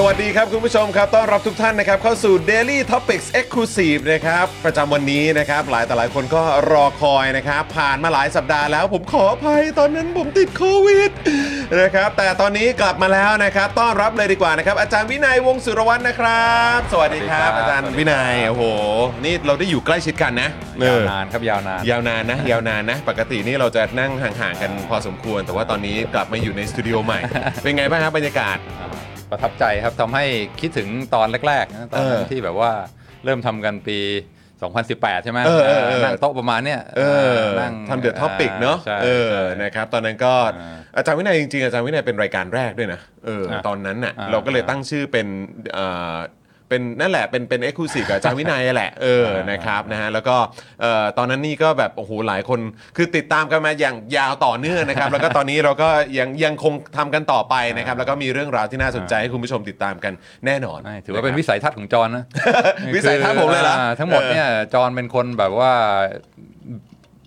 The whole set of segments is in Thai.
สวัสดีครับคุณผู้ชมครับต้อนรับทุกท่านนะครับเข้าสู่ Daily Topics Exclusive นะครับประจำวันนี้นะครับหลายแต่หลายคนก็รอคอยนะครับผ่านมาหลายสัปดาห์แล้ว ผมขออภัยตอนนั้นผมติดโควิดนะครับแต่ตอนนี้กลับมาแล้วนะครับต้อนรับเลยดีกว่านะครับอาจารย์วินัยวงศ์สุรวัตรนะครับ สวัสดีครับสวัสดีครับอาจารย์วินัยโอ้โหนี่เราได้อยู่ใกล้ชิดกันนะเออยาวนานครับยาวนานยาวนานนะยาวนานนะ ปกตินี่เราจะนั่งห่างๆกันพอสมควร แต่ว่าตอนนี้กลับมาอยู่ในสตูดิโอใหม่เป็นไงบ้างครับบรรยากาศอ่า ประทับใจครับทำให้คิดถึงตอนแรกๆนะตอนนั้นเออที่แบบว่าเริ่มทำกันปี 2018 ใช่ไหมเออเออเออ นั่งโต๊ะประมาณเนี้ยเออนั่งทำ Daily Topics เนาะใช่เออใช่ นะครับตอนนั้นก็อ่าอาจารย์วินัยจริงๆอาจารย์วินัยเป็นรายการแรกด้วยนะเอออะตอนนั้นน่ะอ่า เราก็เลยตั้งชื่อเป็นเอ่อ เป็นนั่นแหละเป็นเป็น exclusive กับอาจารย์วินัยแหละเอออ่านนะครับนะฮะแล้วก็เอ่อตอนนั้นนี่ก็แบบโอ้โหหลายคนคือติดตามกันมาอย่างยาวต่อเนื่องนะครับ แล้วก็ตอนนี้เราก็ยังยังคงทำกันต่อไปนะครับ แล้วก็มีเรื่องราวที่น่าสนใจให้คุณผู้ชมติดตามกันแน่นอนใช่ถือว่าเป็นะครับวิสัยทัศน์ของจอห์นนะ วิสัยทัศน์ผมเลยเหรอ อ่าทั้งหมดเนี่ยจอห์นเป็นคนแบบว่า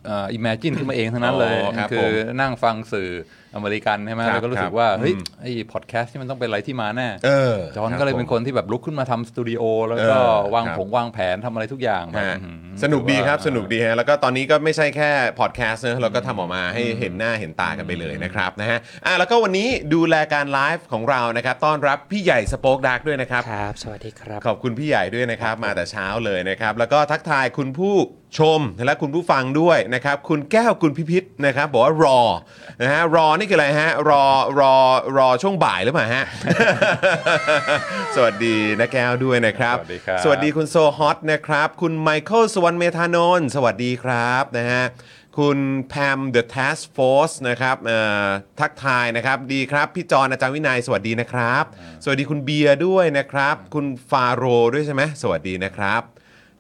เอ่อ imagine ขึ้นมาเองทั้งนั้นเลย อ๋อครับคืผอมนั่งฟังสื่อ อเมริกันใช่ไหมครับแล้วก็รู้สึครักบว่าเฮ้ยอืมไอ้พอดแคสต์ที่มันต้องเป็นอะไรที่มาแน่เออจอห์นรับก็เลยเป็นผมคนที่แบบลุกขึ้นมาทำสตูดิโอแล้วก็เออวางครับผงวางแผนทำอะไรทุกอย่างแบบฮะอื้อหือสนุกดีครับถือว่าสนุกดีฮะแล้วก็ตอนนี้ก็ไม่ใช่แค่พอดแคสต์นะเราก็ทำออกมาให้เห็นหน้าเห็นตากันไปเลยนะครับนะฮะอะแล้วก็วันนี้ดูแลการไลฟ์ของเรานะครับต้อนรับพี่ใหญ่สป็อคดักด้วยนะครับครับ สวัสดีครับ ขอบคุณพี่ใหญ่ด้วยนะครับ มาแต่เช้าเลยนะครับ แล้วก็ทักทายคุณผู้ ชมและคุณผู้ฟังด้วยนะครับ คุณแก้วคุณพิพิธนะครับ บอกว่ารอนะฮะรอนี่คืออะไรฮะรอรอรอช่วงบ่ายหรือเปล่าฮะ สวัสดีนะแก้วด้วยนะครับ สวัสดีครับ สวัสดีคุณโซฮอตนะครับ คุณไมเคิลสวรรณเมธานนท์สวัสดีครับนะฮะคุณแพม The Task Force นะครับเอ่อทักทายนะครับ ดีครับ พี่จอนอาจารย์วินัย สวัสดีนะครับ สวัสดีคุณเบียร์ด้วยนะครับ คุณฟาโรด้วยใช่ไหมสวัสดีนะครับ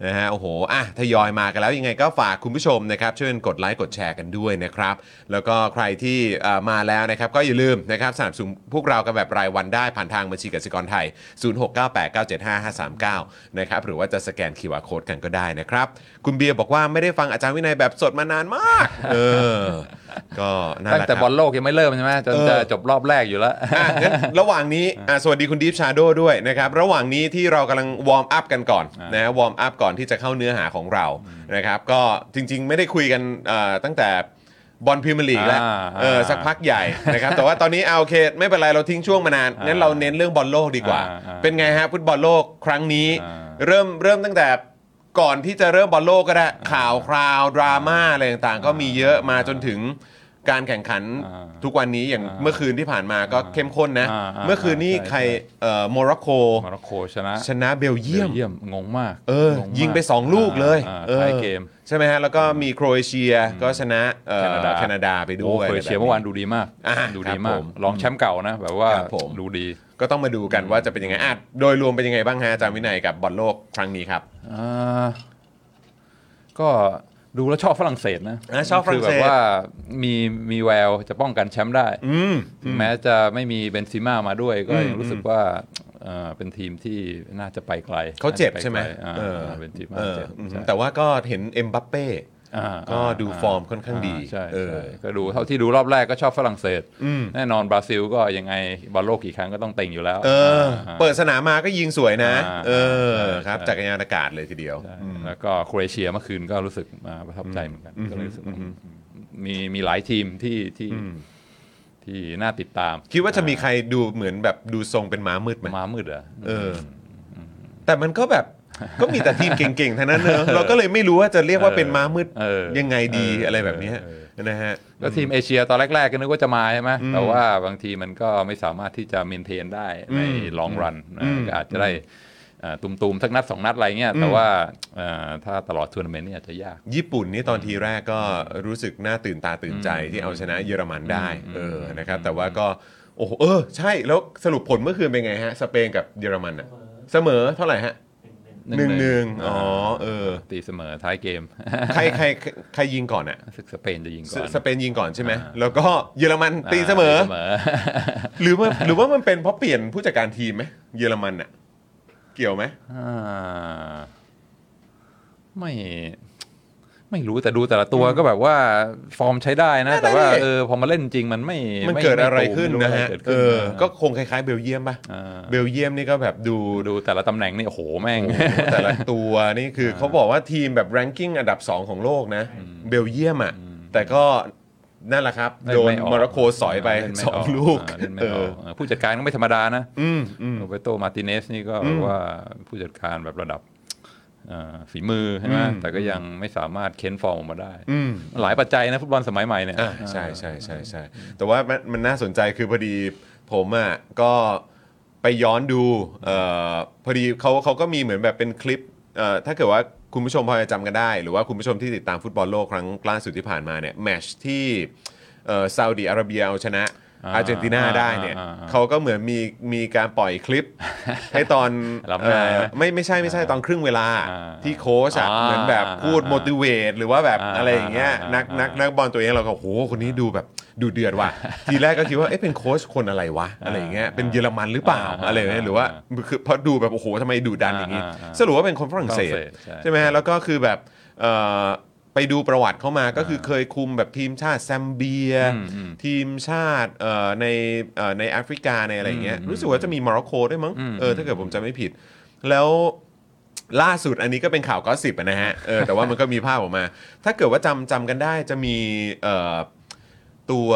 นะฮะโอ้โหอะทยอยมากันแล้วยังไงก็ฝากคุณผู้ชมนะครับช่วยกดไลค์กดแชร์กันด้วยนะครับ แล้วก็ใครที่เอ่อมาแล้วนะครับ ก็อย่าลืมนะครับสนับสนุนพวกเรากันแบบรายวันได้ผ่านทางบัญชีกสิกรไทย 0698975539 นะครับหรือว่าจะสแกน QR Code กันก็ได้นะครับ คุณเบียร์บอกว่าไม่ได้ฟังอาจารย์วินัยแบบสดมานานมาก เออ ก็นั่นตั้แหงละครับตั้งแต่บอลโลกยังไม่เริ่มใช่ไหมจนเออจะจบรอบแรกอยู่แล้วอะงั้นระหว่างนี้อะสวัสดีคุณ Deep Shadow ด้วยนะครับ ระหว่างนี้ที่เรากำลังวอร์มอัพกันก่อนอ่านนะวอร์มอัพก่อนที่จะเข้าเนื้อหาของเรานะครับ ก็จริง ๆ ไม่ได้คุยกันเอ่อตั้งแต่บอลพรีเมียร์ลีกแล้วอ่าเออสักพักใหญ่นะครับ แต่ว่าตอนนี้เอาโอเค ไม่เป็นไร เราทิ้งช่วงมานานอ่างั้งั้นเราเน้นเรื่องบอลโลกดีกว่าอ่าอ่าเป็นไงฮะฟุตบอลโลกครั้งนี้อ่าเริ่มเริ่มตั้งแต่ ก่อนที่จะเริ่มบอลโลกก็ได้ ข่าวคราว ดราม่าอะไรต่างๆ ก็มีเยอะมาจนถึงการแข่งขันอ่าทุกวันนี้อย่างอ่าเมื่อคืนที่ผ่านมาก็เข้มข้นนะอ่าอ่าเมื่อคืนนี้ใช่ใครใช่เอ่อโมร็อกโกโมร็อกโกชนะชนะเบลเยียมเยี่ยมงงมากเอองมากยิงไป 2 ลูกเลยอ่าเออท้ายเกมใช่ไหมฮะแล้วก็มีโครเอเชียก็ชนะเอ่อแคนาดาแคนาดาไปด้โอ้วยเคยเชียร์เมื่อวานดูดีมากอ่าดูครัดีบมาผกมรองแชมป์เก่านะแบบว่าครับผมดูดี ก็ต้องมาดูกันว่าจะเป็นยังไงอะโดยรวมเป็นยังไงบ้างฮะอาจารย์วินัยกับบอลโลกครั้งนี้ครับอ่าก็ดูแล้วชอบฝรั่งเศสนะอะชอบฝรั่งเศสคือแบบว่ามีมีแววจะป้องกันแชมป์ได้อืมถึงแม้จะไม่มีเบนเซม่ามาด้วย ก็อืมยังรู้สึกว่าเอ่อเป็นทีมที่น่าจะไปไกลเขาเจ็บน่าะปใช่ไหมกลอ่าเออเป็นทีมเอน่าอเจ็บอืมใช่แต่ว่าก็เห็นเอ็มบัปเป้อ่า ก็ดูฟอร์มค่อนข้างดีอ่าใช่เออใช่ก็ดูเท่าที่ดูรอบแรกก็ชอบฝรั่งเศสอืมแน่นอนบราซิลก็ยังไงบอลโลกกี่ครั้งก็ต้องเต็งอยู่แล้วเออาเปิดสนามมาก็ยิงสวยนะอ่าเออใช่ครับใช่จักรยานอากาศเลยทีเดียวใช่แล้วก็โครเอเชียเมื่อคืนก็รู้สึกมาประทับใจเหมือนกันก็เลยรู้สึกว่ามีมีหลายทีมที่ที่ที่น่าติดตาม คิดว่าจะมีใครดูเหมือนแบบดูทรงเป็นม้ามืดไหมมามืดเหรอเอออแต่มันก็แบบ ก็มีแต่ทีมเก่งๆทั้งนั้นเนอะเราก็เลยไม่รู้ว่าจะเรียกว่าเป็นม้ามืดเออยังไงดีเออออะไรแบบเนี้ยเออนะฮะแล้วทีมเอเชียตอนแรกๆก็นึกว่าจะมาใช่ไหมแต่ว่าบางทีมันก็ไม่สามารถที่จะเมนเทนได้ในอืมลองรันอืมก็อาจจะได้เอ่อตุมๆทักนัดสองนัดอะไรเงี้ยแต่ว่าเอ่อถ้าตลอดทัวร์นาเมนต์นี่อาจจะยาก ญี่ปุ่นนี่ตอนทีแรกก็รู้สึกน่าตื่นตาตื่นใจที่เอาชนะเยอรมันได้เออนะครับแต่ว่าก็โอ้โหเออใช่แล้วสรุปผลเมื่อคืนเป็นไงฮะสเปนกับเยอรมันอะเสมอเท่าไหร่ฮะ หนึ่งหนึ่งอ๋อเออตีเสมอท้ายเกม ใครใครใครยิงก่อนอะรู้สึกสเปนจะยิงสก่อนสเปนยิงก่อนใช่ไหมอ่าแล้วก็เยอรมันตีเสมอตีเสมอ หรือว่าหรือว่ามันเป็นเพราะเปลี่ยนผู้จัดการทีมไหมเยอรมันอะเกี่ยวไหมอ่าไม่ ไม่รู้แต่ดูแต่ละตัวก็แบบว่าฟอร์มใช้ได้นะ แต่ว่าเออพอมาเล่นจริงมันไม่มันม่เกิดอะไรม่ตูมขึ้นม่นะฮะอไรเกิดเอขึ้นอก็คงคล้ายๆเบลเยียมป่ะอ่าเบลเยียมนี่ก็แบบดูดูแต่ละตำแหน่งนี่โอ้โหแม่งโอ้โหแต่ละตัวนี่คือเขาบอกว่าทีมแบบ ranking อันดับ 2 ของโลกนะ เบลเยียมอะแต่ก็นั่นแหละครับเล่นโดนไม่ออกโมร็อกโกสอยไปสองลูกอ่าเล่นไม่ออก เล่นไม่ออกเออผู้จัดการก็ไม่ธรรมดานะอืมอืมโรเบโตมาร์ติเนสนี่ก็แบบว่าผู้จัดการแบบระดับเอ่อ ฝีมือใช่ไหมอืมแต่ก็ยังไม่สามารถเค้นฟอร์มออกมาได้อืมหลายปัจจัยนะฟุตบอลสมัยใหม่เนี่ยอ่าใช่ใช่ใช่ใช่แต่ว่ามันมันน่าสนใจคือพอดีผมอะก็ไปย้อนดูเอ่อพอดีเขาเขาก็มีเหมือนแบบเป็นคลิปเอ่อถ้าเกิดว่าคุณผู้ชมพอจะจำกันได้ หรือว่าคุณผู้ชมที่ติดตามฟุตบอลโลกครั้งล่าสุดที่ผ่านมาเนี่ยแมตชที่เอ่อซาอุดีอาระเบียเอาชนะ อ่าอาร์เจนตินาได้เนี่ยอ่าอ่าอ่าเขาก็เหมือนมีมีการปล่อยคลิป ให้ตอนรับหน้าเอ่อไหมไม่ไม่ใช่ไม่ใช่ตอนครึ่งเวลาอ่าที่โค้ชอะอ่าเหมือนแบบพูดอ่า motivate หรือว่าแบบอ่าอะไรอย่างเงี้ยอ่านันักนักนักบอลตัวเองเราก็โหคนนี้ดูแบบดูเดือดว่ะทีแรกก็คิดว่าเอ๊ะเป็นโค้ชคนอะไรวะอะไรอย่างเงี้ยเป็นเยอรมันหรือเปล่าอ่าอะไรอย่างเงี้ยหรือว่าคือเพราะดูแบบโอ้โหทำไมดุดันอย่างงี้อ่าอ่าสรุปว่าเป็นคนฝรั่งเศสฝรั่งเศสใช่ใช่ไหมฮะแล้วก็คือแบบเอ่อ ไปดูประวัติเขามาก็คือเคยคุมแบบทีมชาติแซมเบียอืมอืมทีมชาติเอ่อในเอ่อในแอฟริกาในอะไรอย่างเงี้ยอืมรู้สึกว่าจะมีโมร็อกโกด้วยมั้งอืมเออถ้าเกิดผมจำไม่ผิด แล้วล่าสุดอันนี้ก็เป็นข่าว gossip นะฮะเออแต่ว่ามันก็มีภาพออกมา ถ้าเกิดว่าจำจำกันได้จะมีเอ่อตัว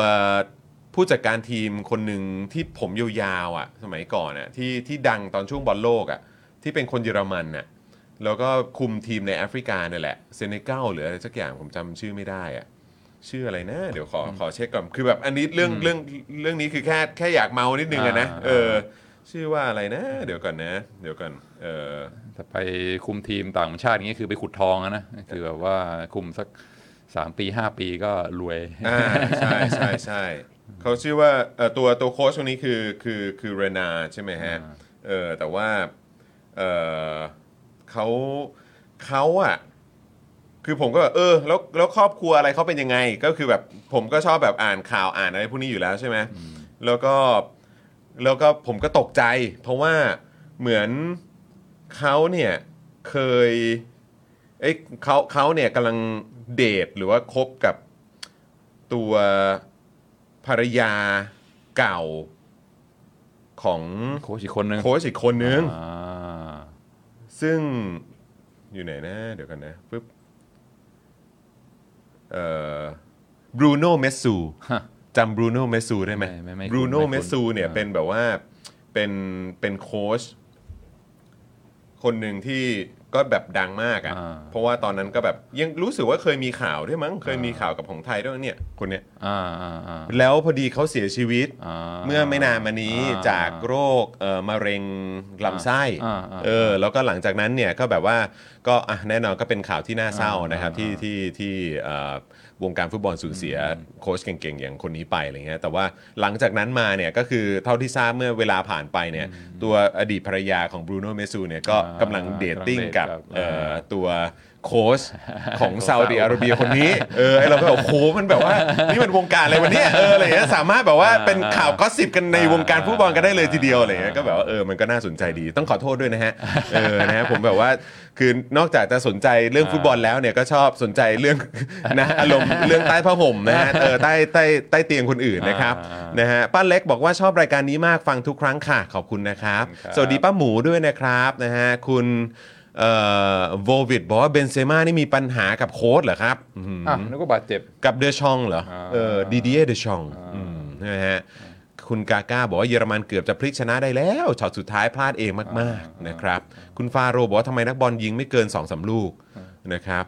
ผู้จัดการทีมคนหนึ่งที่ผมยาวๆอะ สมัยก่อนอะที่ที่ดังตอนช่วงบอลโลกอะที่เป็นคนเยอรมันน่ะ แล้วก็คุมทีมในแอฟริกาเนี่ยแหละเซเนกัลหรืออะไรสักอย่างผมจำชื่อไม่ได้อะชื่ออะไรนะ เดี๋ยวขอขอเช็คก่อน คือแบบอันนี้เรื่องเรื่องเรื่องนี้คือแค่แค่อยากเมานิดนึงอะนะอ่า เออ ชื่อว่าอะไรนะ เดี๋ยวก่อนนะ เดี๋ยวก่อนเออ ถ้าไปคุมทีมต่างชาติอย่างนี้คือไปขุดทองอะนะคือแบบว่าคุมสักสามปีห้าปีก็รวย อ่าใช่ใช่ใช่เขาชื่อว่าเอ่อตัวตัวโค้ชคนนี้คือคือคือเรนาใช่ไหมฮะอ่าเออแต่ว่าเออ เขาเขาอะคือผมก็แบบเออแล้วแล้วครอบครัวอะไรเขาเป็นยังไง ก็คือแบบผมก็ชอบแบบอ่านข่าวอ่านอะไรพวกนี้อยู่แล้วใช่ไหมแล้วก็แล้วก็ผมก็ตกใจ เพราะว่าเหมือนเขาเนี่ยเคยเอ้ยเขาเขาเนี่ยกำลังเดทหรือว่าคบกับตัวภรรยาเก่าของโค้ชอีกคนนึงโค้ชอีกคนนึงอ่า ซึ่งอยู่ไหนนะเดี๋ยวกันนะปึ๊บเอ่อบรูโน่เมสซูฮะจำบรูโน่เมสซูได้ไหมไม่ไม่ไม่คุ้นบรูโน่ไม่คุ้นเมสซูเนี่ยอ่าเป็นแบบว่าเป็นเป็นโค้ชคนหนึ่งที่ ก็แบบดังมากอะ่ะอ่า เพราะว่าตอนนั้นก็แบบยังรู้สึกว่าเคยมีข่าวด้วยมั้งเคยมีข่าวกับของไทยด้วยมั้งเนี่ยคนเนี้ยอ่าอ่าอ่าแล้วพอดีเขาเสียชีวิต อ่า เมื่อไม่นานมานี้อ่าจากโรคเอ่อมะเร็งลำไส้อ่าอ่าเออแล้วก็หลังจากนั้นเนี่ยก็แบบว่าก็อะแน่นอนก็เป็นข่าวที่น่าเศร้านะครับอ่าที่ที่ที่เอ่อ วงการฟุตบอลสูญเสียโค้ชเก่งๆ อย่างคนนี้ไปอะไรเงี้ยแต่ว่าหลังจากนั้นมาเนี่ยก็คือเท่าที่ทราบเมื่อเวลาผ่านไปเนี่ยตัวอดีตภรรยาของบรูโน่เมสซูเนี่ยก็อ่ากำลัง dating กำลังเดทกับกับเอ่อตัว โค้ชของซาอุดิอาระเบียคนนี้เออไอ้เราก็แบบโอ้โหมันแบบว่านี่มันวงการอะไรวะเนี่ยเอออะไรอย่างเงี้ยสามารถแบบว่าเป็นข่าว gossip กันในวงการฟุตบอลกันได้เลยทีเดียวอะไรอย่างเงี้ยก็แบบว่าเออมันก็น่าสนใจดีต้องขอโทษด้วยนะฮะเออนะฮะผมแบบว่าคือนอกจากจะสนใจเรื่องฟุตบอลแล้วเนี่ยก็ชอบสนใจเรื่องนะอารมณ์เรื่องใต้ผ้าห่มนะฮะเออใต้ใต้ใต้เตียงคนอื่นนะครับอ่านะฮะป้าเล็กบอกว่าชอบรายการนี้มากฟังทุกครั้งค่ะขอบคุณนะครับครับสวัสดีป้าหมูด้วยนะครับนะฮะคุณเอ่อ โววิดบอกว่าเบนเซม่านี่มีปัญหากับโค้ชเหรอครับอืมอะนึกว่าบาดเจ็บ กับเดชองเหรออ่าเออดีดีเอเดชองนะฮะคุณกาก้าบอกว่าเยอรมันเกือบจะพลิกชนะได้แล้วช็อตสุดท้ายพลาดเองมากๆนะครับ คุณฟาโรบอกว่าทำไมนักบอลยิงไม่เกิน2อสาลูกนะครับ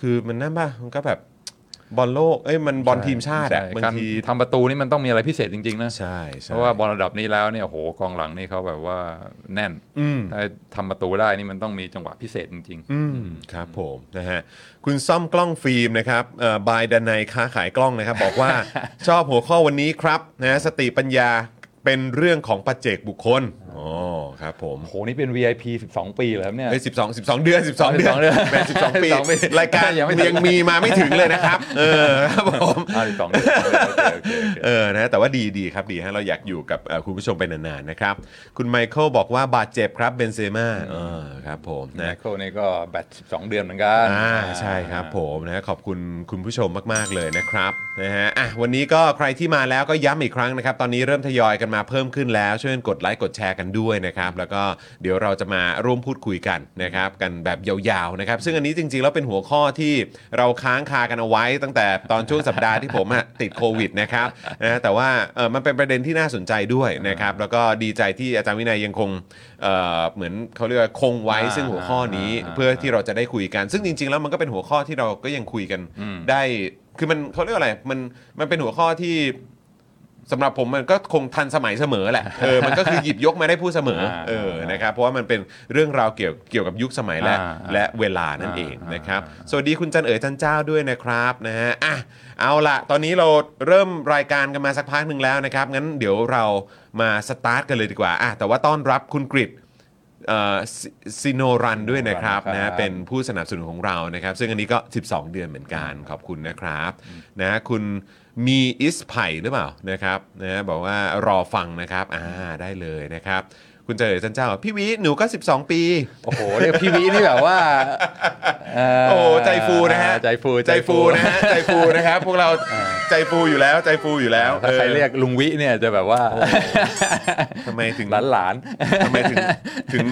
คือมันนั่นป่ะมันก็แบบ บอลโลกเอ้ยมันบอลทีมชาติอะใช่บางการทีทำประตูนี่มันต้องมีอะไรพิเศษจริงๆนะใช่ใช่เพราะว่าบอลระดับนี้แล้วเนี่ยโอ้โหกองหลังนี่เขาแบบว่าแน่นอืมถ้าทำประตูได้นี่มันต้องมีจังหวะพิเศษจริงอืมครับผมนะฮะคุณซ่อมกล้องฟิล์มนะครับบายดันในค้าขายกล้องนะครับ บอกว่าชอบหัวข้อวันนี้ครับนะสติปัญญาเป็นเรื่องของปัจเจกบุคคล อ๋อครับผมๆโอ้โหนี่เป็น VIP 12 ปีเลยครับเนี่ยเอ้ยสิบสองสิบสองเดือนสิบสองเดือน12เดือนแหม่สิบสองปี12ปีรายการยังไม่ถึงยังมีมาไม่ถึงเลยนะครับ เออครับผมอ่าสิบสองเดือนโอเคโอเคโอเค เออนะแต่ว่าดีดีครับดีฮะเราอยากอยู่กับเอ่อคุณผู้ชมไปนานๆนะครับ คุณไมเคิลบอกว่าบาดเจ็บครับเบนเซม่าเออครับผมไมนะเคิลนี่ก็แบต12 เดือนเหมือนกันอ่าใช่ครับผมนะขอบคุณคุณผู้ชมมาก ๆ เลยนะครับนะฮะอะวันนี้ก็ใครที่มาแล้วก็ย้ำอีกครั้งนะครับ ตอนนี้เริ่มทยอยกันมาเพิ่มขึ้นแล้ว ช่วยกดไลค์กดแชร์กันด้วยนะครับแล้วก็เดี๋ยวเราจะมาร่วมพูดคุยกันนะครับกันแบบยาวๆนะครับซึ่งอันนี้จริงๆแล้วเป็นหัวข้อที่เราค้างคากันเอาไว้ตั้งแต่ตอนช่วงสัปดาห์ที่ผมอะติดโควิดนะครับนะแต่ว่าเออมันเป็นประเด็นที่น่าสนใจด้วยนะครับแล้วก็ดีใจที่อาจารย์วินัยยังคงเอ่อเหมือนเขาเรียกว่าคงไว้ซึ่งหัวข้อนี้เพื่อที่เราจะได้คุยกัน ซึ่งจริงๆแล้วมันก็เป็นหัวข้อที่เราก็ยังคุยกันได้คือมันเขาเรียกว่าอะไรมันมันเป็นหัวข้อที่ สำหรับผมมันก็คงทันสมัยเสมอแหละเออมันก็คือหยิบยกมาได้พูดเสมออ่าเออนะครับเพราะว่ามันเป็นเรื่องราวเกี่ยวเกี่ยวกับยุคสมัยและอ่าและเวลานั่นเองอ่านนะครับสวัสดีคุณจันเอ๋ยจันเจ้าด้วยนะครับนะฮะอะเอาละตอนนี้เราเริ่มรายการกันมาสักพักหนึ่งแล้วนะครับงั้นเดี๋ยวเรามาสตาร์ทกันเลยดีกว่าอะแต่ว่าต้อนรับคุณกริดซิโนรันด้วยนะครับครับนะฮะเป็นผู้สนับสนุนของเรานะครับ ซึ่งอันนี้ก็ 12 เดือนเหมือนกันขอบคุณนะครับนะคุณ มีอิสไผ่หรือเปล่านะครับนะบอกว่ารอฟังนะครับอ่าได้เลยนะครับ คุณเจริญจันเจ้า พี่วิหนูก็ 12 ปี โอ้โหเรียกพี่วินี่แบบว่าโอ้โหใจฟูนะฮะใจฟูใจฟูนะฮะใจฟูนะครับ พวกเราใจฟูอยู่แล้วใจฟูอยู่แล้วถ้าใครออเรียกลุงวิเนี่ยจะแบบว่าทำไมถึงหลานหลานทำไมถึงถึง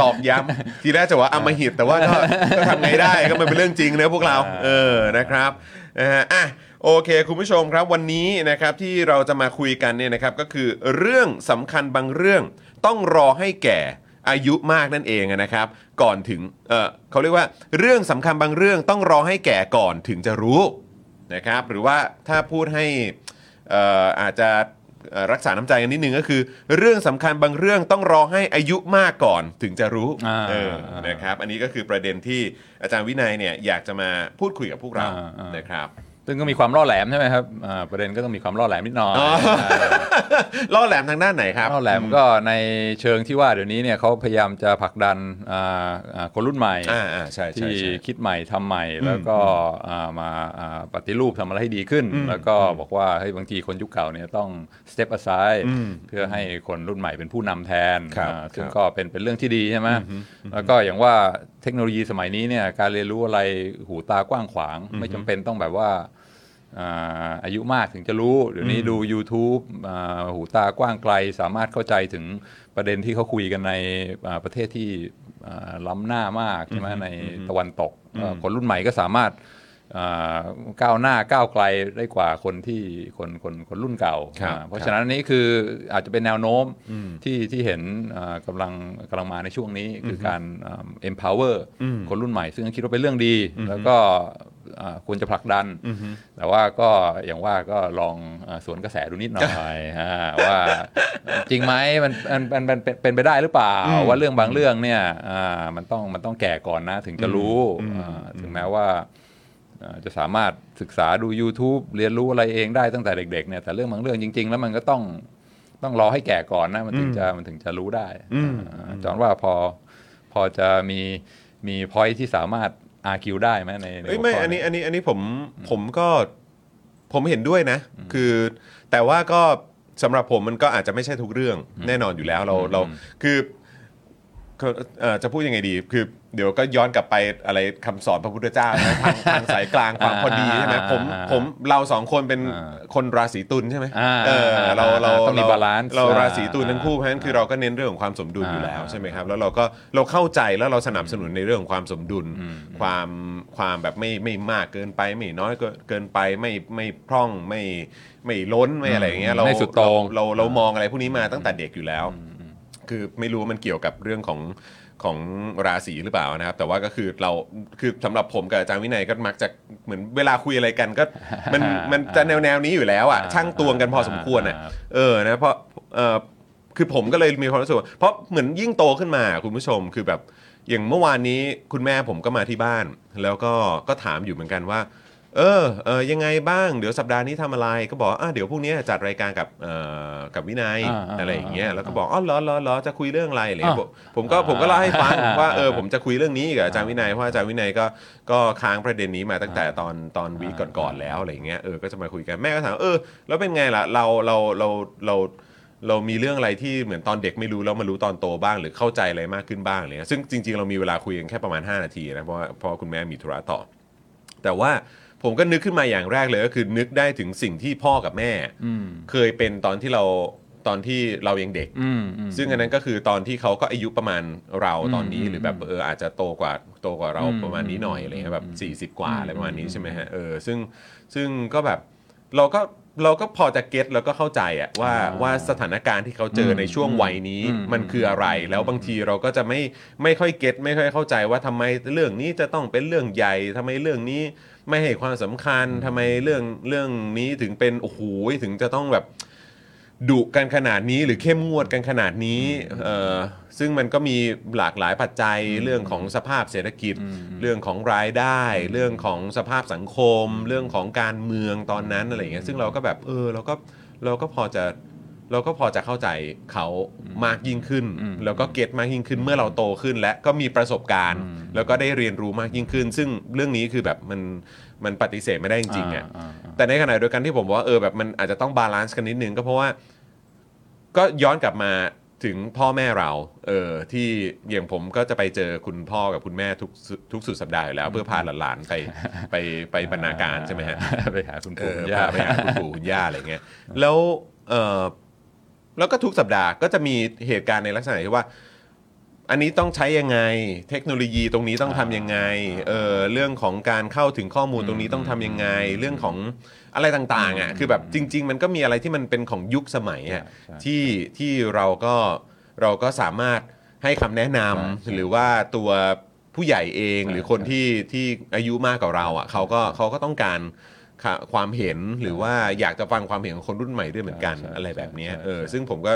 ตอกย้ำทีแรกจะว่าอำมหิตแต่ว่าก็ก็ทำไงได้ก็มันเป็นเรื่องจริงเนอะพวกเรา เออนะครับนะฮะอะ โอเค คุณผู้ชมครับวันนี้นะครับที่เราจะมาคุยกันเนี่ยนะครับก็คือเรื่องสำคัญบางเรื่องต้องรอให้แก่อายุมากนั่นเองนะครับ ก่อนถึงเออเขาเรียกว่าเรื่องสำคัญบางเรื่องต้องรอให้แก่ก่อนถึงจะรู้นะครับหรือว่าถ้าพูดให้เอ่ออาจจะเอ่อรักษาน้ำใจกันนิดนึงก็คือ เรื่องสำคัญบางเรื่องต้องรอให้อายุมากก่อนถึงจะรู้อ่าเออนะครับอันนี้ก็คือประเด็นที่อาจารย์วินัยเนี่ยอยากจะมาพูดคุยกับพวกเราอ่าอ่าน นะครับ ซึ่งก็มีความล่อแหลมใช่ไหมครับอ่าประเด็นก็ต้องมีความล่อแหลมนิดหน่อยอ๋อล่อแหลมทางด้านไหนครับล่อแหลมก็ในเชิงที่ว่าเดี๋ยวนี้เนี่ยเขาพยายามจะผลักดันอ่าอ่าคนรุ่นใหม่อ่าอ่าใช่ใช่ที่ใช่คิดใหม่ทำใหม่ แล้วก็อ่ามาอ่าปฏิรูปทำอะไรให้ดีขึ้น แล้วก็บอกว่าเฮ้ยบางทีคนยุคเก่าเนี่ยต้อง step aside เพื่อให้คนรุ่นใหม่เป็นผู้นำแทนครับอ่าซึ่งครับก็เป็นเป็นเรื่องที่ดีใช่ไหมแล้วก็อย่างว่าเทคโนโลยีสมัยนี้เนี่ยการเรียนรู้อะไรหูตากว้างขวาง ไม่จำเป็นต้องแบบว่า อ่าอายุมากถึงจะรู้เดี๋ยวนี้ดู YouTube อ่าหูตากว้างไกลสามารถเข้าใจถึงประเด็นที่เขาคุยกันในอ่าประเทศที่อ่าล้ำหน้ามากใช่ไหมในตะวันตกเอ่อคนรุ่นใหม่ก็สามารถอ่า ก้าวหน้าก้าวไกลได้กว่าคนที่คนคนคนรุ่นเก่าครับอ่าเพราะฉะนั้นอันนี้คืออาจจะเป็นแนวโน้มที่ที่เห็นอ่ากำลังกำลังมาในช่วงนี้คือการอ่า empower คนรุ่นใหม่ ซึ่งคิดว่าเป็นเรื่องดี แล้วก็อ่าควรจะผลักดัน แต่ว่าก็อย่างว่าก็ลองอาสวนกระแสดูนิดหน่อยอ่าว่าจริงไหมมันมันมันมันเป็นเป็นไปได้หรือเปล่า ว่าเรื่องบางเรื่องเนี่ยอ่ามันต้องมันต้องแก่ก่อนนะถึงจะรู้อ่าถึงแม้ว่าเอ่อ จะสามารถศึกษาดู YouTube เรียนรู้อะไรเองได้ตั้งแต่เด็กๆเนี่ยแต่เรื่องบางเรื่องจริง ๆ แล้วมันก็ต้องต้องรอให้แก่ก่อนนะมันถึงจะมันถึงจะรู้ได้อ่าจอนว่าพอพอจะมีมีพอยที่สามารถอาคิวได้ไหมในในเอ้ยหัวไม่ข้อันนี้อันนี้อันนี้ผมผมก็ผมเห็นด้วยนะ คือแต่ว่าก็สำหรับผมมันก็อาจจะไม่ใช่ทุกเรื่องแน่นอนอยู่แล้วเราเราคือคือเอ่อจะพูดยังไงดี คือ เดี๋ยวก็ย้อนกลับไปอะไรคำสอนพระพุทธเจ้านะทางทางสายกลางความพอดีใช่ไหมผมอ่าผมเราสองคนเป็นอ่าคนราศีตุลใช่ไหมอ่าเออเราเราต้องมีเ balance เราอ่าราศีตุลทั้งคู่เพราะฉะนั้นคือเราก็เน้นเรื่องของความสมดุลอยู่แล้วอ่าใช่ไหมครับแล้วเราก็เราเข้าใจแล้วเราสนับสนุนในเรื่องของความสมดุล ความความแบบไม่ไม่มากเกินไปไม่น้อยเกินเกินไปไม่ไม่พร่องไม่ไม่ล้นไม่อะไรอย่างเงี้ยเราไม่สุดโต่งเราเราเรามองอะไรพวกนี้มาตั้งแต่เด็กอยู่แล้ว คือไม่รู้ว่ามันเกี่ยวกับเรื่องของ ของราศีหรือเปล่านะครับ แต่ว่าก็คือเราคือสำหรับผมกับอาจารย์วินัยก็มักจะเหมือนเวลาคุยอะไรกันก็มันมันจะแนวแนวนี้อยู่แล้วอะช่างตวงกันพอสมควรอะเออนะเพราะเออคือผมก็เลยมีความรู้สึกว่าเพราะเหมือนยิ่งโตขึ้นมาคุณผู้ชมคือแบบอย่างเมื่อวานนี้คุณแม่ผมก็มาที่บ้าน แล้วก็ก็ถามอยู่เหมือนกันว่า เออเออยังไงบ้าง เดี๋ยวสัปดาห์นี้ทำอะไรก็บอกอะเดี๋ยวพรุ่งนี้จัดรายการกับเอ่อกับวินัยอ่าอ่าอะไรอย่างเงี้ยอ่าแล้วก็บอกอ๋อเหรอเหรอเหรอจะคุยเรื่องอะไรอะไรเลยอ่าผมผมก็ผมก็เล่าให้ฟังอ่าว่าเอออ่าผมจะคุยเรื่องนี้กับอาจารย์วินัยเพราะอาจารย์วินัยก็ก็ค้างประเด็นนี้มาตั้งแต่ตอนตอนวีคก่อนๆแล้วอะไรอย่างเงี้ยเออก็จะมาคุยกันแม่ก็ถามเออแล้วเป็นไงล่ะเราเราเราเราเรามีเรื่องอะไรที่เหมือนตอนเด็กไม่รู้แล้วมารู้ตอนโตบ้างหรือเข้าใจอะไรมากขึ้นบ้างอะไรเลยซึ่งจริงๆเรามีเวลาคุยกันแค่ประมาณ 5 นาทีนะเพราะว่าเพราะว่าคุณแม่มีธุระต่อ แต่ว่า ผมก็นึกขึ้นมาอย่างแรกเลยก็คือนึกได้ถึงสิ่งที่พ่อกับแม่ อืมเคยเป็นตอนที่เราตอนที่เรายังเด็ก อืมอืม ซึ่งอันนั้นก็คือตอนที่เขาก็อายุประมาณเราตอนนี้อืมหรือแบบเอออาจจะโตกว่าโตกว่าเราอืมประมาณนี้หน่อยอะไรเงี้ยแบบอืม40 กว่าอืมอะไรประมาณนี้ใช่ไหมฮะเออซึ่งซึ่งก็แบบเราก็เราก็พอจะเก็ตแล้วก็เข้าใจอะว่าอ่าว่าสถานการณ์ที่เขาเจออมในช่วงวัยนี้อืมมันคืออะไร แล้วบางทีเราก็จะไม่ไม่ค่อยเก็ตไม่ค่อยเข้าใจว่าทำไมเรื่องนี้จะต้องเป็นเรื่องใหญ่ทำไมเรื่องนี้ ไม่ให้ความสำคัญทำไมเรื่องเรื่องนี้ถึงเป็นโอ้โหถึงจะต้องแบบดุกันขนาดนี้หรือเข้มงวดกันขนาดนี้เอ่อซึ่งมันก็มีหลากหลายปัจจัยเรื่องของสภาพเศรษฐกิจ เรื่องของรายได้ เรื่องของสภาพสังคม เรื่องของการเมืองตอนนั้นอะไรอย่างเงี้ยซึ่งเราก็แบบเออเราก็เราก็พอจะ เราก็พอจะเข้าใจเขามากยิ่งขึ้นอืมแล้วก็ get มากยิ่งขึ้นเมื่อเราโตขึ้น และก็มีประสบการณ์ แล้วก็ได้เรียนรู้มากยิ่งขึ้น ซึ่งเรื่องนี้คือแบบมันมันปฏิเสธไม่ได้จริงๆอะอ่าอ่าแต่ในขณะเดียวกันที่ผมบอกว่าเออแบบมันอาจจะต้อง balance กันนิดนึงก็เพราะว่า ก็ย้อนกลับมาถึงพ่อแม่เราเออที่อย่างผมก็จะไปเจอคุณพ่อกับคุณแม่ทุกสุทุกสุดสัปดาห์อยู่แล้ว เพื่อพาหลานๆไปไปไปบรรณาการใช่ไหมฮะไปหาคุณเอปู่อคุณย่าพาไปหาคุณปู่คุณย่าอะไรเงี้ยแล้วเออ แล้วก็ทุกสัปดาห์ก็จะมีเหตุการณ์ในลักษณะที่ว่า อันนี้ต้องใช้ยังไง เทคโนโลยีตรงนี้ต้องทำยังไงเออเรื่องของการเข้าถึงข้อมูลตรงนี้ต้องทำยังไง เรื่องของอะไรต่างๆอะคือแบบจริง ๆ มันก็มีอะไรที่มันเป็นของยุคสมัยอะใช่ที่ที่เราก็เราก็สามารถให้คำแนะนำใช่หรือว่าตัวผู้ใหญ่เองใช่หรือคนใช่ที่ที่อายุมากกว่าเราอะเขาก็เขาก็ต้องการ ค่ะความเห็นหรือว่าอยากจะฟังความเห็นของคนรุ่นใหม่ด้วยเหมือนกันใช่ใช่อะไรแบบเนี้ยใช่เออใช่ซึ่งผมก็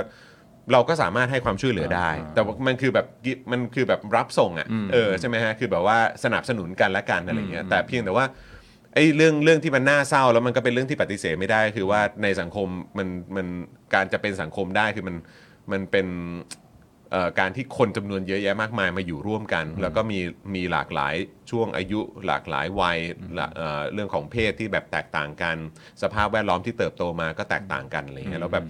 เราก็สามารถให้ความช่วยเหลือได้ อ่าแต่ว่ามันคือแบบกิมันคือแบบรับส่งอะอืมเออใช่ไหมฮะคือแบบว่าสนับสนุนกันและกันอะไรเงี้ยอืม แต่เพียงแต่ว่าไอ้เรื่องเรื่องที่มันน่าเศร้าแล้วมันก็เป็นเรื่องที่ปฏิเสธไม่ได้ คือว่าในสังคมมันมันการจะเป็นสังคมได้คือมันมันเป็นเอ่อ การที่คนจำนวนเยอะแยะมากมายมาอยู่ร่วมกัน แล้วก็มีมีหลากหลายช่วงอายุหลากหลายวัยละเอ่อเรื่องของเพศที่แบบแตกต่างกัน สภาพแวดล้อมที่เติบโตมาก็แตกต่างกันอะไรเงี้ยแล้วแบบ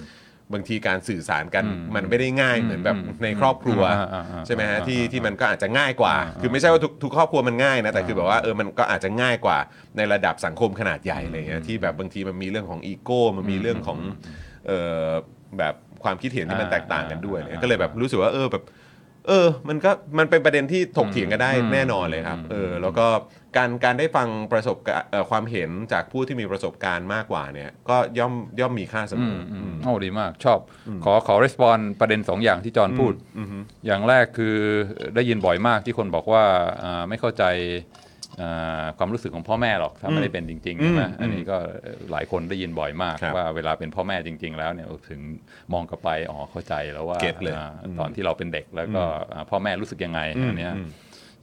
บางทีการสื่อสารกันอืมมันไม่ได้ง่ายเหมือนแบบอืมในครอบครัวอ่าอ่าอ่าใช่ไหมฮะที่อ่าที่มันก็อาจจะง่ายกว่าอ่า คือไม่ใช่ว่าทุกทุกครอบครัวมันง่ายนะแต่คืออ่าแบบว่าเออมันก็อาจจะง่ายกว่าในระดับสังคมขนาดใหญ่อะไรเงี้ยที่แบบบางทีมันมีเรื่องของอีโก้มันมีเรื่องของเออแบบ ความคิดเห็นที่มันอ่าแตกต่างกันด้วยอ่าเนี่ยก็เลยแบบรู้สึกว่าเออแบบเออ มันก็มันเป็นประเด็นที่ถกเถียงกันได้อืมแน่นอนเลยครับอืมเออ แล้วก็การการได้ฟังประสบการณ์เอ่อความเห็นจากผู้ที่มีประสบการณ์มากกว่าเนี่ย ก็ย่อมย่อมมีค่าเสมอือมออืมอืมโอ้ดีมาก ชอบ ขอขอรีสปอนประเด็นสองอย่างที่จอห์นพูดอืมอืมอย่างแรกคือได้ยินบ่อยมากที่คนบอกว่าอ่าไม่เข้าใจอ่า ความรู้สึกของพ่อแม่หรอกถ้าไม่ได้เป็นจริงๆใช่ไหมอืมอันนี้ก็หลายคนได้ยินบ่อยมากครับว่าเวลาเป็นพ่อแม่จริง ๆ แล้วเนี่ยถึงมองกลับไปอ๋อเข้าใจแล้วว่าเก็ตเลยอ่าอืมตอนที่เราเป็นเด็กแล้วก็อ่าพ่อแม่รู้สึกยังไงอืมอันเนี้ยอืม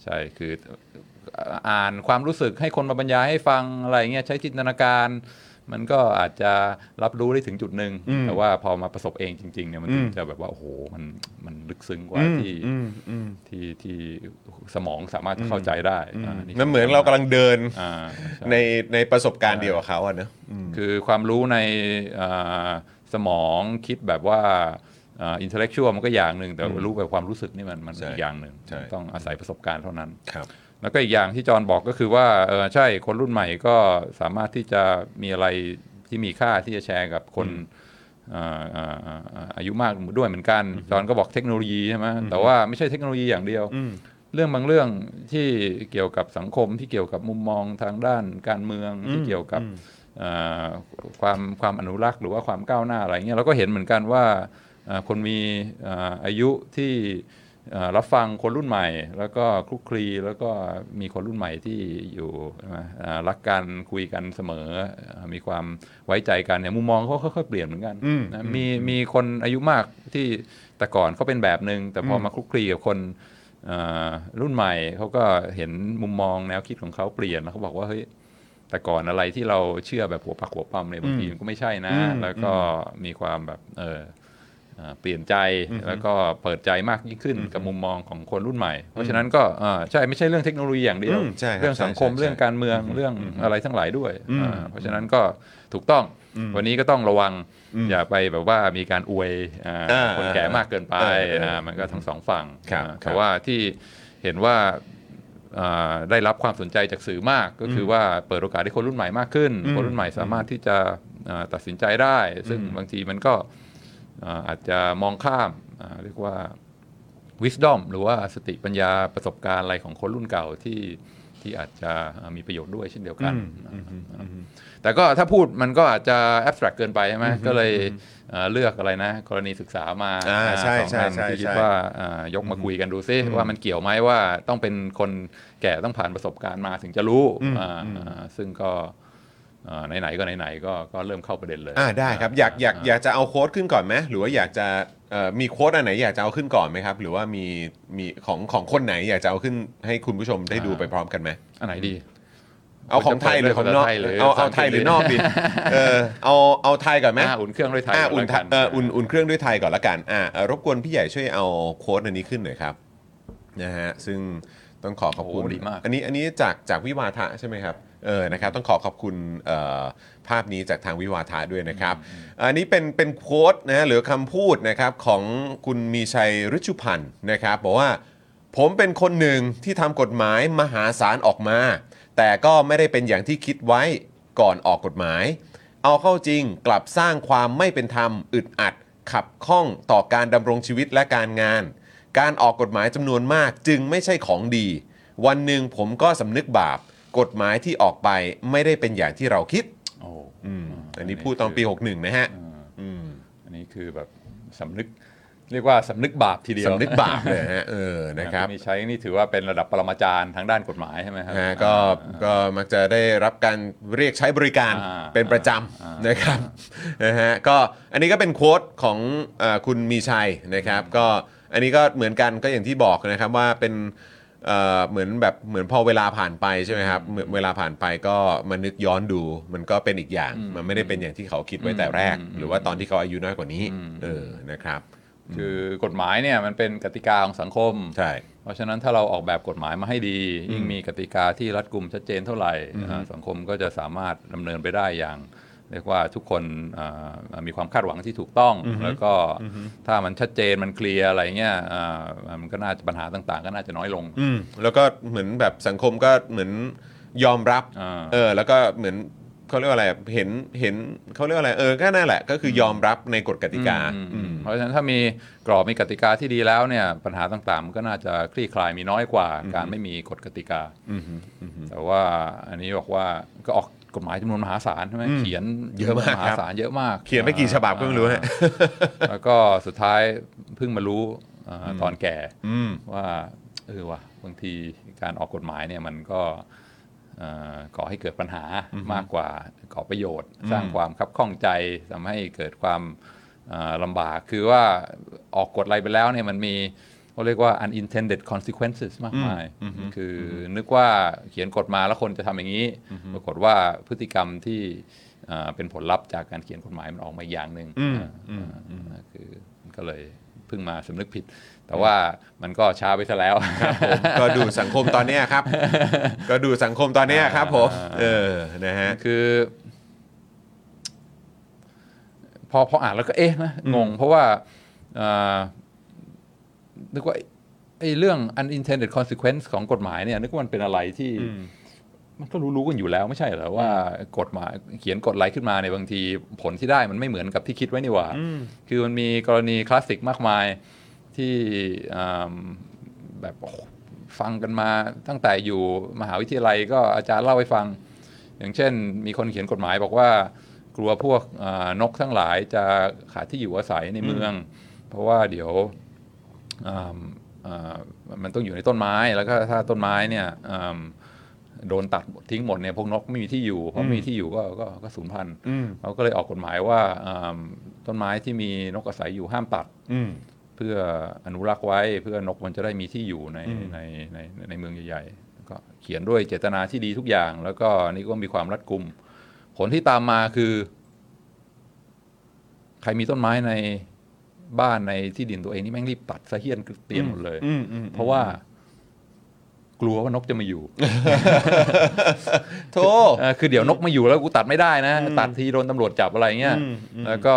ใช่คืออ่านความรู้สึกให้คนมาบรรยายให้ฟังอะไรเงี้ยใช้จินตนาการ มันก็อาจจะรับรู้ได้ถึงจุดหนึ่งอืมแต่ว่าพอมาประสบเองจริงๆเนี่ยมันถึอืงมจะแบบว่าโอ้โหมันมันลึกซึ้งกว่าอืมที่อืมอืมที่ที่สมองสามารถจะเข้าใจได้อ่ามันเหมือนเรากำลังเดินอ่าใช่ในในประสบการณ์เดียวกับเขาอะเนอะอืมคือความรู้ในอ่าสมองคิดแบบว่าอินเทลเล็กชวลมันก็อย่างหนึ่งแต่รู้แบบความรู้สึกนี่มันมันใช่อีกอย่างหนึ่งใช่ต้องอาศัยประสบการณ์เท่านั้นครับ แล้วก็อีกอย่างที่จอห์นบอกก็คือว่าเออใช่คนรุ่นใหม่ก็สามารถที่จะมีอะไรที่มีค่าที่จะแชร์กับคนอ่าอ่าอ่าอ่าอายุมากด้วยเหมือนกัน จอห์นก็บอกเทคโนโลยีใช่ไหมแต่ว่าไม่ใช่เทคโนโลยีอย่างเดียวอืมเรื่องบางเรื่องที่เกี่ยวกับสังคมที่เกี่ยวกับมุมมองทางด้านการเมืองที่เกี่ยวกับเอ่อความความอนุรักษ์หรือว่าความก้าวหน้าอะไรเงี้ยเราก็เห็นเหมือนกันว่าเอ่อคนมีเอ่ออายุที่เอ่อ รับฟังคนรุ่นใหม่ แล้วก็คลุกคลีแล้วก็มีคนรุ่นใหม่ที่อยู่ใช่ไหมเอ่อรักกันคุยกันเสมอเอ่อมีความไว้ใจกันเนี่ยมุมมองเขาค่อยๆเปลี่ยนเหมือนกันอืมนะมีมีคนอายุมากที่แต่ก่อนเขาเป็นแบบหนึ่งแต่พอมาคลุกคลีกับคนเอ่อรุ่นใหม่เขาก็เห็นมุมมองแนวคิดของเขาเปลี่ยนแล้วเขาบอกว่าเฮ้ยแต่ก่อนอะไรที่เราเชื่อแบบหัวปักหัวปั๊มเนี่ยบางทีมันก็ไม่ใช่นะอืมแล้วก็มีความแบบเออ เอ่อเปลี่ยนใจแล้วก็เปิดใจมากยิ่งขึ้นกับมุมมองของคนรุ่นใหม่ เพราะฉะนั้นก็เอ่อใช่ไม่ใช่เรื่องเทคโนโลยีอย่างเดียวอืมใช่ครับเรื่องสังคมใช่ใช่เรื่องการเมืองเรื่องอะไรทั้งหลายด้วยอืมอ่าเพราะฉะนั้นก็ถูกต้องวันนี้ก็ต้องระวังอย่าไปแบบว่ามีการอวยอ่าอ่าคนแก่มากเกินไปเออเอออ่ามันก็ทั้งสองฝั่งครับอ่าครัแต่บว่าที่เห็นว่าอ่าได้รับความสนใจจากสื่อมากก็คือว่าเปิดโอกาสให้คนรุ่นใหม่มากขึ้น คนรุ่นใหม่สามารถที่จะอ่าตัดสินใจได้ ซึ่งบางทีมันก็ อ่าอาจจะมองข้ามอ่าเรียกว่า wisdom หรือว่าสติปัญญาประสบการณ์อะไรของคนรุ่นเก่าที่ที่อาจจะอ่ามีประโยชน์ด้วยเช่นเดียวกัน แต่ก็ถ้าพูดมันก็อาจจะ abstract เกินไปใช่ไหมก็เลยเอ่อเลือกอะไรนะ กรณีศึกษามาอ่าอ่าใช่สองใช่อันใช่ที่คิดใช่ว่าอ่ายกมาคุยกันดูซิว่ามันเกี่ยวไหมว่าต้องเป็นคนแก่ต้องผ่านประสบการณ์มาถึงจะรู้อ่าอ่าซึ่งก็อ่า ไหนๆก็ไหนๆก็ก็เริ่มเข้าประเด็นเลยอ่าได้ครับอยากอยากอยากจะเอาโค้ดขึ้นก่อนไหมหรือว่าอยากจะเอ่อมีโค้ดอันไหนอยากจะเอาขึ้นก่อนไหมครับ หรือว่ามีมีของของคนไหนอยากจะเอาขึ้นให้คุณผู้ชมได้ดูไปพร้อมกันไหมอันไหนดี เอาของไทยหรือของนอกภาษาไทยหรือเอาเอาไทยหรือนอกดีเออเอาเอาไทยก่อนไหมอ่าอุ่นเครื่องด้วยไทยอ่าก่อุ่นแล้วกันเอออุ่นอุ่นเครื่องด้วยไทยก่อนละกันอ่าเอ่อรบกวนพี่ใหญ่ช่วยเอาโค้ดอันนี้ขึ้นหน่อยครับนะฮะซึ่งต้องขอขอบคุณโอ้ดีมากอันนี้อันนี้จากจากวิวาทะใช่ไหมครับ เออนะครับต้องขอขอบคุณเอ่อภาพนี้จากทางวิวาทะด้วยนะครับ อันนี้เป็นเป็นโค้ดนะฮะหรือคำพูดนะครับของคุณมีชัยฤชุพันธ์นะครับบอกว่าผมเป็นคนหนึ่งที่ทำกฎหมายมหาศาลออกมา แต่ก็ไม่ได้เป็นอย่างที่คิดไว้ก่อนออกกฎหมาย เอาเข้าจริงกลับสร้างความไม่เป็นธรรมอึดอัด ขับข้องต่อการดำรงชีวิตและการงาน การออกกฎหมายจำนวนมากจึงไม่ใช่ของดี วันหนึ่งผมก็สำนึกบาป กฎหมายที่ออกไปไม่ได้เป็นอย่างที่เราคิดโอ้อืมอันนี้พูดตอนปี 61 นะฮะอืมอันนี้คือแบบสำนึกเรียกว่าสำนึกบาปทีเดียวสำนึกบาปเลยฮะเออนะครับมีใช้นี่ถือว่าเป็นระดับปรมาจารย์ทางด้านกฎหมายใช่ไหมครับนะฮะก็ก็มักจะได้รับการเรียกใช้บริการอ่าเป็นประจอ่าำนะครับนะฮะก็อันนี้ก็เป็นโค้ดของเออคุณมีชัยนะครับ ก็อันนี้ก็เหมือนกันก็อย่างที่บอกนะครับว่าเป็น เอ่อเหมือนแบบเหมือนพอเวลาผ่านไปใช่ไหมครับเหมือนเวลาผ่านไปก็มานึกย้อนดูมันก็เป็นอีกอย่างมันไม่ได้เป็นอย่างที่เขาคิดไว้แต่แรก หรือว่าตอนที่เขาอายุน้อยกว่านี้เออนะครับคือกฎหมายเนี่ยมันเป็นกติกาของสังคมใช่เพราะฉะนั้นถ้าเราออกแบบกฎหมายมาให้ดี ยิ่งมีกติกาที่รัดกุมชัดเจนเท่าไหร่อ่าสังคมก็จะสามารถดำเนินไปได้อย่าง เรียกว่าทุกคนอ่ามีความคาดหวังที่ถูกต้อง แล้วก็ถ้ามันชัดเจนมันเคลียร์อะไรเงี้ยอ่ามันก็น่าจะปัญหาต่างๆ ก็น่าจะน้อยลงอืมแล้วก็เหมือนแบบสังคมก็เหมือนยอมรับอ่าเออแล้วก็เหมือนเขาเรียกว่าอะไรเห็นเห็นเขาเรียกว่าอะไรเออก็นั่นแหละ ก็คือยอมรับในกฎกติกาอืมอืมเพราะฉะนั้นถ้ามีกรอบมีกติกาที่ดีแล้วเนี่ยปัญหาต่างๆมันก็น่าจะคลี่คลายมีน้อยกว่า การไม่มีกฎกติกาแต่ว่าอันนี้บอกว่าก็ออก กฎหมายจำนวนมหาศาลใช่ไหมอืมเขียนเยอะมากมหาครับศาลเยอะมาก เขียนไม่กี่ฉบับก็ไม่รู้ฮะแล้วก็สุดท้ายเพิ่งมารู้อ่าตอนแก่อืมว่าเออว่ะบางทีการออกกฎหมายเนี่ยมันก็เอ่อก่อให้เกิดปัญหามากกว่าก่อประโยชน์ สร้างความคับข้องใจทำให้เกิดความเอ่อลำบาก คือว่าออกกฎอะไรไปแล้วเนี่ยมันมี เขาเรียกว่า unintended consequences มากมาย คือนึกว่าเขียนกฎมาแล้วคนจะทำอย่างนี้ ปรากฏว่าพฤติกรรมที่อ่าเป็นผลลัพธ์จากการเขียนกฎหมายมันออกมาอีกอย่างหนึ่งอ่าอ่าคือก็เลยเพิ่งมาสำนึกผิด แต่ว่ามันก็ช้าไปซะแล้วผมก็ดูสังคมตอนเนี้ยครับ ก็ดูสังคมตอนเนี้ยครับผม เออ นะฮะ คือ พอพออ่านแล้วก็เอ๊ะนะงงเพราะว่าอ่า นึกว่าไอ้เรื่อง unintended consequence ของกฎหมายเนี่ยนึกว่ามันเป็นอะไรที่มันก็รู้ๆกันอยู่แล้วไม่ใช่เหรอว่ากฎหมายเขียนกฎอะไรขึ้นมาในยบางทีผลที่ได้มันไม่เหมือนกับที่คิดไว้นี่หว่า คือมันมีกรณีคลาสสิกมากมายที่อ่าแบบโอ้โหฟังกันมาตั้งแต่อยู่มหาวิทยาลัยก็อาจารย์เล่าให้ฟัง อย่างเช่น มีคนเขียนกฎหมายบอกว่ากลัวพวกอ่านกทั้งหลายจะขาดที่อยู่อาศัยในเมือง เพราะว่าเดี๋ยวอ่าอ่า มันต้องอยู่ในต้นไม้แล้วก็ถ้าต้นไม้เนี่ยอ่าโดนตัดทิ้งหมดเนี่ยพวกนกไม่มีที่อยู่เพราะไม่มีที่อยู่ก็ก็ก็สูญพันธุ์เขาก็เลยออกกฎหมายว่าอ่าต้นไม้ที่มีนกอาศัยอยู่ห้ามตัดอืมเพื่ออนุรักษ์ไว้เพื่อนกมันจะได้มีที่อยู่ในในในในเมืองใหญ่ๆก็เขียนด้วยเจตนาที่ดีทุกอย่าง แล้วก็นี่ก็มีความรัดกุม ผลที่ตามมาคือ ใครมีต้นไม้ใน บ้านในที่ดินตัวเองนี่แม่งรีบตัดซะเฮี้ยนเตียนหมดเลยอืมอืมเพราะว่า กลัวว่านกจะมาอยู่โทเออคือเดี๋ยวนกมาอยู่แล้วกูตัดไม่ได้นะ ตัดทีโดนตำรวจจับอะไรเงี้ยแล้วก็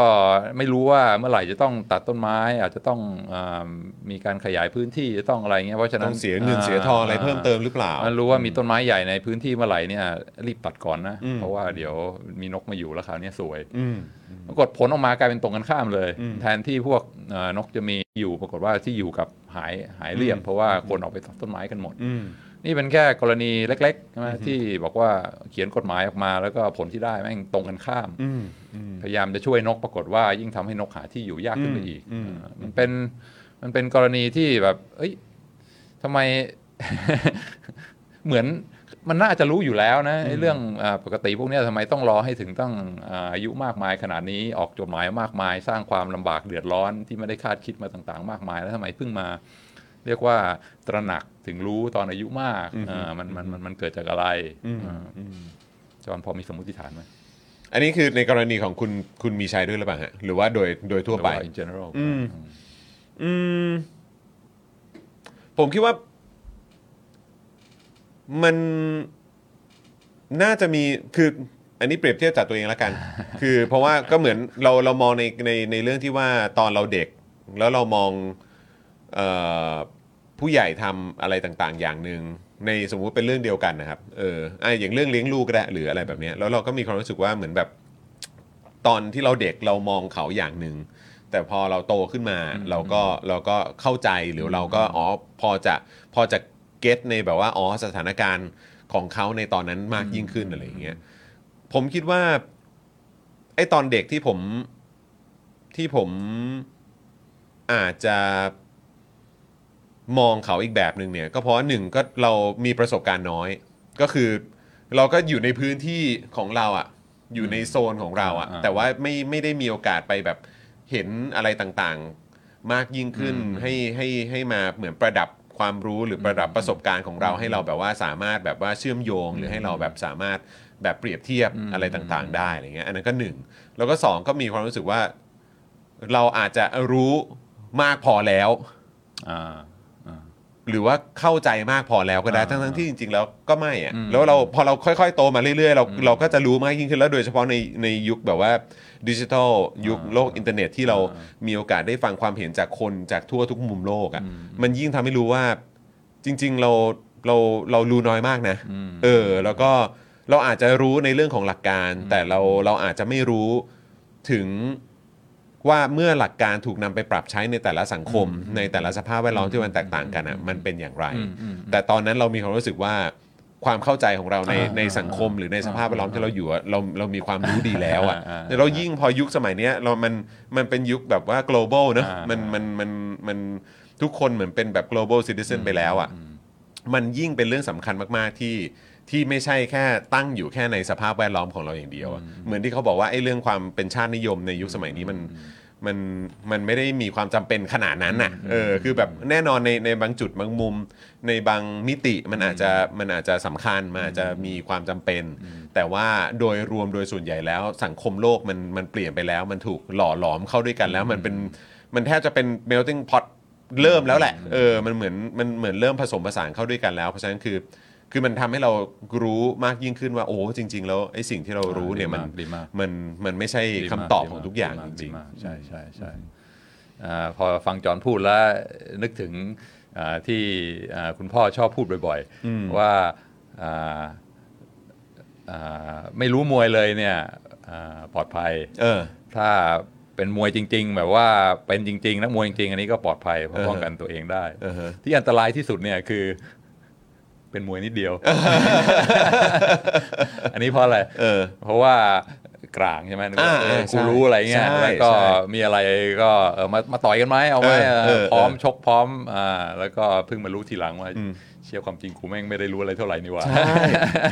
ไม่รู้ว่าเมื่อไหร่จะต้องตัดต้นไม้ อาจจะต้องอามีการขยายพื้นที่จะต้องอะไรเงี้ยเพราะฉะนั้ต้อนงเสียเงินเสียทองอะไรเพิ่มเติมหรือเปล่ามันรู้ว่ามีต้นไม้ใหญ่ในพื้นที่เมื่อไหร่เนี่ย รีบตัดก่อนนะเพราะว่าเดี๋ยวมีนกมาอยู่แล้วคราวเนี้ยสวยอืม ปรากฏผลออกมากลายเป็นตรงกันข้ามเลย แทนที่พวกเอ่อนกจะมีอยู่ปรากฏว่าที่อยู่กับหายหายเรียบเพราะว่าคนออกไปตัดต้นไม้กันหมดอืมนี่เป็นแค่กรณีเล็กๆใช่ไหมที่บอกว่าเขียนกฎหมายออกมา แล้วก็ผลที่ได้แม่งตรงกันข้ามอืมพยายามจะช่วยนกปรากฏว่า ยิ่งทำให้นกหาที่อยู่ยากขึ้นไปอีกอ่ามันเป็นมันเป็นกรณีที่แบบ เอ้ยทำไมเหมือน มันน่าจะรู้อยู่แล้วนะไอ้เรื่องอาปกติพวกเนี้ยทำไมต้องรอให้ถึงต้องอาอายุมากมายขนาดนี้ออกจดหมายมากมาย สร้างความลำบากเดือดร้อนที่ไม่ได้คาดคิดมาต่างๆ มากมาย แล้วทำไมเพิ่งมา เรียกว่าตระหนักถึงรู้ตอนอายุมากอ่ามันมันมันมันเกิดจากอะไรอ่าจอห์นพอมีสมมติฐานไหมอันนี้คือในกรณีของคุณคุณมีชัยด้วยหรือเปล่าฮะหรือว่าโดยโดยทั่วไปหรือว่า in general อืมอืมผมคิดว่า มันน่าจะมีคืออันนี้เปรียบเทียบจากตัวเองแล้วกัน คือเพราะว่าก็เหมือนเราเรามองในในในเรื่องที่ว่าตอนเราเด็ก แล้วเรามองเอ่อผู้ใหญ่ทำอะไรต่างๆ อย่างหนึ่งในสมมุติเป็นเรื่องเดียวกันนะครับเอออะอย่างเรื่องเลี้ยงลูกก็ได้หรืออะไรแบบเนี้ยแล้วเราก็มีความรู้สึกว่าเหมือนแบบ ตอนที่เราเด็กเรามองเขาอย่างหนึ่งแต่พอเราโตขึ้นมาเราก็เราก็เข้าใจหรือเราก็อ๋อพอจะพอจะ เก็ตในแบบว่าอ๋อสถานการณ์ของเขาในตอนนั้นมากยิ่งขึ้นอะไรอย่างเงี้ยผมคิดว่าไอ้ตอนเด็กที่ผมที่ผมอาจจะมองเขาอีกแบบหนึ่งเนี่ยก็เพราะว่าหนึ่งก็เรามีประสบการณ์น้อย ก็คือเราก็อยู่ในพื้นที่ของเราอะอยู่ในโซนของเราอะอ่าแต่ว่าไม่ไม่ได้มีโอกาสไปแบบเห็นอะไรต่างๆ มากยิ่งขึ้นให้ให้ให้มาเหมือนประดับ ความรู้หรือประดับประสบการณ์ของเราให้เราแบบว่าสามารถแบบว่าเชื่อมโยง หรือให้เราแบบสามารถแบบเปรียบเทียบอะไรต่างๆ ได้อะไรเงี้ยอันนั้นก็หนึ่งแล้วก็สองก็มีความรู้สึกว่าเราอาจจะรู้มากพอแล้วอ่าอ่า หรือว่าเข้าใจมากพอแล้วก็ได้อ่าทั้งทั้งๆที่จริง ๆ แล้วก็ไม่อะอืมแล้วเราพอเราค่อยๆ โตมาเรื่อยๆเราเราก็จะรู้มากยิ่งขึ้นแล้วโดยเฉพาะในในยุคแบบว่าดิจิทัลยุคโลกอินเทอร์เน็ตที่เรามีโอกาสได้ฟังความเห็นจากคนจากทั่วทุกมุมโลกอะ่ะมันยิ่งทำให้รู้ว่าจริง ๆ เราเราเรารู้น้อยมากนะอืมเออ แล้วก็เราอาจจะรู้ในเรื่องของหลักการ แต่เราเราอาจจะไม่รู้ถึง ว่าเมื่อหลักการถูกนำไปปรับใช้ในแต่ละสังคม ในแต่ละสภาพแวดล้อมที่มันแตกต่างกันอะมันเป็นอย่างไรอืมอืมแต่ตอนนั้นเรามีความรู้สึกว่าความเข้าใจของเราในอ่าในสังคมหรือในสภาพแวดล้อมที่เราอยู่อะเราเรามีความรู้ดีแล้วอะอ่าอ่าแต่เรายิ่งพอยุคสมัยเนี้ยเรา มันมันเป็นยุคแบบว่า global เนอะอ่ามัมันมันมันมันทุกคนเหมือนเป็นแบบ global citizen ไปแล้วอะมันยิ่งเป็นเรื่องสำคัญมาก ๆ ที่ที่ไม่ใช่แค่ตั้งอยู่แค่ในสภาพแวดล้อมของเราอย่างเดียวอะเหมือนที่เขาบอกว่าไอ้เรื่องความเป็นชาตินิยมในยุคสมัยนี้มัน มันมันไม่ได้มีความจำเป็นขนาดนั้นน่ะเออคือแบบแน่นอนในในบางจุดบางมุม ในบางมิติมันอาจจะมันอาจจะสำคัญมันอาจจะมีความจำเป็น แต่ว่าโดยรวมโดยส่วนใหญ่แล้ว สังคมโลกมันมันเปลี่ยนไปแล้ว มันถูกหล่อหลอมเข้าด้วยกันแล้ว มันเป็นมันแทบจะเป็น melting pot เริ่มแล้วแหละเออมันเหมือนมันเหมือนเริ่มผสมผสานเข้าด้วยกันแล้ว เพราะฉะนั้นคือ คือมันทำให้เรารู้มากยิ่งขึ้นว่าโอ้จริง ๆ แล้วไอ้สิ่งที่เรารู้เนี่ยมันดีมากมันมันไม่ใช่ดีคำมากตอบดีของมากทุกอย่างดีมจริงดีมากใช่ใช่ใช่อ่าพอฟังจอห์นพูดแล้วนึกถึงอ่าที่อ่าคุณพ่อชอบพูดบ่อยๆ ว่าอ่าอ่าไม่รู้มวยเลยเนี่ยอ่าปลอดภัยๆเออถ้าเป็นมวยจริง ๆ แบบว่าเป็นจริงๆนักมวยจริงๆ อันนี้ก็ปลอดภัยเพราะเออป้องกันตัวเองได้เออฮะที่อันตรายที่สุดเนี่ยคือ เป็นมวยนิดเดียว อันนี้เพราะอะไรเออเพราะว่า กลางใช่ไหมนึกว่าอ่าเออใช่กูรู้อะไรเงี้ยใช่แล้วก็ใช่มีอะไรก็เออมามาต่อยกันไหมเอาไหมเออเออเออพร้อมเออชกพร้อมอ่าแล้วก็เพิ่งมารู้ทีหลังว่าอืมเชื่อความจริงกูแม่งไม่ได้รู้อะไรเท่าไหร่นี่หว่าใช่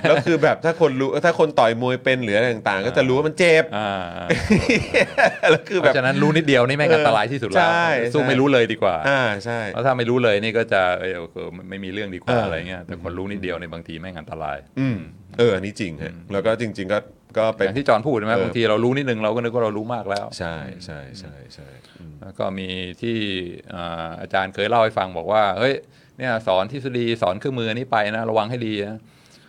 แล้วคือแบบถ้าคนรู้ถ้าคนต่อยมวยเป็นหรืออะไรต่างๆ ก็จะรู้ว่ามันเจ็บอ่าแล้วคือเพแบบราะฉะนั้นรู้นิดเดียวนี่แม่งอันตรายที่สุดแล้วใช่สู้ใช่ไม่รู้เลยดีกว่าอ่าใช่เพราะถ้าไม่รู้เลยนี่ก็จะเออเออไม่มีเรื่องดีกว่าเออออะไรเงี้ยแต่คนรู้นิดเดียวในบางทีแม่งอันตราย อืมเอออันนี้จริงฮะแล้วก็จริง ๆ ก็ ก็อเป็นย่างที่จอห์นพูดใช่ไหมเออบางทีเรารู้นิดนึงเราก็นึกว่าเรารู้มากแล้ว ใช่ใช่ใช่ใช่อืมแล้วก็มีที่อ่าอาจารย์เคยเล่าให้ฟังบอกว่าเฮ้ยเนี่ยสอนทฤษฎีสอนเครื่องมืออนนี้ไปนะระวังให้ดีนะ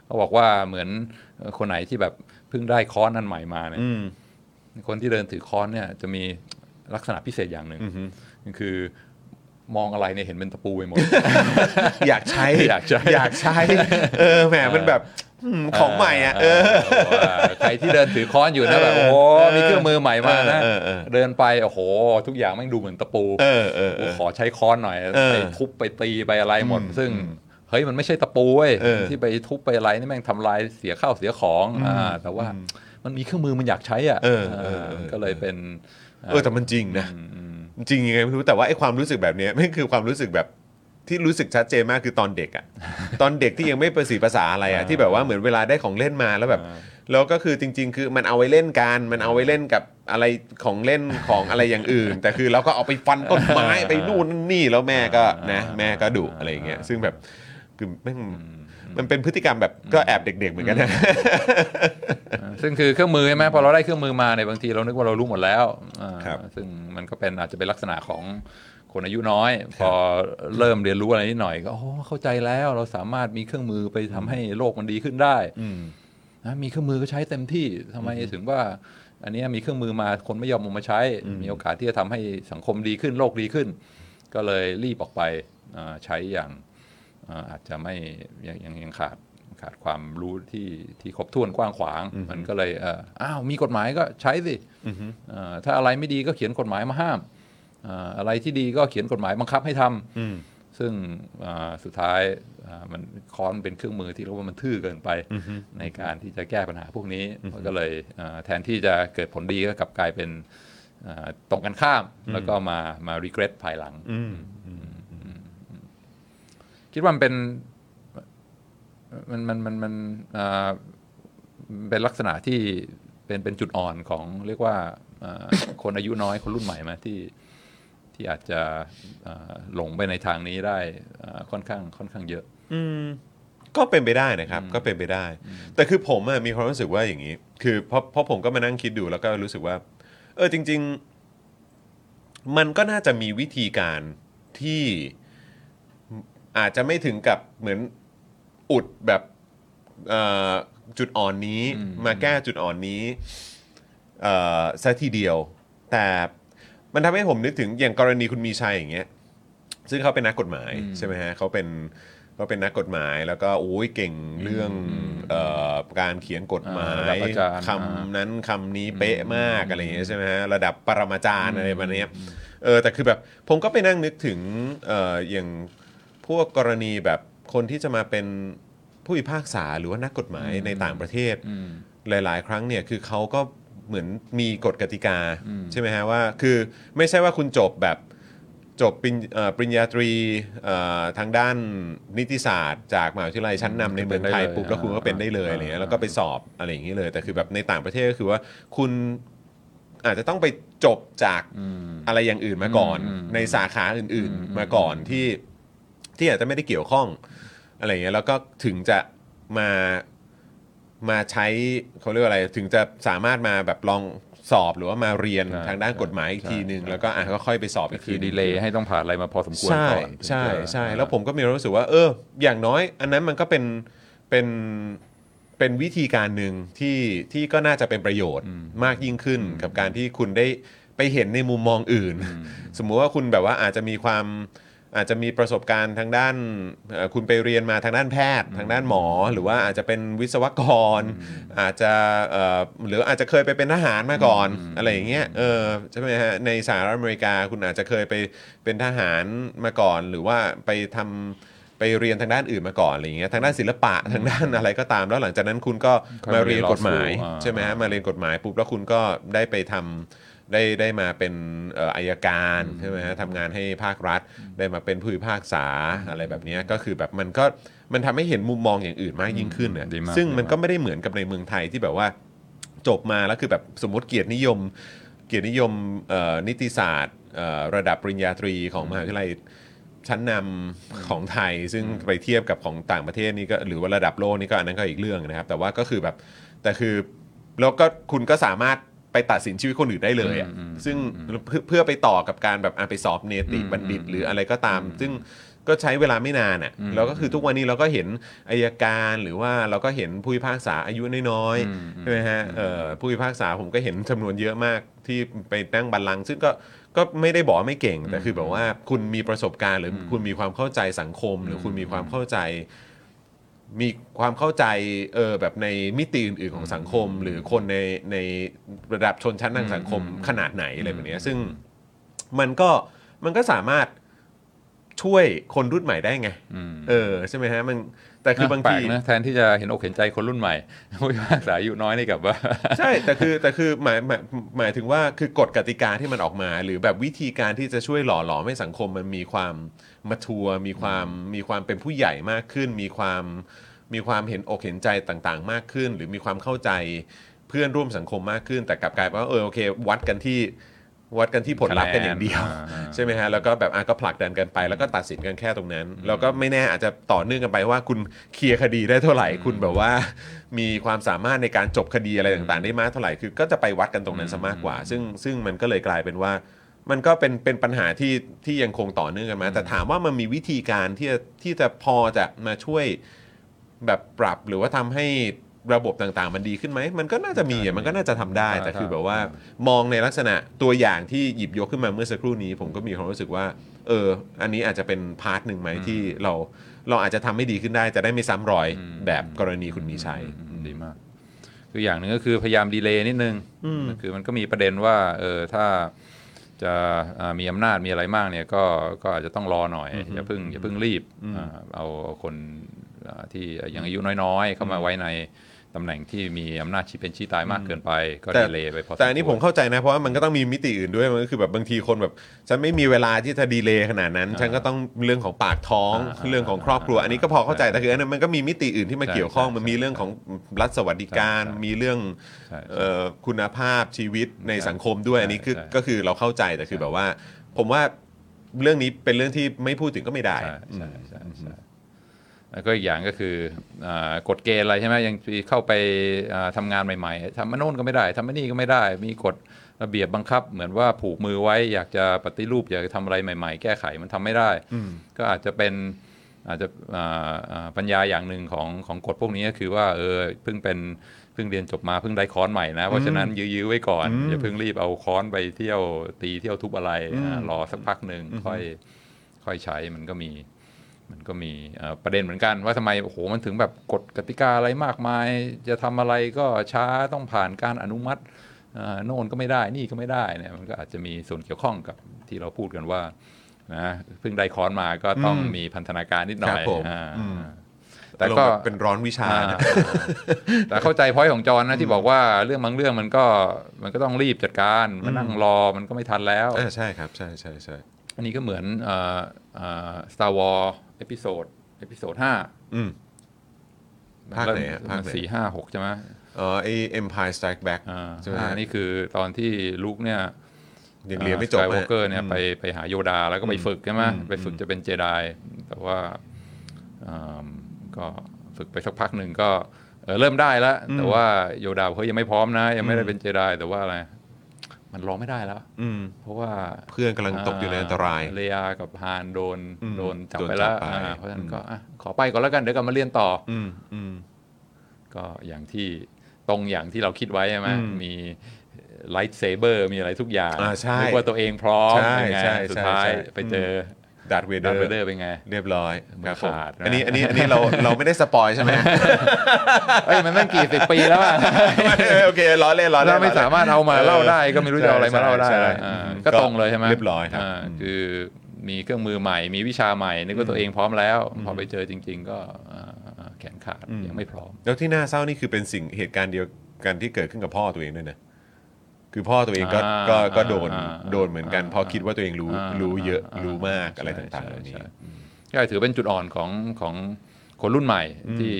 เขาบอกว่าเหมือนเอ่อคนไหนที่แบบเพิ่งได้ค้อนอันใหม่มาเนี่ยอืมคนที่เดินถือค้อนเนี่ยจะมีลักษณะพิเศษอย่างหนึ่งอือฮึคือมองอะไรเนี่ยเห็นเป็นตะปูไปหมด อยากใช้อยากใช้อยากใช้ เออแหมมันแบบอืม ของใหม่อะเออว่าใครที่เดินถือค้อนอยู่นะแบบโอ้โหมีเครื่องมือใหม่มานะเออเออเออเดินไปโอ้โห ทุกอย่างแม่งดูเหมือนตะปูเออเออเอกูอขอใช้ค้อนหน่อยเออไปทุบไปตีไปอะไรหมดอืมซึ่งเฮ้ยมันไม่ใช่ตะปูเว้ยเออที่ไปทุบไปอะไรนี่แม่งทำลายเสียข้าวเสียของอ่าแต่ว่ามันมีเครื่องมือมันอยากใช้อะเออเออเออก็เลยเป็นเออแต่มันจริงนะอืมอืมจริงยังไงไม่รู้แต่ว่าไอ้ความรู้สึกแบบเนี้ยไม่คือความรู้สึกแบบ ที่รู้สึกชัดเจนมากคือตอนเด็กอะตอนเด็กที่ยังไม่ประสีภาษาอะไรอะที่แบบว่าเหมือนเวลาได้ของเล่นมาแล้วแบบแล้วก็คือจริง ๆ คือมันเอาไว้เล่นกันมันเอาไว้เล่นกับอะไรของเล่นของอะไรอย่างอื่น แต่คือเราก็เอาไปฟันต้นไม้ไปนู่นนี่แล้วแม่ก็นะ แม่ก็ดุอะไรอย่างเงี้ยซึ่งแบบคือแม่งมันเป็นพฤติกรรมแบบก็แอบเด็ก ๆ เหมือนกันนะอ่าซึ่งคือเครื่องมือใช่ไหมพอเราได้เครื่องมือมาเนี่ยบางทีเรานึกว่าเรารู้หมดแล้วอ่าครับซึ่งมันก็เป็นอาจจะเป็นลักษณะของ คนอายุน้อย พอเริ่มเรียนรู้อะไรนิดหน่อยก็โอ้เข้าใจแล้วเราสามารถมีเครื่องมือไปทำให้โลกมันดีขึ้นได้อืมนะมีเครื่องมือก็ใช้เต็มที่ทำไมถึงว่า อันเนี้ยมีเครื่องมือมาคนไม่ยอมเอามาใช้ มีโอกาสที่จะทำให้สังคมดีขึ้นโลกดีขึ้น ก็เลยรีบออกไปอ่าใช้อย่างอ่าอาจจะไม่ยังยังยังขาดขาดความรู้ที่ที่ครบถ้วนกว้างขวาง มันก็เลยเอ่ออ้าวมีกฎหมายก็ใช้สิเอ่อถ้าอะไรไม่ดีก็เขียนกฎหมายมาห้าม อ่าอะไรที่ดีก็เขียนกฎหมายบังคับให้ทำอืมซึ่งอ่าสุดท้ายอ่ามันค้อนเป็นเครื่องมือที่เรียกว่ามันทื่อเกินไป ในการที่จะแก้ปัญหาพวกนี้มันก็เลยอ่าแทนที่จะเกิดผลดีก็กลับกลายเป็นอ่าตรงกันข้าม แล้วก็มามา regret ภายหลังอืมคิดว่ามันเป็นมันมันมันมันอ่าเป็นลักษณะที่เป็นเป็นจุดอ่อนของเรียกว่าอ่าคนอายุน้อยคนรุ่นใหม่มาที่ ที่อาจจะอ่าหลงไปในทางนี้ได้อ่าค่อนข้างค่อนข้างเยอะอืมก็เป็นไปได้นะครับก็เป็นไปได้ แต่คือผมอะมีความรู้สึกว่าอย่างนี้ คือเพราะเพราะผมก็มานั่งคิดดูแล้วก็รู้สึกว่า เออจริง ๆ มันก็น่าจะมีวิธีการที่อาจจะไม่ถึงกับเหมือนอุดแบบเอ่อจุดอ่อนนี้อืมมาแก้จุดอ่อนนี้เอ่อซะทีเดียว แต่ มันทำให้ผมนึกถึงอย่างกรณีคุณมีชัยอย่างเงี้ยซึ่งเขาเป็นนักกฎหมายอืมใช่ไหมฮะเขาเป็นเขาเป็นนักกฎหมายแล้วก็โอ้ยเก่งเรื่องเอ่อการเขียนกฎหมาอ่าระดัยบอาจารย์คำนั้นคำนี้เป๊ะมากอะไรอย่างเงี้ยใช่ไหมฮะระดับปรมาจารย์อะไรแบบเนี้ยเออแต่คือแบบผมก็ไปนั่งนึกถึงเอ่ออย่างพวกกรณีแบบคนที่จะมาเป็นผู้พิพากษาหรือว่านักกฎหมายในต่างประเทศอืมหลาย ๆ ครั้งเนี่ยคือเขาก็ เหมือนมีกฎกติกาอืมใช่ไหมฮะว่าคือไม่ใช่ว่าคุณจบแบบจบปริญเอ่อปริญญาตรีเอ่อทางด้านนิติศาสตร์ จากมหาวิทยาลัยชั้นนำในเมืองไทยปุ๊บแล้วคุณก็เป็นได้เลยอะไรเงี้ยแล้วก็ไปสอบอะไรอย่างนี้เลย แต่คือแบบในต่างประเทศก็คือว่าคุณอาจจะต้องไปจบจากอืมอะไรอย่างอื่นมาก่อนอืมในสาขาอื่นอืมๆมาก่อนที่ที่อาจจะไม่ได้เกี่ยวข้องอะไรอย่างเงี้ยแล้วก็ถึงจะมา มาใช้เขาเรียกว่าอะไร ถึงจะสามารถมาแบบลองสอบหรือว่ามาเรียนใช่ทางด้านกฎหมายอีกใช่ทีหนึ่งใช่แล้วก็อะก็ค่อยไปสอบอีกคืทีอหนึ่ดีงเลย์ให้ต้องผ่านอะไรมาพอสมควรใช่ก่อนใช่ถึงจะใช่แล้วผมก็มีความรู้สึกว่า เออ อย่างน้อย อันนั้นมันก็เป็นเป็นเป็นวิธีการหนึ่งที่ที่ก็น่าจะเป็นประโยชน์มากยิ่งขึ้นกับการที่คุณได้ไปเห็นในมุมมองอื่น สมมุติว่าคุณแบบว่าอาจจะมีความ อาจจะมีประสบการณ์ทางด้านเอ่อคุณไปเรียนมาทางด้านแพทย์ ทางด้านหมอ หรือว่าอาจจะเป็นวิศวกร อาจจะเอ่อหรืออาจจะเคยไปเป็นทหารมาก่อนอะไรอย่างเงี้ยเออใช่ไหมฮะในสหรัฐอเมริกาคุณอาจจะเคยไปเป็นทหารมาก่อน หรือว่าไปทำไปเรียนทางด้านอื่นมาก่อนอะไรอย่างเงี้ยทางด้านศิลปะทางด้านอะไรก็ตาม แล้วหลังจากนั้นคุณก็ค่อยมามาเรีเรียยนนกฎหมาย law school อ่าใช่ไหมฮะมาเรียนกฎหมายปุ๊บแล้วคุณก็ได้ไปทำ ได้ได้มาเป็นเอ่ออายการใช่ไหมฮะทำงานให้ภาครัฐ ได้มาเป็นผู้พิพากษาอะไรแบบเนี้ยก็คือแบบมันก็มันทำให้เห็นมุมมองอย่างอื่นมากยิ่งขึ้นเนี่ยดีมากซึ่งดีมากมันก็ไม่ได้เหมือนกับในเมืองไทยที่แบบว่าจบมาแล้วคือแบบสมมติเกียรตินิยม เกียรตินิยมเอ่อนิติศาสตร์เอ่อระดับปริญญาตรีของมหาวิทยาลัยชั้นนำของไทยซึ่งไปเทียบกับของต่างประเทศนี่ก็หรือว่าระดับโลกนี่ก็อันนั้นก็อีกเรื่องนะครับ แต่ว่าก็คือแบบแต่คือแล้วก็คุณก็สามารถ ไปตัดสินชีวิตคนอื่นได้เลยอะซึ่งเพื่อเพื่อไปต่อกับการแบบอะไปสอบเนติบัณฑิต หรืออะไรก็ตาม ซึ่งก็ใช้เวลาไม่นานอะแล้วก็คือทุกวันนี้เราก็เห็นอายการหรือว่าเราก็เห็นผู้พิพากษาอายุน้อยๆใช่ไหมฮะเอ่อผู้พิพากษาผมก็เห็นจำนวนเยอะมากที่ไปนั่งบัลลังก์ซึ่งก็ก็ไม่ได้บอกว่าไม่เก่งแต่คือแบบว่าคุณมีประสบการณ์หรือคุณมีความเข้าใจสังคม หรือคุณมีความเข้าใจ มีความเข้าใจเออแบบในมิติอื่นๆของสังคม หรือคนในในระดับชนชั้นทางสังคมขนาดไหนอะไรแบบเนี้ยซึ่งมันก็มันก็สามารถ ช่วยคนรุ่นใหม่ได้ไงเออใช่ไหมฮะมันแต่คือบางแปลทีกนะแทนที่จะเห็นอกเห็นใจคนรุ่นใหม่ผู้พิพากษาอายุน้อยนี่กับว่า ใช่แต่คือแต่คือหมายหมายหมายถึงว่าคือกฎกติกาที่มันออกมา หรือแบบวิธีการที่จะช่วยหล่อหลอมให้สังคมมันมีความมาทัวร์มีความมีความเป็นผู้ใหญ่มากขึ้น มีความมีความเห็นอกเห็นใจต่างๆ มากขึ้น หรือมีความเข้าใจเพื่อนร่วมสังคมมากขึ้น แต่กลับกลายเป็นว่าเออโอเค วัดกันที่ วัดกันที่ผลลัพธ์กันอย่างเดียวคะแนนอ่าใช่ไหมฮะแล้วก็แบบอะก็ผลักดันกันไป แล้วก็ตัดสินกันแค่ตรงนั้น แล้วก็ไม่แน่อาจจะต่อเนื่องกันไปว่าคุณเคลียร์คดีได้เท่าไหร่ คุณแบบว่า มีความสามารถในการจบคดีอะไรต่างๆ ได้มากเท่าไหร่คือก็จะไปวัดกันตรงนั้นซะมากกว่า ซึ่งซึ่งมันก็เลยกลายเป็นว่า มันก็เป็นเป็นปัญหาที่ที่ยังคงต่อเนื่องกันมาแต่ถามว่ามันมีวิธีการที่จะที่จะพอจะมาช่วยแบบปรับหรือว่าทำให้ ระบบต่างๆ มันดีขึ้นไหม มันก็น่าจะมีอะมันก็น่าจะทำได้ แต่คือแบบว่ามองในลักษณะตัวอย่างที่หยิบยกขึ้นมาเมื่อสักครู่นี้ ผมก็มีความรู้สึกว่า เออ อันนี้อาจจะเป็น part หนึ่งไหมที่เราเราอาจจะทำให้ดีขึ้นได้ จะได้ไม่ซ้ำรอยแบบกรณีคุณมีชัยอืมดีมากคืออย่างหนึ่งก็คือพยายาม delay นิดนึงคือมันก็มีประเด็นว่า เออถ้าจะอ่ามีอำนาจมีอะไรมากเนี่ยก็ก็อาจจะต้องรอหน่อย อย่าเพิ่งอย่าเพิ่งรีบอ่าเอาเอาคนอ่าที่ยังอายุน้อยๆ เข้ามาไว้ใน ตำแหน่งที่มีอำนาจชี้เป็นชี้ตายมากเกินไปก็แต่ delay ไปพอสมควรแต่อันนี้ผมเข้าใจนะ เพราะว่ามันก็ต้องมีมิติอื่นด้วยมันก็คือแบบบางทีคนแบบฉันไม่มีเวลาที่จะดีเลย์ขนาดนั้น ฉันก็ต้องเรื่องของปากท้องอ่าเรื่องของครอบครัว อันนี้ก็พอเข้าใจใช่แต่คืออันนั้นมันก็มีมิติอื่นที่มาใช่เกี่ยวข้องใช่มันมีเรื่องของรัฐสวัสดิการใช่ใช่มีเรื่องใช่ เอ่อคุณภาพชีวิตในใช่สังคมด้วยอันนี้คือใช่ก็คือเราเข้าใจแต่คือแบบว่า ผมว่าเรื่องนี้เป็นเรื่องที่ไม่พูดถึงก็ไม่ได้ ใช่ใช่ใช่ใช่ แล้วก็อีกอย่างก็คืออากฎเกณฑ์อะไรใช่ไหมยังเข้าไปอ่าทำงานใหม่ๆทำมาโน่นก็ไม่ได้ทำมานี่ก็ไม่ได้ มีกฎระเบียบบังคับ เหมือนว่าผูกมือไว้อยากจะปฏิรูปอยากจะทำอะไรใหม่ ๆ แก้ไขมันทำไม่ได้ ก็อาจจะเป็นอาจจะอ่าอ่าปัญญาอย่างหนึ่งของของกฎพวกนี้ก็คือว่าเออเพิ่งเป็นเพิ่งเรียนจบมาเพิ่งได้ค้อนใหม่นะเพราะฉะนั้นยื้อๆไว้ก่อนอย่าเพิ่งรีบเอาค้อนไปเที่ยวตีเที่ยวทุบอะไรอ่ารอสักพักหนึ่งค่อยค่อยใช้มันก็มี มันก็มีเอ่อประเด็นเหมือนกันว่าทำไมโอ้โหมันถึงแบบกฎกติกาอะไรมากมาย จะทำอะไรก็ช้าต้องผ่านการอนุมัติอ่าโน่นก็ไม่ได้นี่ก็ไม่ได้เนี่ยมันก็อาจจะมีส่วนเกี่ยวข้องกับที่เราพูดกันว่านะเพิ่งได้ค้อนมาก็ต้องมีพันธนาการนิดหน่อยครับผมอ่าอืมแต่ก็อารมณ์บบเป็นร้อนวิชาอ่านะแต่เข้าใจพอยของจอนนะที่บอกว่าเรื่องบางเรื่องมันก็มันก็ต้องรีบจัดการมานั่งรอมันก็ไม่ทันแล้วอ่าใช่ครับใช่ใช่ใช่อันนี้ก็เหมือนเอ่อเอ่อ Star Wars episode episode ห้าอืมภาคไหนฮะภาคไหนสี่ห้าหกใช่ไหมอ๋อไอ Empire Strike Back อ่าใช่ไหมอ่านี่คือตอนที่ลุคเนี่ยยังเรียนไม่จบฮะ วอล์กเกอร์เนี่ยไปไปหาโยดาแล้วก็ไปฝึกใช่ไหมไปฝึกจะเป็นเจไดแต่ว่าอ่าก็ฝึกไปสักพักหนึ่งก็เออเริ่มได้แล้ว แต่ว่าโยดาเขายังไม่พร้อมนะ ยังไม่ได้เป็นเจไดแต่ว่าอะไร มันรอไม่ได้แล้ว อืม เพราะว่าเพื่อนกำลังตกอยู่ในอันตราย เลอากับฮานโดนอืมโดนจับไปแล้ว โดนจับไปอ่าเพราะฉะนั้นก็อะขอไปก่อนแล้วกันเดี๋ยวกลับมาเรียนต่ออืมอืม ก็อย่างที่ตรงอย่างที่เราคิดไว้ใช่ไหมอืมมี lightsaber มีอะไรทุกอย่างอ่าใช่นึกว่าตัวเองพร้อมใช่เป็นไงใช่ใช่ใช่สุดท้ายไปเจอ ดาร์ธเวเดอร์ ดาร์ธเวเดอร์เป็นไง เรียบร้อยครับผม มือขาดนะ อันนี้อันนี้อันนี้เราเราไม่ได้ spoil ใช่ไหมเอ้ยมันตั้งกี่สิบปีแล้วอะโอเคล้อเล่นล้อเล่นเราไม่สามารถเอามาเล่าได้ก็ไม่รู้จะเอาอะไรมาเล่าได้ใช่ใช่อ่าอืมก็ตรงเลยใช่ไหมเรียบร้อยครับาคือมีเครื่องมือใหม่ มีวิชาใหม่นึกว่าตัวเองพร้อมแล้ว พอไปเจอจริง ๆ ก็อ่าแขนขาดยังไม่พร้อม แล้วที่น่าเศร้านี่คือเป็นสิ่งเหตุการณ์เดียวกันที่เกิดขึ้นกับพ่อตัวเองด้วยนะ คือพ่อตัวเองก็อ่าก็ก็อ่าโดนอ่าโดนเหมือนกันอ่าเพราะคิดว่าตัวเองรู้อ่ารู้เยอะอ่ารู้มากอะไรใช่ต่างๆเหล่านี้ใช่ใช่ก็ถือเป็นจุดอ่อนของของคนรุ่นใหม่ที่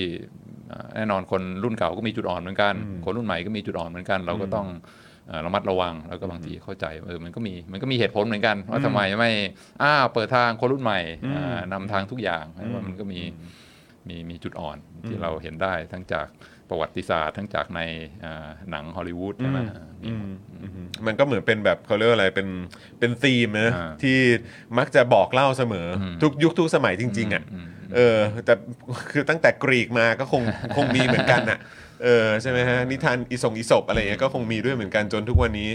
อ่าแน่นอนคนรุ่นเก่าก็มีจุดอ่อนเหมือนกัน คนรุ่นใหม่ก็มีจุดอ่อนเหมือนกัน เราก็ต้องเอ่อระมัดระวังแล้วก็บางทีเข้าใจเออมันก็มีมันก็มีเหตุผลเหมือนกัน ว่าทำไมไม่อ้าวเปิดทางคนรุ่นใหม่อ่านำทางทุกอย่างว่ามันก็มีมีมีจุดอ่อนที่เราเห็นได้ทั้งจาก ประวัติศาสตร์ทั้งจากในอ่าหนังฮอลลีวูดใช่ไหมมีหมดอืมมันก็เหมือนเป็นแบบเขาเรียกว่าอะไรเป็นเป็นธีมนะอ่าที่มักจะบอกเล่าเสมออมทุกยุคทุกสมัยจริง ๆอะเออแต่คือตั้งแต่กรีกมาก็คงคงมีเหมือนกันอะเออใช่ไหมฮะนิทานอีสงอีสปอะไรเงี้ยก็คงมีด้วยเหมือนกันจนทุกวันนี้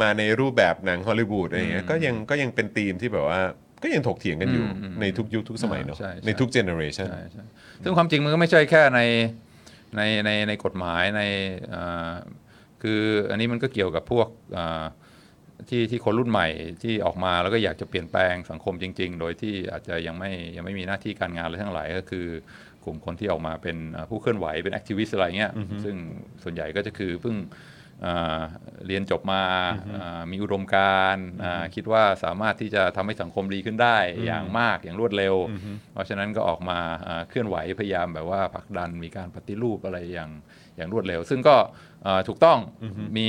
มาในรูปแบบหนังฮอลลีวูดอะไรเงี้ยก็ยังก็ยังเป็นธีมที่แบบว่าก็ยังถกเถียงกันอยู่อืมอืมในทุกยุคทุกสมัยเนาะใช่ใช่ในทุก generation ใช่ใช่ซึ่งความจริงมันก็ไม่ใช่แค่ใน ในในในกฎหมายในเอ่อคืออันนี้มันก็เกี่ยวกับพวกเอ่อที่ที่คนรุ่นใหม่ที่ออกมาแล้วก็อยากจะเปลี่ยนแปลงสังคมจริง ๆ โดยที่อาจจะยังไม่ยังไม่มีหน้าที่การงานอะไรทั้งหลายก็คือกลุ่มคนที่ออกมาเป็นเอ่อผู้เคลื่อนไหวเป็นแอคทิวิสต์อะไรเงี้ยซึ่งส่วนใหญ่ก็จะคือเพิ่ง เอ่อเรียนจบมาเอ่อมีอุดมการณ์อ่าคิดว่าสามารถที่จะทำให้สังคมดีขึ้นได้อย่างมากอย่างรวดเร็ว เพราะฉะนั้นก็ออกมาอ่าเคลื่อนไหวพยายามแบบว่าผลักดันมีการปฏิรูปอะไรอย่างอย่างรวดเร็ว ซึ่งก็อ่าถูกต้องมี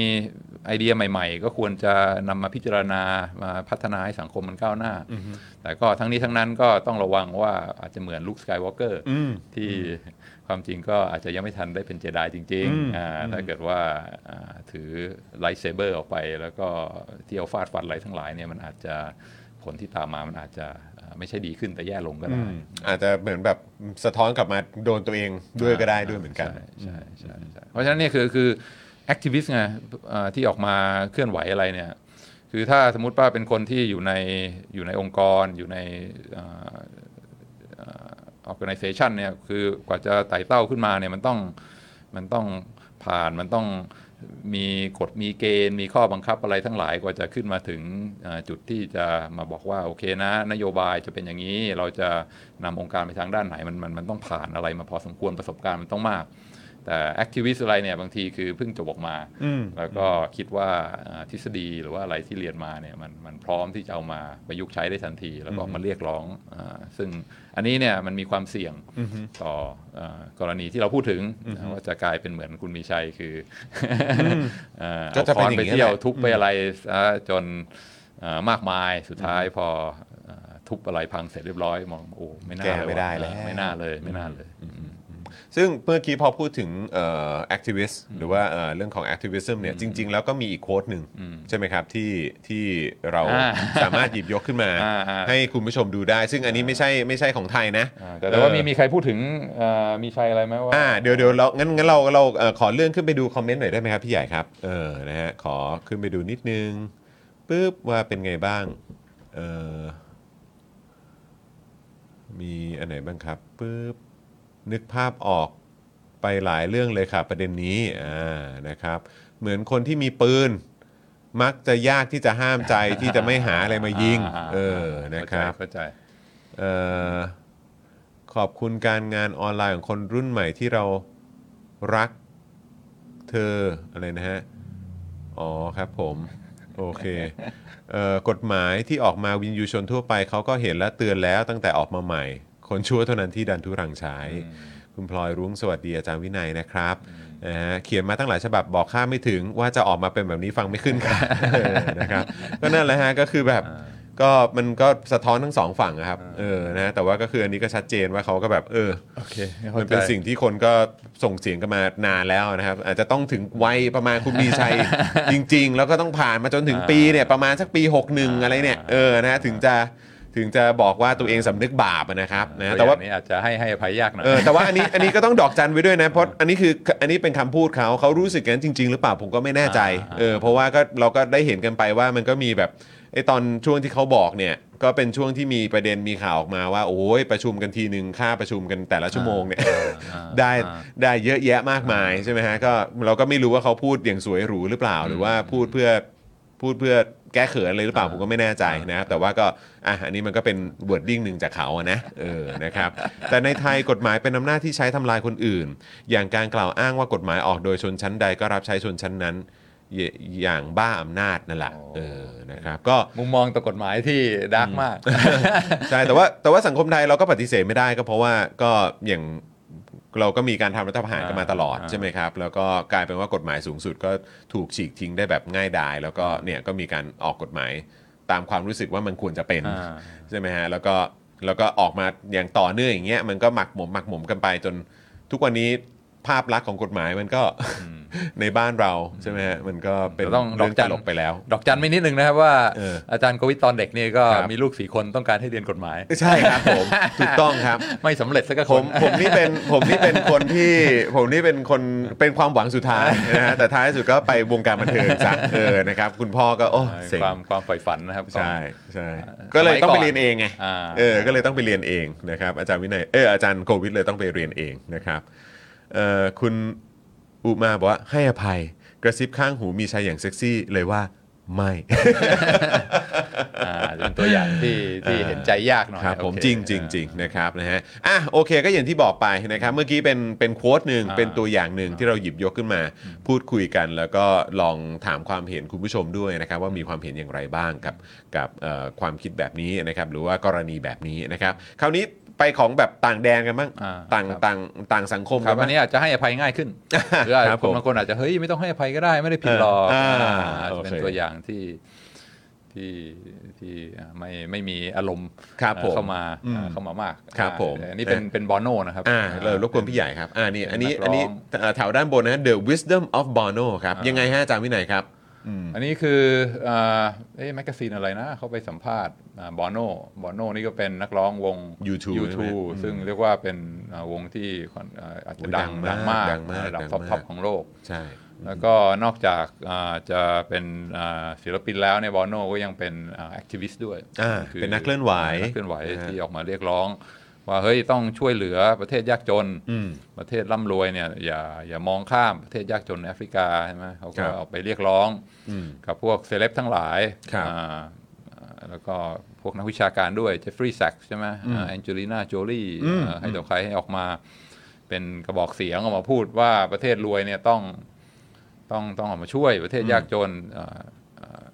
ไอเดียใหม่ ๆ ก็ควรจะนำมาพิจารณามาพัฒนาให้สังคมมันก้าวหน้า แต่ก็ทั้งนี้ทั้งนั้นก็ต้องระวังว่าอาจจะเหมือน Luke Skywalker ที่ ความจริงก็อาจจะยังไม่ทันได้เป็นเจไดจริงๆอ่าถ้าเกิดว่าอ่าถือ lightsaber ออกไป แล้วก็เที่ยวฟาดฟันอะไรทั้งหลายเนี่ยมันอาจจะผลที่ตามมามันอาจจะอ่าไม่ใช่ดีขึ้นแต่แย่ลงก็ได้ อาจจะเหมือนแบบสะท้อนกลับมาโดนตัวเองด้วยก็ได้ด้วยเหมือนกันใช่ใช่ใช่ใช่เพราะฉะนั้นเนี่ยคือคือแอคทิวิสต์ไงเอ่อที่ออกมาเคลื่อนไหวอะไรเนี่ยคือถ้าสมมติว่าเป็นคนที่อยู่ในอยู่ในองค์กรอยู่ในเอ่อเอ่อ organization เนี่ยคือกว่าจะไต่เต้าขึ้นมาเนี่ยมันต้องมันต้องผ่านมันต้องมีกฎมีเกณฑ์ มีข้อบังคับอะไรทั้งหลายกว่าจะขึ้นมาถึงจุดที่จะมาบอกว่าโอเคนะ นโยบายจะเป็นอย่างนี้ เราจะนำองค์การไปทางด้านไหนมันมันมันต้องผ่านอะไรมาพอสมควรประสบการณ์มันต้องมาก แต่แอคทิวิสต์อะไรเนี่ยบางทีคือเพิ่งจบออกมา แล้วก็คิดว่าอ่าทฤษฎีหรือว่าอะไรที่เรียนมาเนี่ยมันมันพร้อมที่จะเอามาประยุกต์ใช้ได้ทันที แล้วก็มาเรียกร้องอาซึ่งอันนี้เนี่ยมันมีความเสี่ยงต่ออากรณีที่เราพูดถึงนะว่าจะกลายเป็นเหมือนคุณมีชัยคือออ่าก็จะเอาค้อนเป็นอย่างไปนี้เที่ยวแหละทุบไปอะไรซะจนอ่ามากมายสุดท้ายพออ่าทุบอะไรพังเสร็จเรียบร้อยมองโอ้ไม่น่าแก้เลยไม่ได้ว่ะแล้วเออไม่น่าเลยไม่น่าเลยอืม ซึ่งเมื่อกี้พอพูดถึงเอ่อ activist หรือว่าเอ่อเรื่องของ activism เนี่ยจริง ๆ แล้วก็มีอีกโค้ดหนึ่งใช่ไหมครับที่ที่เราอ่าสามารถหยิบยกขึ้นมา อ่าอ่า ให้คุณผู้ชมดูได้ ซึ่งอันนี้ไม่ใช่ไม่ใช่ของไทยนะอ่าแต่แต่ว่ามีเออมีใครพูดถึงเอ่อมีชัยอะไรไหมว่า อ่าเดี๋ยวเดี๋ยวเรางั้นงั้นเราเราเอ่อขอเลื่อนขึ้นไปดูคอมเมนต์หน่อยได้ไหมครับพี่ใหญ่ครับเออนะฮะขอขึ้นไปดูนิดนึงปุ๊บว่าเป็นไงบ้างเออมีอันไหนบ้างครับปุ๊บ นึกภาพออกไปหลายเรื่องเลยค่ะ ประเด็นนี้อ่านะครับ เหมือนคนที่มีปืน มักจะยากที่จะห้ามใจที่จะไม่หาอะไรมายิงอ่าเออนะครับเข้าใจเอ่อขอบคุณการงานออนไลน์ของคนรุ่นใหม่ที่เรารักเธออะไรนะฮะ อ๋อครับผมโอเคเอ่อกฎหมายที่ออกมาวินยูชนทั่วไปเขาก็เห็นและเตือนแล้วตั้งแต่ออกมาใหม่ คนชั่วเท่านั้นที่ดันทุรังใช้ คุณพลอยรุ้งสวัสดีอาจารย์วินัยนะครับนะฮะเขียนมาตั้งหลายฉบับบอกค่าไม่ถึงว่าจะออกมาเป็นแบบนี้ฟังไม่ขึ้นค่ะเออนะครับก็นั่นแหละฮะก็คือแบบก็มันก็สะท้อนทั้งสองฝั่งอะครับเออนะแต่ว่าก็คืออันนี้ก็ชัดเจนว่าเขาก็แบบเออโอเคมันเป็นสิ่งที่คนก็ส่งเสียงกันมานานแล้วนะครับ อาจจะต้องถึงวัยประมาณคุณมีชัย จริง ๆ แล้วก็ต้องผ่านมาจนถึงปีเนี่ยประมาณสักปี 61 อะไรเนี่ยเออนะถึงจะ ถึงจะบอกว่าตัวเองสำนึกบาปอะนะครับนะแต่แต่ว่าว่านี้อาจจะให้ให้อภัยยากหน่อยเออแต่ว่าอันนี้อันนี้ก็ต้องดอกจันไว้ด้วยนะเพราะอันนี้คืออันนี้เป็นคำพูดเขาเขารู้สึกกันจริง ๆ หรือเปล่าผมก็ไม่แน่ใจอ่าเออเพราะว่าก็เราก็ได้เห็นกันไปว่ามันก็มีแบบไอตอนช่วงที่เขาบอกเนี่ยก็เป็นช่วงที่มีประเด็นมีข่าวออกมาว่า โอ้ยประชุมกันทีหนึ่งค่าประชุมกันแต่ละชั่วโมงเนี่ยอ่าได้อ่าได้เยอะแยะมากมายใช่ไหมฮะก็เราก็ไม่รู้ว่าเขาพูดอย่างสวยหรูหรือเปล่า หรือว่าพูดเพื่อพูดเพื่อ แก้เขินอะไรหรือเปล่าผมก็ไม่แน่ใจนะแต่ว่าก็อะอันนี้มันก็เป็น wording หนึ่งจากเขาอะนะเออนะครับแต่ในไทยกฎหมายเป็นอำนาจที่ใช้ทำลายคนอื่น อย่างการกล่าวอ้างว่ากฎหมายออกโดยชนชั้นใดก็รับใช้ชนชั้นนั้นเยอย่างบ้าอำนาจนั่นแหละเออนะครับก็มุมมองต่อกฎหมายที่ดาร์กมาก ใช่แต่ว่าแต่ว่าสังคมไทยเราก็ปฏิเสธไม่ได้ก็เพราะว่าก็อย่าง เราก็มีการทำรัฐประหารกันมาตลอดอ่าใช่ไหมครับ แล้วก็กลายเป็นว่ากฎหมายสูงสุดก็ถูกฉีกทิ้งได้แบบง่ายดาย แล้วก็เนี่ยก็มีการออกกฎหมายตามความรู้สึกว่ามันควรจะเป็นอ่าใช่ไหมฮะแล้วก็แล้วก็ออกมาอย่างต่อเนื่องอย่างเงี้ยมันก็หมักหมมหมักหมมกันไปจนทุกวันนี้ ภาพลักษณ์ของกฎหมายมันก็ในบ้านเราใช่ไหมฮะมันก็เป็นต้องเรื่องดอกจัตนลกไปแล้ว ดอกจันไม่นิดนึงนะครับว่าเอออาจารย์โควิดตอนเด็กนี่ก็ครับมีลูกสี่คนต้องการให้เรียนกฎหมาย ใช่ครับผมถูกต้องครับ ไม่สำเร็จสักผคมนผมนี่เป็นผมนี่เป็นคนที่ผมนี่เป็นคนเป็นความหวังสุดท้ายนะฮะแต่ท้ายสุดก็ไปวงการบันเทิงซะเออนะครับ คุณพ่อก็โอ้เซ็งความความใฝ่ฝันนะครับใช่ใช่อ่าก็เลยต้องไปสมัยก่อนเรียนเองไงอ่าเออก็เลยต้องไปเรียนเองนะครับอาจารย์วินัยเอออาจารย์โควิดเลยต้องไปเรียนเองนะครับ เอ่อคุณอุมาบอกว่าให้อภัย กระซิบข้างหูมีชายอย่างเซ็กซี่เลยว่าไม่ อ่าเป็นตัวอย่างที่ที่เห็นใจยากหน่อยครับผมโอเคจริงจริงจริงนะครับนะฮะอะโอเคก็อย่างที่บอกไปนะครับ เมื่อกี้เป็นเป็นโค้ดหนึ่งอ่าเป็นตัวอย่างหนึ่งที่เราหยิบยกขึ้นมา พูดคุยกัน แล้วก็ลองถามความเห็นคุณผู้ชมด้วยนะครับ ว่ามีความเห็นอย่างไรบ้างกับกับเอ่อความคิดแบบนี้นะครับ หรือว่ากรณีแบบนี้นะครับ คราวนี้ ไปของแบบต่างแดนกันบ้างอ่าต่างครับ ต่างต่างสังคมครักับนอับ้านงนี้อาจจะให้อภัยง่ายขึ้นหรืออาจครัจะบคนผมบางคนอาจจะเฮ้ยไม่ต้องให้อภัยก็ได้ไม่ได้ผิดหรอกเอออ่าอ่าโอเคเป็นตัวอย่างที่ที่ที่อ่าไม่ไม่มีอารมณ์ครับผมเข้ามาอืมอ่าเข้ามามากครับผมอ่าอันนี้เป็นเป็นบอโนนะครับ อ่าเลยรรบกวนพี่ใหญ่ครับอ่านี่อันนี้เป็นนักร้อง อันนี้เอ่อแถวด้านบนนะ The Wisdom of Bono ครับ ยังไงฮะอาจารย์วินัยครับ อันนี้คืออ่าเอ๊ะ magazine อะไรนะ เขาไปสัมภาษณ์ Bono Bono นี่ก็เป็นนักร้องวง U2 ใช่ไหม U2 ซึ่งเรียกว่าเป็นอ่าวงที่ค่อนอ่าอาจจะดังโอ้ยดัดังงมามากกดังมากระดับดัง top มาก top ของโลกใช่แล้วก็นอกจากอ่าจะเป็นอ่าศิลปินแล้วเนี่ย Bono ก็ยังเป็น activist ด้วยอ่าคืเป็นนักเคลื่อนไหวนักเคลื่อนไหวนะฮะที่ออกมาเรียกร้อง ว่าเฮ้ยต้องช่วยเหลือประเทศยากจนอืมประเทศร่ำรวยเนี่ยอย่าอย่ามองข้ามประเทศยากจนในแอฟริกาใช่ไหมเขาครัก็บออกไปเรียกร้องอืมกับพวกเซเลบทั้งหลายครับอ่าอ่าแล้วก็พวกนักวิชาการด้วย Jeffrey Sachs ใช่ไหม Angelina Jolie อืมให้ตัวใครให้ออกมา เป็นกระบอกเสียงออกมาพูดว่าประเทศรวยเนี่ยต้องต้องต้องออกมาช่วยประเทศยากจนอ่าอ่า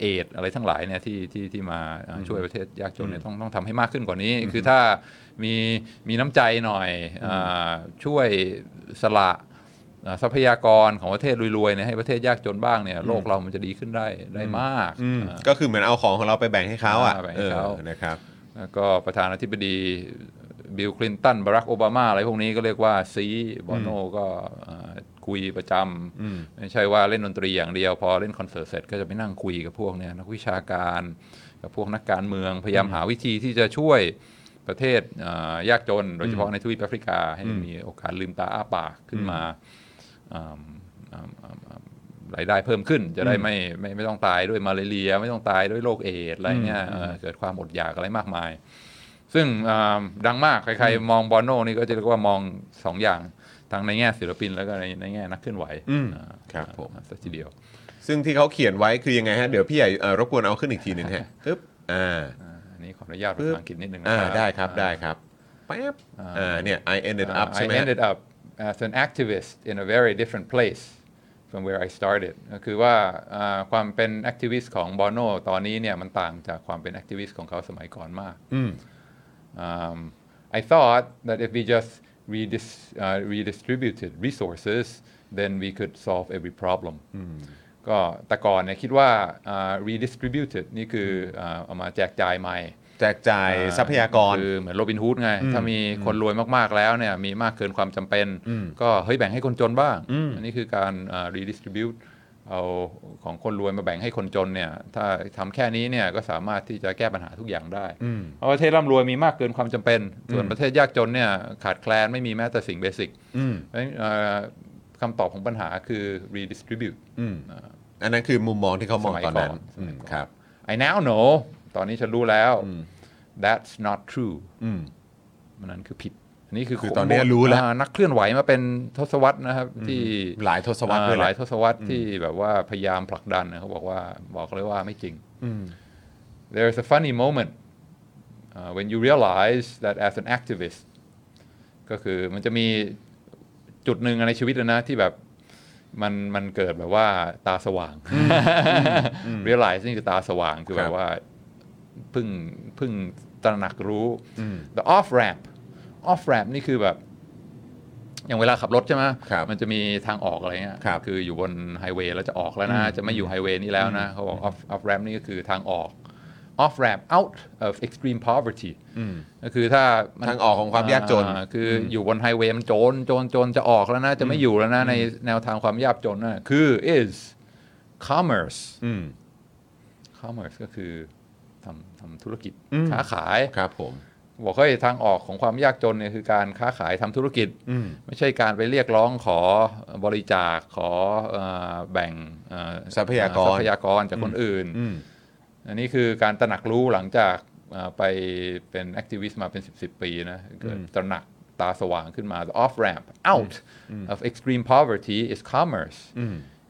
เอดอะไรทั้งหลายเนี่ยที่ที่ที่มาอ่าช่วยประเทศยากจนเนี่ยต้องต้องทำให้มากขึ้นกว่านี้ คือถ้า มีมีน้ำใจหน่อยอาช่วยสละอ่าทรัพยากรของประเทศรวยๆเนี่ยให้ประเทศยากจนบ้างเนี่ยโลกเรามันจะดีขึ้นได้ได้มากอืมอ่าก็คือเหมือนเอาของของเราไปแบ่งให้เขาอะอ่าแบ่งให้เขาออนะครับแล้วก็ประธานาธิบดีบิลคลินตันบารักโอบามาอะไรพวกนี้ก็เรียกว่าซีบอโนก็อ่าคุยประจำไม่ใช่ว่าเล่นดนตรีอย่างเดียว พอเล่นคอนเสิร์ตเสร็จก็จะไปนั่งคุยกับพวกเนี้ยนักวิชาการกับพวกนักการเมืองพยายามหาวิธีที่จะช่วย ประเทศอ่ายากจน โดยเฉพาะในทวีปแอฟริกา ให้มีโอกาสลืมตาอ้าปากขึ้นมาอ่าอ่าอ่าอ่ารายได้เพิ่มขึ้น จะได้ไม่ไม่ไม่ต้องตายด้วยมาเลเรีย ไม่ต้องตายด้วยโรคเอดส์อะไรเงี้ยเอ่อเกิดความอดอยากอะไรมากมาย ซึ่งอ่าดังมากใครๆมองบอโน่นี่ก็จะเรียกว่ามองสองอย่างทั้งในแง่ศิลปินแล้วก็ในในแง่นักเคลื่อนไหวอืมอ่าครับผมอ่าสักทีเดียว ซึ่งที่เขาเขียนไว้คือยังไงฮะ เดี๋ยวพี่ใหญ่เอ่อรบกวนเอาขึ้นอีกทีหนึ่งฮะปึ๊บอ่า อ่าอันนี้ขออนุญาตปึ๊บภาษาอังกฤษนิดนึงนะอ่าครับได้ครับได้ครับแป๊บอ่าเนี่ย I ended up Uh, ใช่ไหม I ฮะ ended up as an activist in a very different place from where I started ก็คือว่าอ่าความเป็น activist ของบอโนตอนนี้เนี่ยมันต่างจากความเป็น activist ของเขาสมัยก่อนมากอืม Um, I thought that if we just redis, uh, redistributed resources then we could solve every problem ก็แต่ก่อนเนี่ยคิดว่าอ่า redistributed นี่คืออ่าเอามาแจกจ่ายใหม่ แจกจ่ายทรัพยากร คือเหมือนโรบินฮูดไง ถ้ามีคนรวยมากๆแล้วเนี่ยมีมากเกินความจำเป็น ก็เฮ้ยแบ่งให้คนจนบ้าง อันนี้คือการอ่า redistribute เอาของคนรวยมาแบ่งให้คนจนเนี่ยถ้าทำแค่นี้เนี่ยก็สามารถที่จะแก้ปัญหาทุกอย่างได้เพราะประเทศร่ำรวยมีมากเกินความจำเป็น ส่วนประเทศยากจนเนี่ยขาดแคลนไม่มีแม้แต่สิ่งเบสิกเพราะฉะนั้นอ่าคำตอบของปัญหาคือ redistribute อันนั้นคือมุมมองที่เขามองสมัยตอนนั้นก่อนสมัยก่อนอืมครับ I now know ตอนนี้ฉันรู้แล้ว that's not true มันนั้นคือผิดอันนี้คือคือตอนนี้รู้แล้วอ่านักเคลื่อนไหวมาเป็นทศวรรษนะครับ ที่หลายทศวรรษอ่าด้วยหแหลายละทศวรรษที่แบบว่าพยายามผลักดันนะเขาบอกว่าบอกเลยว่าไม่จริง there's a funny moment uh, when you realize that as an activist ก็คือมันจะมีจุดหนึ่งในชีวิตนะที่แบบ มันมันเกิดแบบว่าตาสว่าง realize นี่คือตาสว่างคือครัแบบบว่าเพึ่งเพึ่งตระหนักรู้ the off ramp off ramp นี่คือแบบ อย่างเวลาขับรถใช่ไหมครับมันจะมีทางออกอะไรเงี้ยครับคืออยู่บนไฮเวย์แล้วจะออกแล้วนะ จะไม่อยู่ไฮเวย์นี้แล้วนะ เขาบอก off off ramp นี่ก็คือทางออก off ramp out of extreme poverty ก็คือถ้ามันทางออกของความยากจนอ่คือออยู่บนไฮเวย์มันโจรโจรโจรจะออกแล้วนะ จะไม่อยู่แล้วนะ ในแนวทางความยากจนนะคือ is commerce อืม commerce ก็คือทำทำธุรกิจอืมค้าขายครับผมบอกเฮ้ยทางออกของความยากจนเนี่ยคือการค้าขายทำธุรกิจ ไม่ใช่การไปเรียกร้องขอบริจาคขอเอ่อแบ่งเอ่อทรัพยากรทรัพยากรจากคนอื่น อืมอันนี้คือการตระหนักรู้หลังจากเอ่อไปเป็นแอคทิวิสต์มาเป็น 10 10ปีนะเกิดตระหนักตาสว่างขึ้นมา the off ramp out of extreme poverty is commerce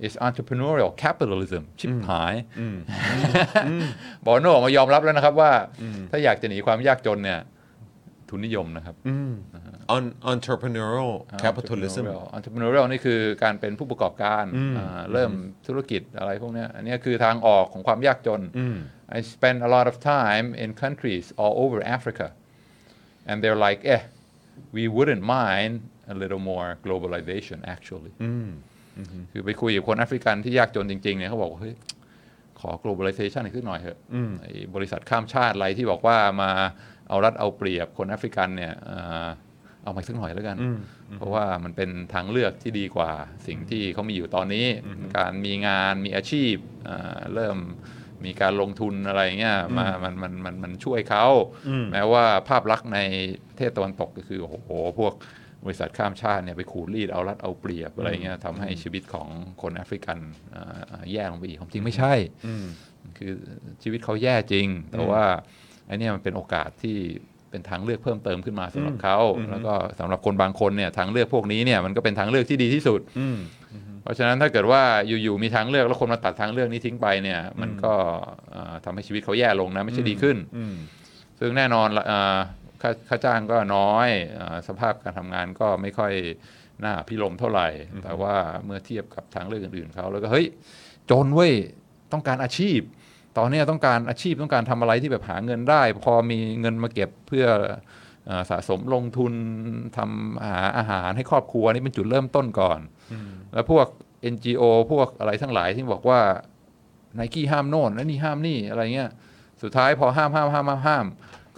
is entrepreneurial capitalism ชิบหาย บอโนออกมายอมรับแล้วนะครับว่า ถ้าอยากจะหนีความยากจนเนี่ย ทุนนิยมนะครับ on entrepreneurial capitalism entrepreneurial entrepreneurial นี่คือการเป็นผู้ประกอบการอ่าเริ่มธุรกิจอะไรพวกเนี้ยอันเนี้ยคือทางออกของความยากจน I spend a lot of time in countries all over Africa and they're like eh we wouldn't mind a little more globalization actually คือไปคุยกับคนแอฟริกันที่ยากจนจริงๆเนี่ยเขาบอกว่าเฮ้ยขอ globalization อีกสักหน่อยเถอะไอ้บริษัทข้ามชาติอะไรที่บอกว่ามา เอารัดเอาเปรียบคนแอฟริกันเนี่ยเอ่อเอามาอีกสักหน่อยแล้วกัน เพราะว่ามันเป็นทางเลือกที่ดีกว่าสิ่งที่เขามีอยู่ตอนนี้ การมีงานมีอาชีพเอ่อเริ่มมีการลงทุนอะไรเงี้ยมามันมันมันมันช่วยเขาแม้ว่าภาพลักษณ์ในประเทศตะวันตกก็คือโอ้โหพวกบริษัทข้ามชาติเนี่ยไปขูดรีดเอารัดเอาเปรียบอะไรเงี้ยทำให้ชีวิตของคนแอฟริกันเอ่อแย่ลงไปอีกความจริงไม่ใช่คือชีวิตเขาแย่จริง แต่ว่าไอเนี่ยมันเป็นโอกาสที่เป็นทางเลือกเพิ่มเติมขึ้นมาสำหรับเขาแล้วก็สำหรับคนบางคนเนี่ยทางเลือกพวกนี้เนี่ยมันก็เป็นทางเลือกที่ดีที่สุดเพราะฉะนั้นถ้าเกิดว่าอยู่ๆมีทางเลือกแล้วคนมาตัดทางเลือกนี้ทิ้งไปเนี่ยมันก็เอ่อทำให้ชีวิตเขาแย่ลงนะไม่ใช่ดีขึ้นซึ่งแน่นอนละเอ่อค่าค่าจ้างก็น้อยเออสภาพการทำงานก็ไม่ค่อยน่าพิลมเท่าไหร่ แต่ว่าเมื่อเทียบกับทางเลือกอื่นๆเขาแล้วก็เฮ้ยจนเว้ยต้องการอาชีพ ตอนเนี้ยต้องการอาชีพต้องการทำอะไรที่แบบหาเงินได้ พอมีเงินมาเก็บเพื่อเอ่อสะสมลงทุนทำหาอาหารให้ครอบครัวนี่เป็นจุดเริ่มต้นก่อน แล้วพวก NGO พวกอะไรทั้งหลายที่บอกว่าไนกี้ห้ามโน่นและนี่ห้ามนี่อะไรเงี้ยสุดท้ายพอห้ามห้ามห้ามห้ามห้าม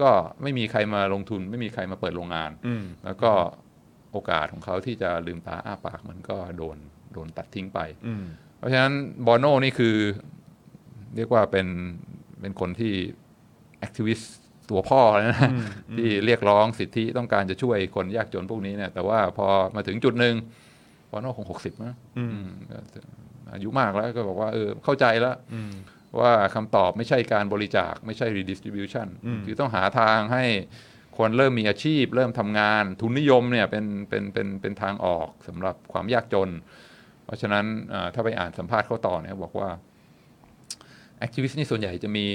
ก็ไม่มีใครมาลงทุน ไม่มีใครมาเปิดโรงงาน แล้วก็โอกาสของเขาที่จะลืมตาอ้าปากมันก็โดนโดนตัดทิ้งไป เพราะฉะนั้นบอโน่นี่คือ เรียกว่าเป็นเป็นคนที่แอคทิวิสต์ตัวพ่อเลยนะที่เรียกร้องสิทธิต้องการจะช่วยคนยากจนพวกนี้เนี่ยแต่ว่าพอมาถึงจุดหนึ่งบอโน่คงหกสิบนะอืมก็อายุมากแล้วก็บอกว่าเออเข้าใจแล้วว่าคำตอบไม่ใช่การบริจาคไม่ใช่ redistribution คือต้องหาทางให้คนเริ่มมีอาชีพ เริ่มทำงาน ทุนนิยมเนี่ยเป็นเป็นเป็นเป็นทางออกสำหรับความยากจน เพราะฉะนั้นเอ่อถ้าไปอ่านสัมภาษณ์เขาต่อเนี่ยบอกว่า แอคทิวิสต์นี่ส่วนใหญ่จะมี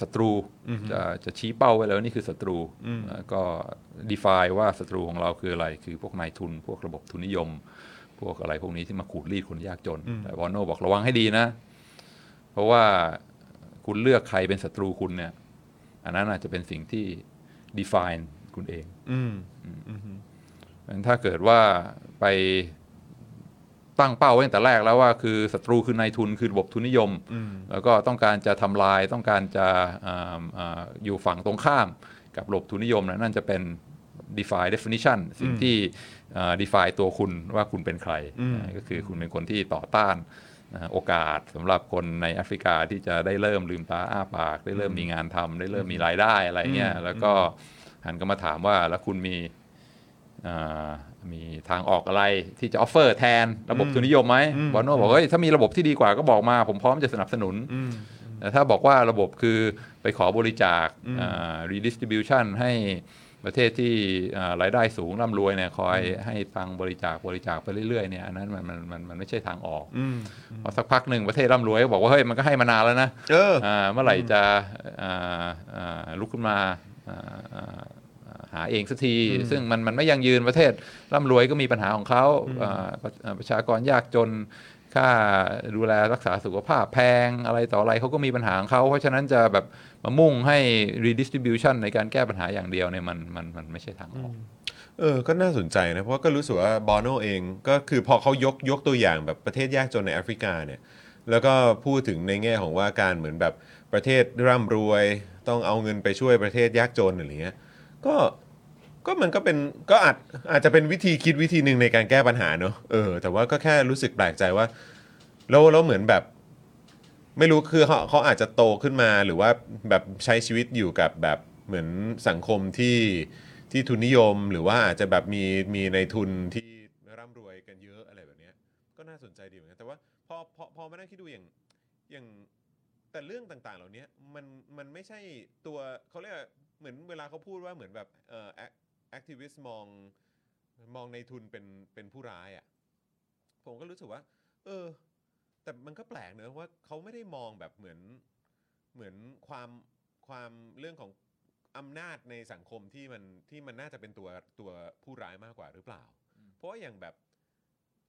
ศัตรูจะจะชี้เป้าไว้แล้วานี่คือศัตรูแล้วก็ define ว่าศัตรูของเราคืออะไร คือพวกนายทุน พวกระบบทุนนิยม พวกอะไรพวกนี้ที่มาขูดรีดคนยากจน แต่วอนโนบอกระวังให้ดีนะ เพราะว่าคุณเลือกใครเป็นศัตรูคุณเนี่ย อันนั้นอาจจะเป็นสิ่งที่ define คุณเอง อืมงั้นถ้าเกิดว่าไป ตั้งเป้าไว้ตั้งแต่แรกแล้วว่าคือศัตรูคือนายทุนคือระบบทุนนิยม แล้วก็ต้องการจะทำลายต้องการจะอ่าอ่าอยู่ฝั่งตรงข้ามกับระบบทุนนิยมนะนั่นจะเป็น define definition สิ่งที่อ่า define ตัวคุณว่าคุณเป็นใครนะก็คือคุณเป็นคนที่ต่อต้านนะฮะโอกาสสำหรับคนในแอฟริกาที่จะได้เริ่มลืมตาอ้าปาก ได้เริ่มมีงานทำได้เริ่มมีรายได้อะไรเงี้ยแล้วก็หันก็มาถามว่าแล้วคุณมีอ่า มีทางออกอะไรที่จะ offer แทนระบบทุนนิยมไหมบอนโน่บอกเฮ้ยถ้ามีระบบที่ดีกว่าก็บอกมา ผมพร้อมจะสนับสนุนแต่ถ้าบอกว่าระบบคือไปขอบริจาคอ่า redistribution ให้ประเทศที่อ่ารายได้สูงร่ำรวยเนี่ยคอยให้ตังค์บริจาคบริจาคไปเรื่อยๆเนี่ยอันนั้นมันมันมันมันไม่ใช่ทางออกพอสักพักหนึ่งประเทศร่ำรวยก็บอกว่าเฮ้ยมันก็ให้มานานแล้วนะเอออ่าเมื่อไหร่จะอ่าอ่าลุกขึ้นมาอ่าอ่าอ่า หาเองสักที ซึ่งมันมันไม่ยั่งยืนประเทศร่ำรวยก็มีปัญหาของเขาอ่าประอ่าประชากรยากจนค่าดูแลรักษาสุขภาพแพงอะไรต่ออะไรเขาก็มีปัญหาของเขาเพราะฉะนั้นจะแบบมามุ่งให้ redistribution ในการแก้ปัญหาอย่างเดียวเนี่ยมันมันมันไม่ใช่ทางออกเออ ก็น่าสนใจนะ เพราะว่าก็รู้สึกว่าบอโนเองก็คือพอเขายกยกตัวอย่างแบบประเทศยากจนในแอฟริกาเนี่ย แล้วก็พูดถึงในแง่ของว่าการเหมือนแบบประเทศร่ำรวย ต้องเอาเงินไปช่วยประเทศยากจนอะไรเงี้ย ก็ ก็มันก็เป็นก็อาจอาจจะเป็นวิธีคิดวิธีหนึ่งในการแก้ปัญหาเนอะเออแต่ว่าก็แค่รู้สึกแปลกใจว่าแล้วแล้วเหมือนแบบ ไม่รู้คือเขาเขาอาจจะโตขึ้นมาหรือว่าแบบใช้ชีวิตอยู่กับแบบเหมือนสังคมที่ที่ทุนนิยม หรือว่าอาจจะแบบมีมีในทุนที่ร่ำรวยกันเยอะอะไรแบบนี้ก็น่าสนใจดีเหมือนกันแต่ว่าพอพอพอมานั่งคิดดูอย่างอย่างแต่เรื่องต่างๆ เหล่านี้มันมันไม่ใช่ตัวเขาเรียกเหมือนเวลาเขาพูดว่าเหมือนแบบเอ่อ แอคทิวิสต์มองมองในทุนเป็นเป็นผู้ร้ายอะ่ะผมก็รู้สึกว่า เออ แต่มันก็แปลกเนอะว่าเขาไม่ได้มองแบบเหมือนเหมือนความความเรื่องของอำนาจในสังคมที่มันที่มันน่าจะเป็นตัวตัวผู้ร้ายมากกว่าหรือเปล่า เพราะว่าอย่างแบบ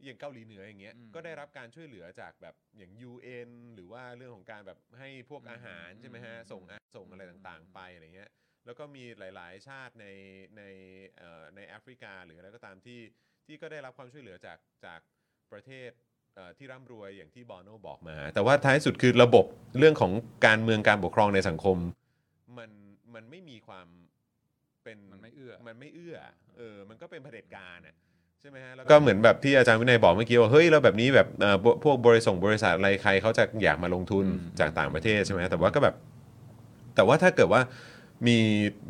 อย่างเกาหลีเหนืออย่างเงี้ยอืมก็ได้รับการช่วยเหลือจากแบบอย่าง UN หรือว่าเรื่องของการแบบให้พวกอาหารใช่ไหมฮะส่งอาส่งอะไรต่างๆ ไปอะไรเงี้ย แล้วก็มีหลาย ๆ ชาติในในเอ่อในแอฟริกา หรืออะไรก็ตามที่ที่ก็ได้รับความช่วยเหลือจากจากประเทศเอ่อที่ร่ำรวยอย่างที่บอโนบอกมา แต่ว่าท้ายสุดคือระบบเรื่องของการเมืองการปกครองในสังคม มันมันไม่มีความเป็นมันไม่เอื้อมันไม่เอื้อเออมันก็เป็นเผด็จการน่ะใช่ไหมฮะแล้วก็เหมือนแบบที่อาจารย์วินัยบอกเมื่อกี้ว่าเฮ้ยแล้วแบบนี้แบบเอ่อพวกพวกบริษัทบริษัทอะไรใครเขาจะอยากมาลงทุนอืมจากต่างประเทศใช่ไหมแต่ว่าก็แบบ แต่ว่าถ้าเกิดว่า มี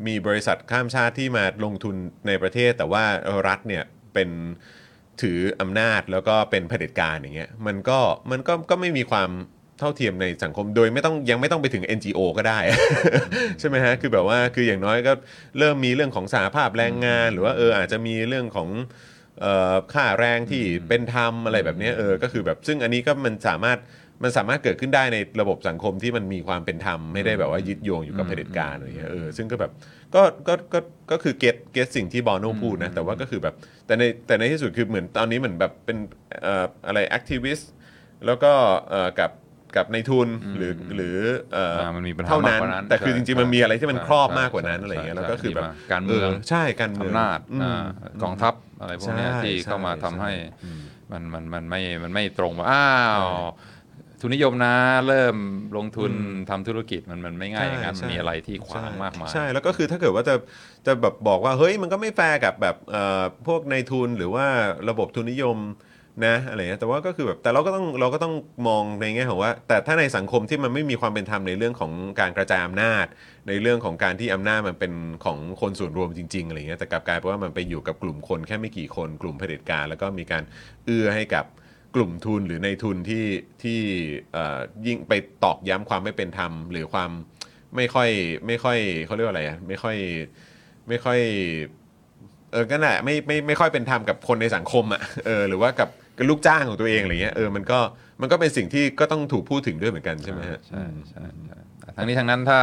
มีบริษัทข้ามชาติที่มาลงทุนในประเทศ แต่ว่ารัฐเนี่ยเป็นถืออำนาจแล้วก็เป็นเผด็จการอย่างเงี้ยมันก็มันก็ก็ไม่มีความเท่าเทียมในสังคมโดยไม่ต้องยังไม่ต้องไปถึง NGO ก็ได้ ใช่ไหมฮะคือแบบว่าคืออย่างน้อยก็เริ่มมีเรื่องของสหภาพแรงงาน หรือว่าเอออาจจะมีเรื่องของเอ่อค่าแรงที่เป็นธรรมอะไรแบบนี้เออก็คือแบบซึ่งอันนี้ก็มันสามารถ มันสามารถเกิดขึ้นได้ในระบบสังคมที่มันมีความเป็นธรรมไม่ได้แบบว่ายึดโยงอยู่กับเผด็จการอะไรเงี้ยเออซึ่งก็แบบก็ก็ก็ก็คือ get get สิ่งที่ Bono พูดนะ แต่ว่าก็คือแบบแต่ในแต่ในที่สุดคือเหมือนตอนนี้เหมือนแบบเป็นเอ่ออะไร activist แล้วก็เอ่อกับกับในทุนหรือหรือเอ่ออามันมีปัญหาเท่านั้นมากกว่านั้น แต่คือจริงๆมันมีอะไรที่มันใช่ครอบใช่มากกว่านั้นใช่อะไรเงี้ยใช่แล้วก็คือแบบการเมืองใช่การเมืองอำนาจอืมอ่ากองทัพอะไรพวกเนี้ยใช่ที่เข้ามาใช่ทำให้ใช่มันมันมันไม่มันไม่ตรงว่าอ้าว ทุนนิยมนะเริ่มลงทุนทำธุรกิจมันมันไม่ง่ายอย่างนั้นใช่มันมีอะไรที่ขวางมากมายใช่แล้วก็คือถ้าเกิดว่าจะจะแบบบอกว่าเฮ้ยมันก็ไม่แฟร์กับแบบเอ่อพวกในทุนหรือว่าระบบทุนนิยมนะอะไรเงี้ยแต่ว่าก็คือแบบแต่เราก็ต้องเราก็ต้องมองในแง่ของว่า แต่ถ้าในสังคมที่มันไม่มีความเป็นธรรมในเรื่องของการกระจายอำนาจ ในเรื่องของการที่อำนาจมันเป็นของคนส่วนรวมจริงๆอะไรเงี้ยแต่กลับกลายเป็นว่ามันไปอยู่กับกลุ่มคนแค่ไม่กี่คนกลุ่มเผด็จการ แล้วก็มีการเอื้อให้กับ กลุ่มทุนหรือในทุนที่ที่เอ่อยิ่งไปตอกย้ำความไม่เป็นธรรม หรือความไม่ค่อยไม่ค่อยเขาเรียกว่าอะไรอะไม่ค่อยไม่ค่อยเออก็น่ะไม่ไม่ไม่ค่อยเป็นธรรมกับคนในสังคมอะเออหรือว่ากับกับลูกจ้างของตัวเองอะไรเงี้ยเออมันก็มันก็เป็นสิ่งที่ก็ต้องถูกพูดถึงด้วยเหมือนกันใช่ไหมฮะใช่ใช่ใช่ทั้งนี้ทั้งนั้นถ้า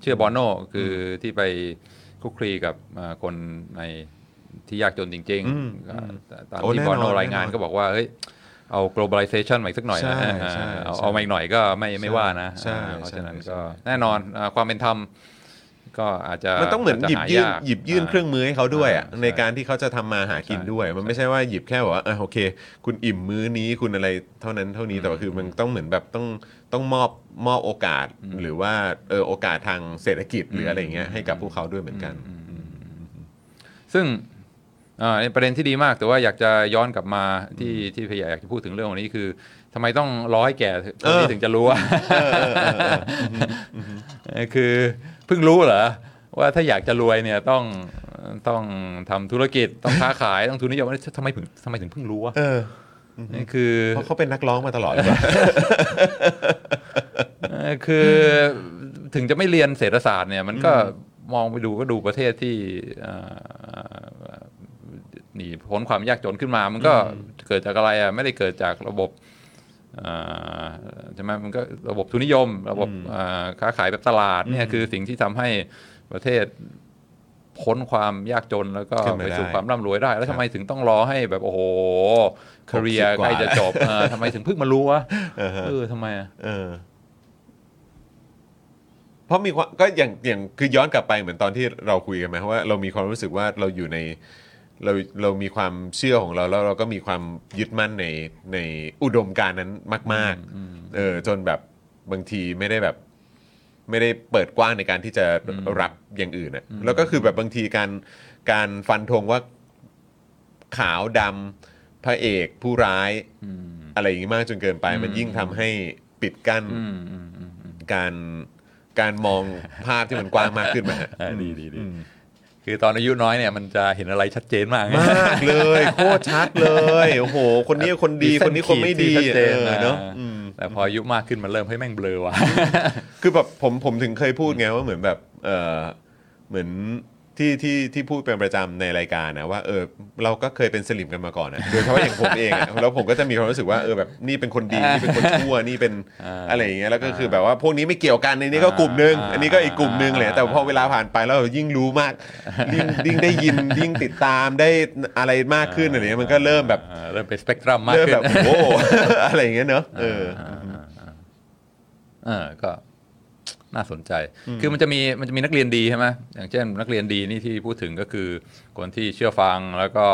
เชื่อบอโนคือที่ไปคลุกคลีกับอ่าคนในที่ยากจนจริงอืมๆก็ตามโอ้ที่แน่บนออนโนรายงานแน่นอนก็บอกว่าเฮ้ย เอา globalization มาอีกสักหน่อยนะใช่อ่าใช่เอาใช่เอามาอีกหน่อยก็ไม่ไม่ว่านะใช่อ่าเพราะฉะนั้นใช่ก็แน่นอนอ่าความเป็นธรรมก็อาจจะมันต้องเหมือนหยิบาจจะยื่นหายากหยิบยื่นเครื่องมือให้เขาด้วยอะอ่าในการที่เขาจะทำมาหากินใช่ด้วย มันไม่ใช่ว่าหยิบแค่แบบว่าเออโอเค คุณอิ่มมื้อนี้คุณอะไรเท่านั้นเท่านี้แต่ว่าคือมันต้องเหมือนแบบต้องต้องมอบมอบโอกาสหรือว่าเออโอกาสทางเศรษฐกิจหรืออะไรอย่างเงี้ยให้กับพวกเขาด้วยเหมือนกัน ซึ่ง อ่าประเด็นที่ดีมากแต่ว่าอยากจะย้อนกลับมาที่ที่พยายอยากจะพูดถึงเรื่องวันนี้คือทำไมต้องรอให้แก่ตอนนี้เออถึงจะรู้ว่าคือเพิ่งรู้เหรอว่าถ้าอยากจะรวยเนี่ยต้องต้องทำธุรกิจต้องค้าขายต้องทุนนิยมทำไมถึงทำไมถึงเพิ่งรู้วะเออนี่คือเพราะเขาเป็นนักร้องมาตลอดหรือเปล่าเอ่อคือถึงจะไม่เรียนเศรษฐศาสตร์เนี่ย มันก็มองไปดูก็ดูประเทศที่เอ่อ หนีพ้นความยากจนขึ้นมา มันก็เกิดจากอะไรอะไม่ได้เกิดจากระบบเอ่อใช่ไหมมันก็ระบบทุนนิยม ระบบเอ่อค้าขายแบบตลาดเนี่ยคือสิ่งที่ทำให้ประเทศพ้นความยากจนแล้วก็ขึ้นมาไปสู่ได้ความร่ำรวยได้ แล้วทำไมถึงต้องรอให้แบบโอ้โหคเรีย60กว่าใกล้จะจบเออทำไมถึงเพิ่งมารู้วะเออฮะเออทำไมอะเออเพราะมีความก็อย่างอย่างคือย้อนกลับไปเหมือนตอนที่เราคุยกันไหมว่าเรามีความรู้สึกว่าเราอยู่ใน เราเรามีความเชื่อของเราแล้วเราก็มีความยึดมั่นในในอุดมการณ์นั้นมากๆเออจนแบบบางทีไม่ได้แบบ ไม่ได้เปิดกว้างในการที่จะรับอย่างอื่นอะแล้วก็คือแบบบางทีการการฟันธงว่าขาวดำพระเอกผู้ร้ายอะไรอย่างนี้มากจนเกินไป มันยิ่งทำให้ปิดกั้นอืมอืมอืมอืมการการมองภาพที่มันกว้างมากขึ้นมาฮะอ่าดีดีดี คือตอนอายุน้อยเนี่ยมันจะเห็นอะไรชัดเจนมากมากเลยโคตรชัดเลยโอ้โห คนนี้คนดีคนนี้คนไม่ดีมีเส้นขีดที่ชัดเจนเออนะเนาะอืมแต่พออายุมากขึ้นมันเริ่มให้แม่งเบลอว่ะคือแบบผมผมถึงเคยพูดไงว่าเหมือนแบบเออเหมือน ที่ที่ที่พูดเป็นประจำในรายการนะว่าเออเราก็เคยเป็นสลิมกันมาก่อนนะโดยเฉพาะอย่างผมเองอะแล้วผมก็จะมีความรู้สึกว่าเออแบบนี่เป็นคนดีนี่เป็นคนชั่วนี่เป็นอ่าอะไรอย่างเงี้ยแล้วก็คือแบบว่าพวกนี้ไม่เกี่ยวกันในนี้ก็กลุ่มหนึงอ่าอันนี้ก็อีกกลุ่มหนึงเลยแต่พอเวลาผ่านไปแล้วเรายิ่งรู้มากยิ่งยิ่งได้ยินยิ่งติดตามได้อะไรมากขึ้นอะไรเงี้ยมันก็เริ่มแบบอ่าเริ่มเป็นสเปกตรัมมากเริ่มขึ้นแบบโอ้ อะไรอย่างเงี้ยเนอะเออ เออก็ น่าสนใจ คือมันจะมีมันจะมีนักเรียนดีใช่ไหมอย่างเช่น นักเรียนดีนี่ที่พูดถึงก็คือ คนที่เชื่อฟังแล้วก็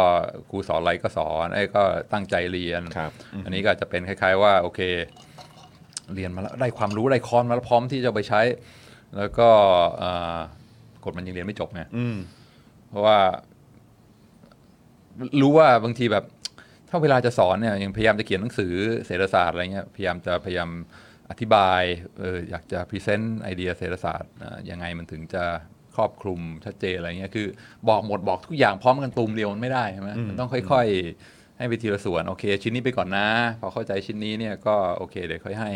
ครูสอนอะไรก็สอนไอ้ก็ตั้งใจเรียนครับอันนี้ก็อาจจะเป็นคล้าย ๆ ว่าโอเค เรียนมาแล้วได้ความรู้ได้คอนมาแล้วพร้อมที่จะเอาไปใช้ แล้วก็เอ่อกฎมันยังเรียนไม่จบไงอืมเพราะว่า รู้ว่าบางทีแบบ ถ้าเวลาจะสอนเนี่ยยังพยายามจะเขียนหนังสือเศรษฐศาสตร์อะไรเงี้ยพยายามจะพยายาม อธิบายเอออยากจะ present ไอเดียเศรษฐศาสตร์อะยังไงมันถึงจะครอบคลุมชัดเจนอะไรเงี้ยคือ บอกหมดบอกทุกอย่างพร้อมกันตูมเดียวมันไม่ได้ใช่ไหมมันต้องค่อยๆ ให้ไปทีละส่วนโอเค ชิ้นนี้ไปก่อนนะ พอเข้าใจชิ้นนี้เนี่ยก็โอเคเดี๋ยวค่อยให้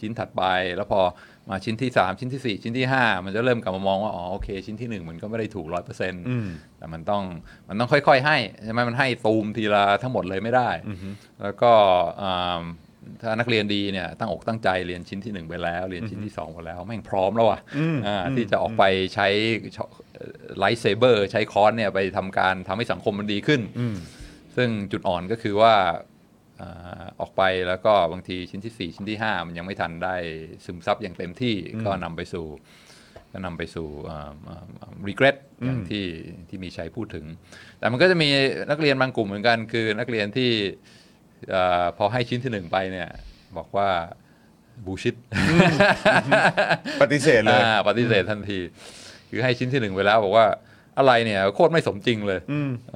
ชิ้นถัดไป แล้วพอมาชิ้นที่ 3 ชิ้นทีสี่4 ชิ้นที่ 5 มันจะเริ่มกลับมามองว่าอ๋อโอเค ชิ้นที่ 1 มันก็ไม่ได้ถูกร้อยเปอร์เซ็นต์อืมแต่มันต้องมันต้องค่อยๆ ให้ใช่ไหมมันให้ตูมทีละทั้งหมดเลยไม่ได้ แล้วก็อ่า ถ้านักเรียนดีเนี่ยตั้งอกตั้งใจเรียนชิ้นที่หนึ่งไปแล้ว เรียนชิ้นที่สองไปแล้ว แม่งพร้อมแล้วอะอ่าที่จะออกไปใช้ไลท์เซเบอร์ใช้ค้อนเนี่ยไปทำการทำให้สังคมมันดีขึ้น ซึ่งจุดอ่อนก็คือว่าอ่าออกไปแล้วก็บางทีชิ้นที่ 4 ชิ้นที่ 5 มันยังไม่ทันได้ซึมซับอย่างเต็มที่ก็นำไปสู่ก็นำไปสู่อ่าอ่าอ่า regret อย่างที่ที่มีชัยพูดถึง แต่มันก็จะมีนักเรียนบางกลุ่มเหมือนกัน คือนักเรียนที่ อ่าพอให้ชิ้นที่หนึ่งไปเนี่ย บอกว่าบูชิดปฏิเสธเลยปฏิเสธทันที คือให้ชิ้นที่หนึ่งไปแล้วบอกว่า อะไรเนี่ยโคตรไม่สมจริงเลย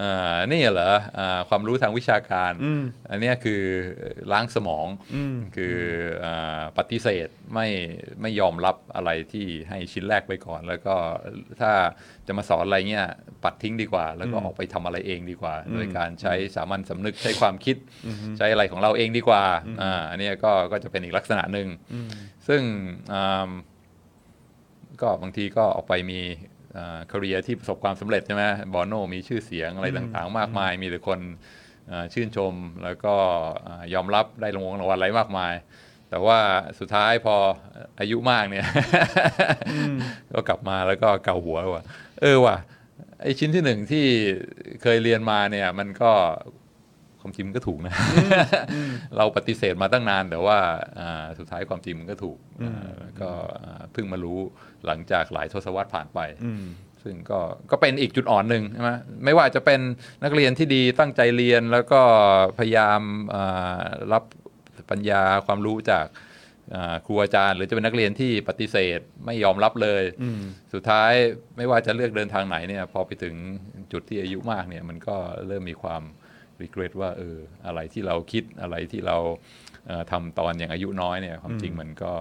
อ่านี่เหรออ่าความรู้ทางวิชาการ อันเนี้ยคือล้างสมองคืออาปฏิเสธไม่ไม่ยอมรับอะไรที่ให้ชิ้นแรกไปก่อน แล้วก็ถ้าจะมาสอนอะไรเงี้ยปัดทิ้งดีกว่า แล้วก็ออกไปทำอะไรเองดีกว่า โดยการใช้สามัญสำนึกใช้ความคิดใช้อะไรของเราเองดีกว่าอ่าอันเนี้ยก็ก็จะเป็นอีกลักษณะหนึ่งซึ่งอ่าก็บางทีก็ออกไปมี คาเรียที่ประสบความสำเร็จใช่ไหมบอโนมีชื่อเสียงอะไรต่างๆ มากมาย มีแต่คนเอ่อชื่นชมแล้วก็เอ่อยอมรับได้รางวัลรางวัลอะไรมากมาย แต่ว่าสุดท้ายพออายุมากเนี่ย ก็กลับมาแล้วก็เกาหัวว่าเออว่ะไอชิ้นที่หนึ่งที่เคยเรียนมาเนี่ยมันก็ ความจริงมันก็ถูกนะ เราปฏิเสธมาตั้งนาน แต่ว่าอ่าสุดท้ายความจริงมันก็ถูกอ่าแล้วก็อ่าเพิ่งมารู้หลังจากหลายทศวรรษผ่านไปซึ่งก็ก็เป็นอีกจุดอ่อนหนึ่งใช่ไหมไม่ว่าจะเป็นนักเรียนที่ดีตั้งใจเรียนแล้วก็พยายามอ่ารับปัญญาความรู้จากอ่าครูอาจารย์หรือจะเป็นนักเรียนที่ปฏิเสธไม่ยอมรับเลย สุดท้ายไม่ว่าจะเลือกเดินทางไหนเนี่ยพอไปถึงจุดที่อายุมากเนี่ยมันก็เริ่มมีความ regret ว่าเอออะไรที่เราคิดอะไรที่เราเอ่อทำตอนอย่างอายุน้อยเนี่ยความจริงมันก็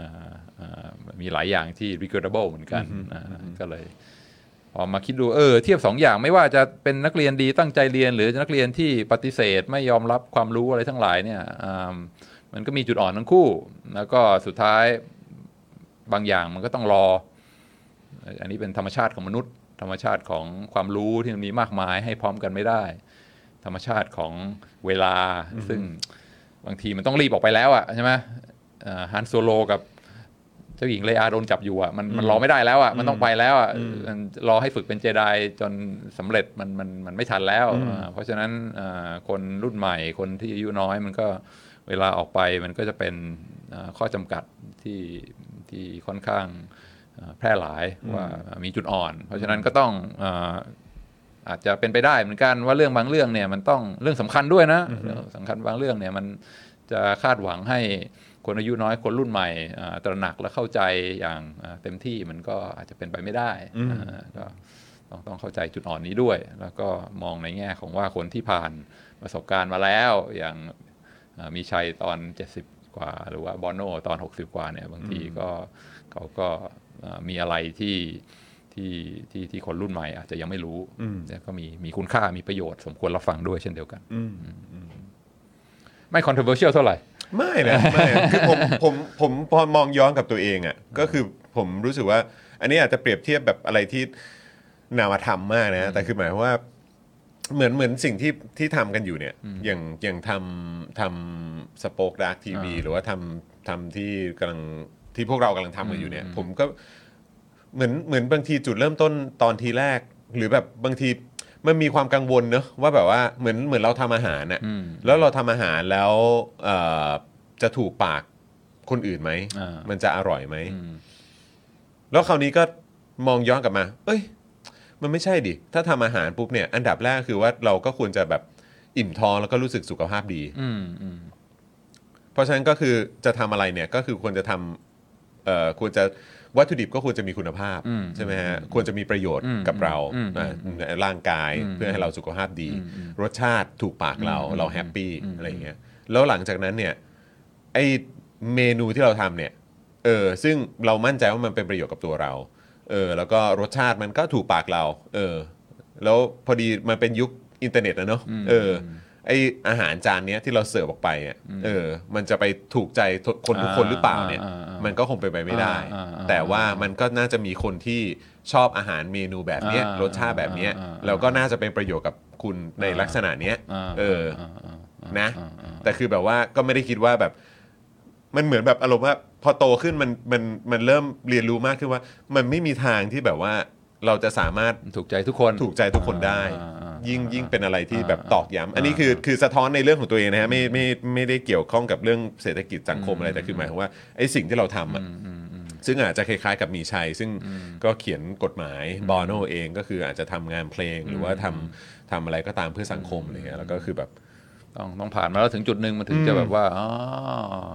อ่าอ่ามีหลายอย่างที่ regrettable เหมือนกันอ่าก็เลยพอมาคิดดูเออเทียบสองอย่างไม่ว่าจะเป็นนักเรียนดีตั้งใจเรียน หรือนักเรียนที่ปฏิเสธไม่ยอมรับความรู้อะไรทั้งหลายเนี่ยอ่ามันก็มีจุดอ่อนทั้งคู่ แล้วก็สุดท้ายบางอย่างมันก็ต้องรอ อันนี้เป็นธรรมชาติของมนุษย์ ธรรมชาติของความรู้ที่มันมีมากมายให้พร้อมกันไม่ได้ ธรรมชาติของเวลา ซึ่งบางทีมันต้องรีบออกไปแล้วอะใช่ไหมฮันโซโลกับเจ้าหญิงเลอาโดนจับอยู่อะมันมันรอไม่ได้แล้วอะมันต้องไปแล้วอะมันรอให้ฝึกเป็นเจไดจนสำเร็จมันมันมันไม่ทันแล้วอ่าเพราะฉะนั้นอ่าคนรุ่นใหม่คนที่อายุน้อยมันก็เวลาออกไปมันก็จะเป็นอ่าข้อจำกัดที่ที่ค่อนข้างอ่าแพร่หลายว่ามีจุดอ่อน เพราะฉะนั้นก็ต้อง อาอาจจะเป็นไปได้เหมือนกันว่าเรื่องบางเรื่องเนี่ยมันต้องเรื่องสำคัญด้วยนะเรื่องสำคัญบางเรื่องเนี่ยมันจะคาดหวังให้คนอายุน้อยคนรุ่นใหม่อ่าตระหนักและเข้าใจอย่างอ่าเต็มที่มันก็อาจจะเป็นไปไม่ได้อ่าก็ต้องต้องเข้าใจจุดอ่อนนี้ด้วย แล้วก็มองในแง่ของว่าคนที่ผ่านประสบการณ์มาแล้วอย่างอ่ามีชัยตอน 70 กว่า หรือว่าบอนโนตอน 60 กว่าเนี่ยบางทีก็เขาก็อ่ามีอะไรที่ ที่ที่ที่คนรุ่นใหม่อาจจะยังไม่รู้แล้วก็มีมีคุณค่ามีประโยชน์สมควรรับฟังด้วยเช่นเดียวกันไม่ controversial เท่าไหร่ ไม่นะไม่นะคือผมผมผมพอมองย้อนกับตัวเองอะก็คือผมรู้สึกว่า อันนี้อาจจะเปรียบเทียบแบบอะไรที่นามธรรมมากนะ แต่คือหมายความว่าเหมือนเหมือนสิ่งที่ที่ทำกันอยู่เนี่ย อย่างอย่างทำทำสป็อคดักทีวีอ่าหรือว่าทำทำที่กำลังที่พวกเรากำลังทำกันอยู่เนี่ย ผมก็ เหมือนเหมือนบางทีจุดเริ่มต้นตอนทีแรก หรือแบบบางทีมันมีความกังวลเนอะว่าแบบว่าเหมือนเหมือนเราทำอาหารน่ะอืม แล้วเราทำอาหารแล้วเอ่อจะถูกปากคนอื่นไหม อ่ามั มันจะอร่อยไหม อืม แล้วคราวนี้ก็มองย้อนกลับมา เอ้ย มันไม่ใช่ดิ ถ้าทำอาหารปุ๊บเนี่ย อันดับแรกคือว่าเราก็ควรจะแบบอิ่มท้องแล้วก็รู้สึกสุขภาพดี อืมอืมเพราะฉะนั้นก็คือจะทำอะไรเนี่ยก็คือควรจะทำเอ่อควรจะ วัตถุดิบก็ควรจะมีคุณภาพอืมใช่ไหมฮะควรจะมีประโยชน์อืมกับเราอืมอะร่างกายอืมเพื่อให้เราสุขภาพดีอืมอืมรสชาติถูกปากเราอืมเราแฮปปี้อืมอะไรอย่างเงี้ยแล้วหลังจากนั้นเนี่ยไอเมนูที่เราทำเนี่ยเออซึ่งเรามั่นใจว่ามันเป็นประโยชน์กับตัวเราเออแล้วก็รสชาติมันก็ถูกปากเรา เออ แล้วพอดีมันเป็นยุคอินเทอร์เน็ตนะเนาะเอออ ไออาหารจานเนี้ยที่เราเสิร์ฟออกไปอะเออ มันจะไปถูกใจคนทุกคนหรือเปล่าเนี่ยอ่าอ่าอ่ามันก็คงเป็นไปไม่ได้อ่าอ่าแต่ว่ามันก็น่าจะมีคนที่ชอบอาหารเมนูแบบเนี้ยอ่ารสชาติแบบเนี้ยอ่าอ่าแล้วก็น่าจะเป็นประโยชน์กับคุณในลักษณะเนี้ยอ่าเอออ่าอ่าอ่านะอ่าอ่าแต่คือแบบว่าก็ไม่ได้คิดว่าแบบ มันเหมือนแบบอารมณ์ว่าพอโตขึ้นมันมันมันเริ่มเรียนรู้มากขึ้นว่า มันไม่มีทางที่แบบว่าเราจะสามารถถูกใจทุกคนถูกใจทุกคนได้อ่าอ่า ยิ่งอ่ายิ่งเป็นอะไรที่อ่าแบบตอกย้ำอันนี้คือคือสะท้อนในเรื่องของตัวเองนะฮะไม่ไม่ไม่ได้เกี่ยวข้องกับเรื่องเศรษฐกิจสังคมอะไรแต่คือหมายความว่าไอ้สิ่งที่เราทำอะอืมอืมอืมซึ่งอาจจะคล้ายๆกับมีชัย ซึ่งก็เขียนกฎหมายบอโนเองก็คืออาจจะทำงานเพลงหรือว่าทำทำอะไรก็ตามเพื่อสังคมอะไรเงี้ยแล้วก็คือแบบต้องต้องผ่านมาแล้วถึงจุดหนึ่งมันถึงจะแบบว่าอ๋อ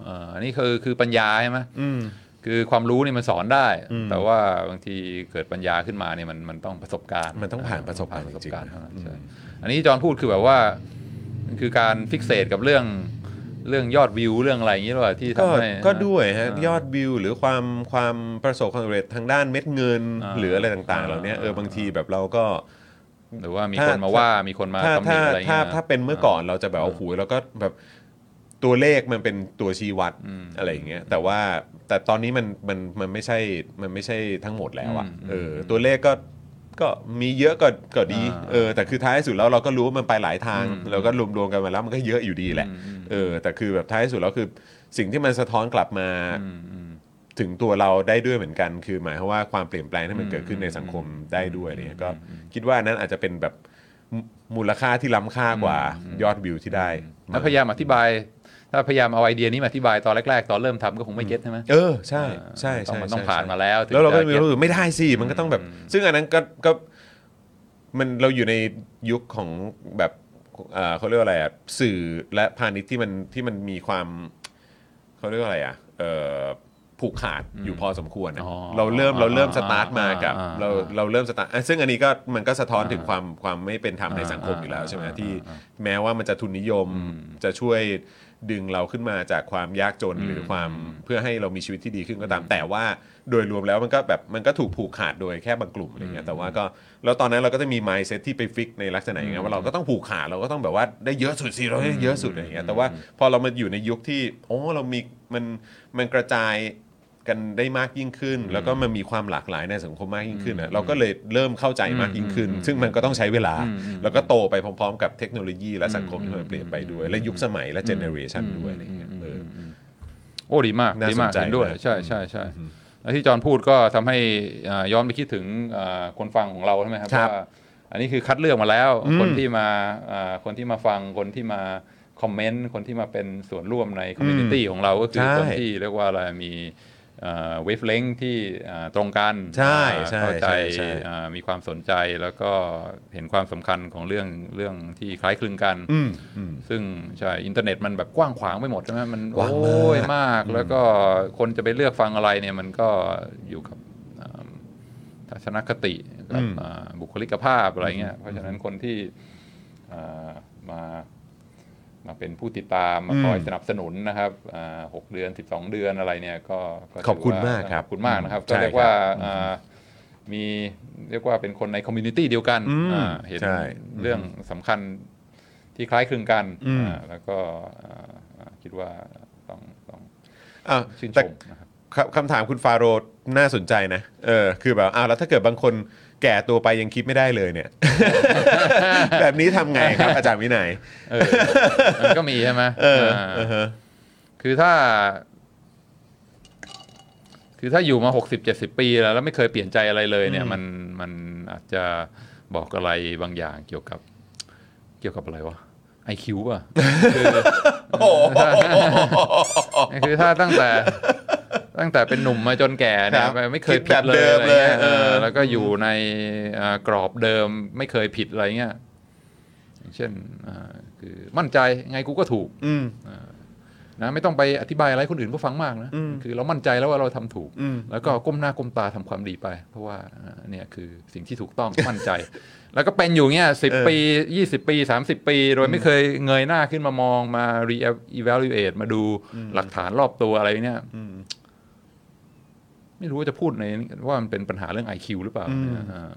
เอออันนี้คือคือปัญญาใช่ไหมอืม คือความรู้นี่มันสอนได้ แต่ว่าบางทีเกิดปัญญาขึ้นมาเนี่ยมันมันต้องประสบการณ์ มันต้องผ่านประสบการณ์ผ่นประสบจริงๆการณ์เท่านั้นใช่อันนี้จอห์นพูดคือแบบว่ามันคือการฟิกเซตกับเรื่องเรื่องยอดวิวเรื่องอะไรอย่างนี้หรือเปล่าที่ก็ทำให้ก็ด้วยฮะอ่ายอดวิวหรือความความประสบความสำเร็จทางด้านเม็ดเงินอ่าหรืออะไรต่างๆเหล่านี้เอออ่าบางทีแบบเราก็หรือว่ามีถ้าคนมาว่ามีคนมาถ้าตำหนิถ้าอะไรอย่างถ้าเงี้ยถ้าเป็นเมื่อก่อนเราจะแบบโอ้โหแล้วก็แบบ ตัวเลขมันเป็นตัวชี้วัดอืมอะไรอย่างเงี้ยแต่ว่าแต่ตอนนี้มันมันมันไม่ใช่มันไม่ใช่ทั้งหมดแล้วอะอืมเออตัวเลขก็ก็มีเยอะก็ก็ดีอ่าเออแต่คือท้ายสุดแล้วเราก็รู้ว่ามันไปหลายทางอืมเราก็รวมๆกันมาแล้วมันก็เยอะอยู่ดีแหละอืมอืมเออแต่คือแบบท้ายสุดแล้วคือสิ่งที่มันสะท้อนกลับมาอืมอืมถึงตัวเราได้ด้วยเหมือนกัน คือหมายความว่าความเปลี่ยนแปลงที่มันอืมเกิดขึ้นในสังคมได้ด้วยอะไรเนี่ยก็อืมคิดว่าอันนั้นอาจจะเป็นแบบมูมูลค่าที่ล้ำค่ากว่ายอดวิวที่ได้ถ้าพยายามอธิบาย ถ้าพยายามเอาไอเดียนี้มาอธิบายตอนแรกๆ ตอนเริ่มทำก็คงไม่เก็ตใช่ไหมเออใช่ใช่ต้องใช่มันต้องใช่ผ่านมาแล้วถึงแล้วเราก็จะมีเก็ตรู้สึกไม่ได้สิมันก็ต้องแบบ ซึ่งอันนั้นก็ก็มันเราอยู่ในยุคของแบบเอ่อเขาเรียกว่าอะไรอะสื่อและพาณิชย์ที่มันที่มันมีความเขาเรียกว่าอะไรอะเอ่อผูกขาดอยู่พอสมควรนะอ๋อเราเริ่มเราเริ่มอ่าสตาร์ทมากับอ่าเราเราเริ่มสตาร์ทอะซึ่งอันนี้ก็มันก็สะท้อนถึงความความไม่เป็นธรรมในสังคมอยู่แล้วใช่ไหมอ่าที่แม้ว่ามันจะทุนนิยมจะช่วย ดึงเราขึ้นมาจากความยากจนหรือความเพื่อให้เรามีชีวิตที่ดีขึ้นก็ตาม แต่ว่าโดยรวมแล้วมันก็แบบมันก็ถูกผูกขาดโดยแค่บางกลุ่มอะไรเงี้ยแต่ว่าก็แล้วตอนนั้นเราก็จะมี mindset ที่ไป fix ในลักษณะอย่างเงี้ยว่าเราก็ต้องผูกขาดเราก็ต้องแบบว่าได้เยอะสุดสิเราได้เยอะสุดอะไรเงี้ยแต่ว่าพอเรามาอยู่ในยุคที่โอ้เรามีมันมันกระจาย กันได้มากยิ่งขึ้น แล้วก็มันมีความหลากหลายในสังคมมากยิ่งขึ้นนะเราก็เลยเริ่มเข้าใจมากยิ่งขึ้น ซึ่งมันก็ต้องใช้เวลา แล้วก็โตไปพร้อมๆ กับเทคโนโลยีและสังคมที่มันเปลี่ยนไปด้วย และยุคสมัยและ generation ด้วยอะไรเงี้ยเออโอ้ดีมากน่าดีมากสนใจเห็นด้วยนะใช่ใช่ใช่แล้วที่จอห์นพูดก็ทำให้อ่าย้อนไปคิดถึงอ่าคนฟังของเราใช่ไหมครับครับว่าอันนี้คือคัดเลือกมาแล้วอืมคนที่มาอ่าคนที่มาฟังคนที่มาคอมเมนต์คนที่มาเป็นส่วนร่วมใน community ของเราก็คือใช่คนที่เรียกว่าอะไรมี wavelength ที่อ่าตรงกันใช่อ่าใช่เข้าใจใช่ใช่อ่ามีความสนใจแล้วก็เห็นความสำคัญของเรื่องเรื่องที่คล้ายคลึงกันอืมอืมซึ่งใช่อินเทอร์เน็ตมันแบบกว้างขวางไปหมดใช่ไหมมันกว้างมากโอ้ยมากแล้วก็คนจะไปเลือกฟังอะไรเนี่ยมันก็อยู่กับอ่าทัศนคติกับอ่าบุคลิกภาพอะไรเงี้ยเพราะฉะนั้นคนที่อ่ามา มาเป็นผู้ติดตามมาคอยสนับสนุนนะครับอ่าหกเดือน 12 เดือนอะไรเนี่ยก็ก็ถืขอบคุณว่มากครับขอบคุณมากนะครับใช่ก็เรียกว่าครับอ่ามีเรียกว่าเป็นคนในคอมมูนิตี้เดียวกันอืมอ่าเห็นใช่เรื่องสำคัญที่คล้ายคลึงกันอืมอ่าแล้วก็อ่าอ่าคิดว่าต้องต้องอะชื่นชแต่มนะครับคำคำถามคุณฟาโรห์น่าสนใจนะเออคือแบบอ้าวแล้วถ้าเกิดบางคน แก่ตัวไปยังคิดไม่ได้เลยเนี่ย แบบนี้ทำไงครับ อาจารย์วินัยเออมันก็มีใช่ไหมเอออ่าเออฮะคือถ้า คือถ้าอยู่มาหกสิบเจ็ดสิบปีแล้ว แล้วไม่เคยเปลี่ยนใจอะไรเลย เนี่ย มันมันอาจจะบอกอะไรบางอย่างเกี่ยวกับ เกี่ยวกับอะไรวะไอคิวป่ะคือคือถ้าตั้งแต่ ตั้งแต่เป็นหนุ่มมาจนแก่เนี่คยรับไม่เคยคิดผิดเลยแบบเดิมอะไรเงี้ยเลยเออเออแล้วก็อยู่ในอ่ากรอบเดิมไม่เคยผิดอะไรเงี้ยอย่างเช่นอ่าคือมั่นใจไงกูก็ถูกอืมนะไม่ต้องไปอธิบายอะไรคนอื่นก็ฟังมากนะอืมคือเรามั่นใจแล้วว่าเราทำถูกอืมแล้วก็ก้มหน้าก้มตาทำความดีไป เพราะว่าอ่าเนี่ยคือสิ่งที่ถูกต้องมั่นใจ แล้วก็เป็นอยู่เงี้ยสิบเออปียี่สิบปีสามสิบปี โดยไม่เคยเงยหน้าขึ้นมามองมา re-evaluate มาดูหลักฐานรอบตัวอะไรเนี่ยอืม ไม่รู้ว่าจะพูดในว่ามันเป็นปัญหาเรื่อง IQ หรือเปล่าอืมเนี่ยอ่า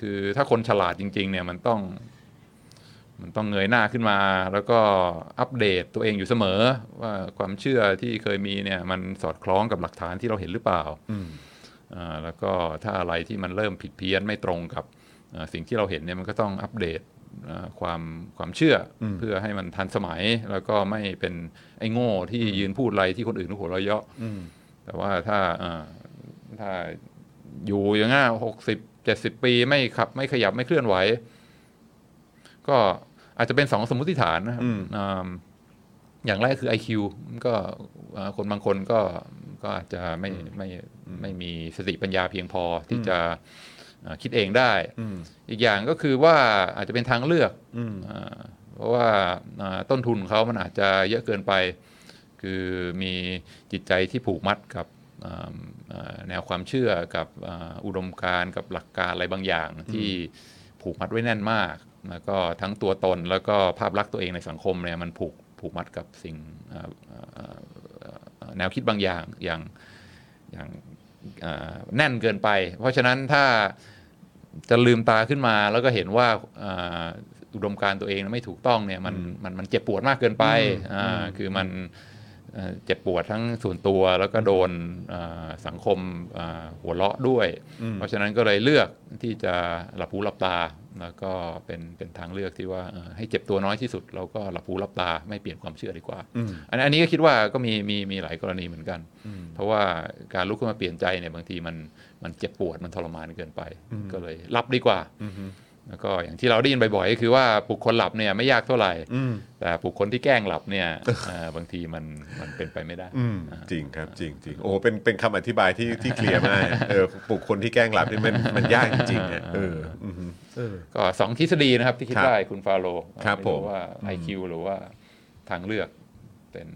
คือถ้าคนฉลาดจริง ๆ เนี่ยมันต้อง มันต้องเงยหน้าขึ้นมา แล้วก็อัปเดตตัวเองอยู่เสมอ ว่าความเชื่อที่เคยมีเนี่ย มันสอดคล้องกับหลักฐานที่เราเห็นหรือเปล่าอืมอ่าแล้วก็ถ้าอะไรที่มันเริ่มผิดเพี้ยนไม่ตรงกับอ่าสิ่งที่เราเห็นเนี่ยมันก็ต้องอัปเดตอ่าความความเชื่ออมเพื่อให้มันทันสมัย แล้วก็ไม่เป็นไอ้โง่ที่ยืนพูดอะไรที่คนอื่นหัวเราะเยาะอืมแต่ว่าถ้าอ่า ถ้าอยู่อย่างงั้นหกสิบเจ็ดสิบปีไม่ขับ ไม่ขยับไม่เคลื่อนไหว ก็อาจจะเป็นสองสมมติฐานนะครับอืมอ่าอย่างแรกคือ IQ มันก็อ่าคนบางคนก็ก็อาจจะไม่ไม่ไม่มีสติปัญญาเพียงพอที่จะอ่าคิดเองได้อืมอีกอย่างก็คือว่าอาจจะเป็นทางเลือกอืมอ่าเพราะว่าอ่าต้นทุนของเขามันอาจจะเยอะเกินไป คือมีจิตใจที่ผูกมัดกับอ่าอ่า แนวความเชื่อกับอ่าอุดมการณ์กับหลักการอะไรบางอย่างที่ผูกมัดไว้แน่นมาก แล้วก็ทั้งตัวตนแล้วก็ภาพลักษณ์ตัวเองในสังคมเนี่ยมันผูกผูกมัดกับสิ่งอ่าอ่าอ่าแนวคิดบางอย่างอย่างอย่างอ่าแน่นเกินไป เพราะฉะนั้นถ้าจะลืมตาขึ้นมาแล้วก็เห็นว่าอ่าอุดมการณ์ตัวเองไม่ถูกต้องเนี่ยมันมันมันเจ็บปวดมากเกินไปอ่าคือมัน เอ่อเจ็บปวดทั้งส่วนตัวแล้วก็โดนอ่าสังคมอ่าหัวเราะด้วย เพราะฉะนั้นก็เลยเลือกที่จะหลับหูหลับตา แล้วก็เป็นเป็นทางเลือกที่ว่าเอ่อให้เจ็บตัวน้อยที่สุด เราก็หลับหูหลับตาไม่เปลี่ยนความเชื่อดีกว่าอืมอันอันนี้ก็คิดว่าก็มีมีมีหลายกรณีเหมือนกัน เพราะว่าการลุกขึ้นมาเปลี่ยนใจเนี่ยบางทีมันมันเจ็บปวดมันทรมานเกินไป ก็เลยรับดีกว่าอืม แล้วก็อย่างที่เราได้ยินบ่อยๆก็คือว่าปลุกคนหลับเนี่ยไม่ยากเท่าไหร่อืมแต่ปลุกคนที่แกล้งหลับเนี่ยเอ่อบางทีมันมันเป็นไปไม่ได้อืมจริงครับจริงจริงโอ้เป็นเป็นคำอธิบายที่ที่เคลียร์มากเออปลุกคนที่แกล้งหลับนี่มันมันยากจริงๆอะเอออืมเออก็สองทฤษฎีนะครับที่คิดครับได้คุณฟาโรห์ครับไรู้ผมว่า IQ หรือว่าทางเลือกเป็น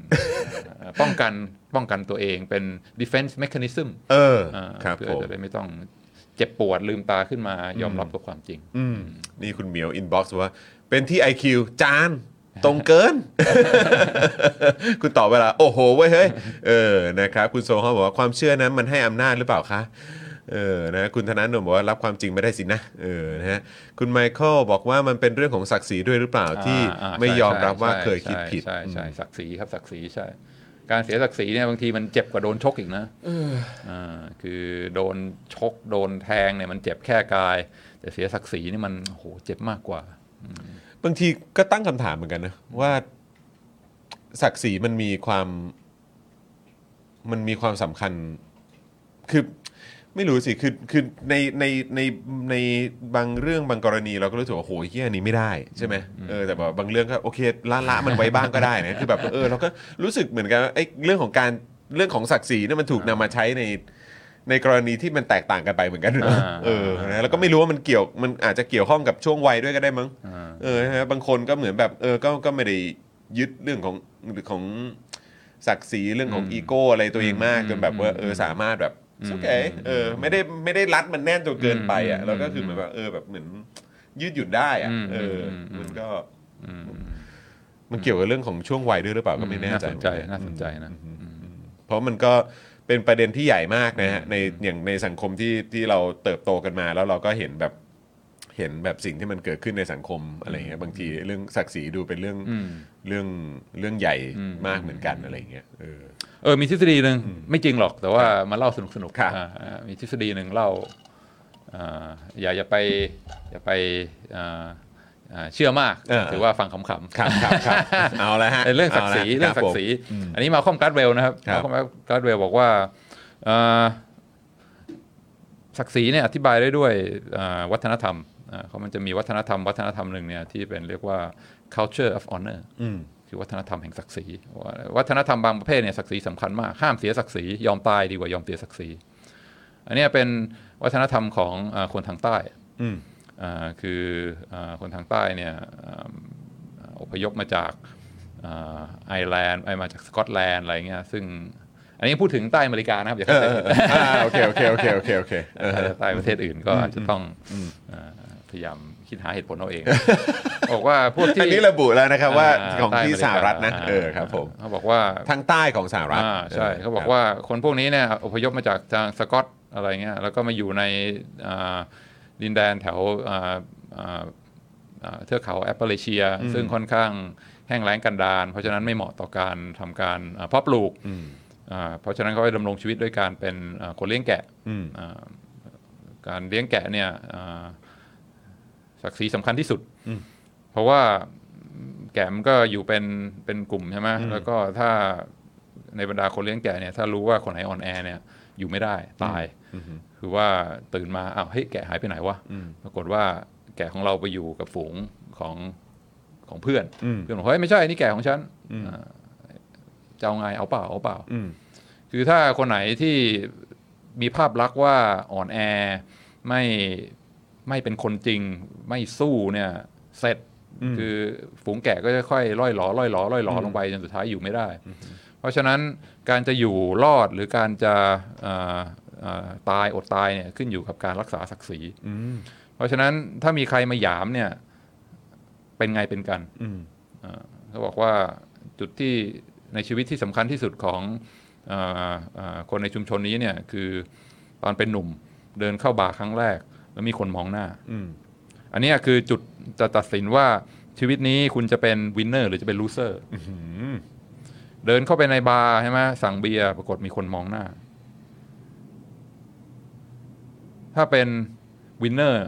เอ่อป้องกันป้องกันตัวเองเป็น defense mechanism เอออ่าครับเพื่ผอมจะได้ไม่ต้องเจ็บปวดลืมตาขึ้นมายอมรับกับความจริง อืมนี่คุณเหมียวอินบ็อกซ์ว่า เป็นที่ IQ จานตรงเกิน คุณตอบเวลา โอ้โหเว้ยเฮ้ยเออนะครับ คุณโซเขาบอกว่าความเชื่อนั้นมันให้อำนาจหรือเปล่าคะเออนะคุณธนาโนมบอกว่ารับความจริงไม่ได้สินะเออนะฮะคุณไมเคิลบอกว่ามันเป็นเรื่องของศักดิ์ศรีด้วยหรือเปล่าที่อ่าไม่ยอมใช่รับว่าใช่เคยคิดผิดใช่ใช่ใช่ศักดิ์ศรีครับศักดิ์ศรีใช่ การเสียศักดิ์ศรีเนี่ยบางทีมันเจ็บกว่าโดนชกอีกนะอ่าคือโดนชกโดนแทงเนี่ยมันเจ็บแค่กาย แต่เสียศักดิ์ศรีนี่มันโอ้โหเจ็บมากกว่า บางทีก็ตั้งคำถามเหมือนกันนะว่าศักดิ์ศรีมันมีความ มันมีความสำคัญ คือ ไม่รู้สิ คือ คือ ใน ใน ใน ในบางเรื่องบางกรณีเราก็รู้สึกว่าโหเฮียอันนี้ไม่ได้ใช่ไหมเออ แต่แบบบางเรื่องก็โอเคละละมันไว้บ้างก็ได้นะ คือแบบ เออ เราก็รู้สึกเหมือนกันว่าไอ้เรื่องของการ เรื่องของศักดิ์ศรีเนี่ยมันถูกนำมาใช้ใน ในกรณีที่มันแตกต่างกันไปเหมือนกันนะอ่าเออ นะ แล้วก็ไม่รู้ว่ามันเกี่ยว มันอาจจะเกี่ยวข้องกับช่วงวัยด้วยก็ได้มั้งอ่าเออนะฮะบางคนก็เหมือนแบบ เออ ก็ ก็ไม่ได้ยึดเรื่องของของศักดิ์ศรีเรื่องของอืมอีโก้อะไรตัวเองมากอืมจนแบบว่าอืมเออ สามารถแบบอืม โอเคเออไม่ได้ไม่ได้รัดมันแน่นจนเกินไปอะอืมแล้วก็คือเหมือนแบบเออแบบเหมือนยืดหยุ่นได้อะอืมเอออมอืมมันก็อืมมันเกี่ยวกับเรื่องของช่วงวัยด้วยหรือเปล่าก็ไม่แน่ใจน่าสนใจเหมือกัน่าสนใจนะเพราะมันก็เป็นประเด็นที่ใหญ่มากนะฮะในอย่างในสังคมที่ที่เราเติบโตกันมา แล้วเราก็เห็นแบบเห็นแบบสิ่งที่มันเกิดขึ้นในสังคมอะไรเงี้ยบางทีเรื่องศักดิ์ศรีดูเป็นเรื่องอืมเรื่องเรื่องใหญ่อืมมากเหมือนกันอะไรเงี้ยเออ เออมีทฤษฎีหนึ่งไม่จริงหรอกแต่ว่ามาเล่าสนุกสนุกๆครับอ่าอ่ามีทฤษฎีหนึ่งเล่าอ่าอย่าอย่าไปอย่าไปอ่าอ่าเชื่อมากเออถือว่าฟังขำๆครับครับครับเอาละฮะเรื่องศักดิ์ศรีเอาละเรื่องศักดิ์ศรีครับผมอันนี้ Malcolm Gladwell นะครับครับ Malcolm Gladwell บอกว่าเอ่อศักดิ์ศรีเนี่ยอธิบายได้ด้วยอ่าวัฒนธรรมอ่าเขามันจะมีวัฒนธรรมวัฒนธรรมหนึ่งเนี่ยที่เป็นเรียกว่า culture of honor อืม คือวัฒนธรรมแห่งศักดิ์ศรีว่าวัฒนธรรมบางประเภทเนี่ยศักดิ์ศรีสำคัญมากห้ามเสียศักดิ์ศรียอมตายดีกว่ายอมเสียศักดิ์ศรีอันเนี้ยเป็นวัฒนธรรมของอาคนทางใต้อืมอ่าคืออาคนทางใต้เนี่ยอ่าอพยพมาจากอ่าไอร์แลนด์ไอยมาจากสกอตแลนด์อะไรเงี้ยซึ่งอันนี้พูดถึงใต้อเมริกานะครับอย่าเอเข้าอใจเออเอออ่าโอเคโอเคโอเคโอเคโอเคเออใต้ประเทศอื่นก็อาจจะต้องอืมอ่าพยายาม คิดหาเหตุผลเอาเองบอกว่าพวกที่อันนี้ระบุแล้วนะครับว่าาของที่ใต้สหรัฐนะาเออครับผมเขาบอกว่าทางใต้ของสหรัฐอ่าใช่เขาบอกว่าคนพวกนี้เนี่ยอพยพมาจากทางสกอตอะไรเงี้ยแล้วก็มาอยู่ในอ่าดินแดนแถวอ่าอ่าอ่าเทือกเขาแอปเปอเรเชีย ซึ่งค่อนข้างแห้งแล้งกันดารเพราะฉะนั้นไม่เหมาะต่อการทำการอ่าเพาะปลูกอืมอ่าเพราะฉะนั้นเขาไปดำรงชีวิตด้วยการเป็นอ่าคนเลี้ยงแกะอืมอ่าการเลี้ยงแกะเนี่ยอ่า ศักดิ์ศรีสำคัญที่สุดอืมเพราะว่าแกะมันก็อยู่เป็นเป็นกลุ่มใช่ไหมแล้วก็ถ้าในบรรดาคนเลี้ยงแกะเนี่ยถ้ารู้ว่าคนไหนอ่อนแอเนี่ยอยู่ไม่ได้ตายอืมคือว่าตื่นมาอ้าวเฮ้ยแกะหายไปไหนวะอืมปรากฏว่าแกะของเราไปอยู่กับฝูงของของเพื่อนอืมเพื่อนบอกเฮ้ยไม่ใช่นี่แกะของฉันอืมอ่าจะเอาไงเอาเปล่าเอาเปล่าอืมคือถ้าคนไหนที่มีภาพลักษณ์ว่าอ่อนแอไม่ ไม่เป็นคนจริงไม่สู้เนี่ยเสร็จอืมคือฝูงแกะก็จะค่อยล่อยหลอล่อยหลอล่อยหลอลงไปจนสุดท้ายอยู่ไม่ได้ เพราะฉะนั้นการจะอยู่รอดหรือการจะเอ่อเอ่อตายอดตายเนี่ยขึ้นอยู่กับการรักษาศักดิ์ศรีอืมเพราะฉะนั้นถ้ามีใครมาหยามเนี่ยเป็นไงเป็นกันอืมอ่าเขาบอกว่าจุดที่ในชีวิตที่สำคัญที่สุดของอาอ่าคนในชุมชนนี้เนี่ยคือตอนเป็นหนุ่มเดินเข้าบาร์ครั้งแรก แล้วมีคนมองหน้าอืมอันเนี้ยคือจุดจะตัดสินว่าชีวิตนี้คุณจะเป็น winner หรือจะเป็น loser อืมเดินเข้าไปในบาร์ใช่ไหมสั่งเบียร์ปรากฏมีคนมองหน้า ถ้าเป็น winner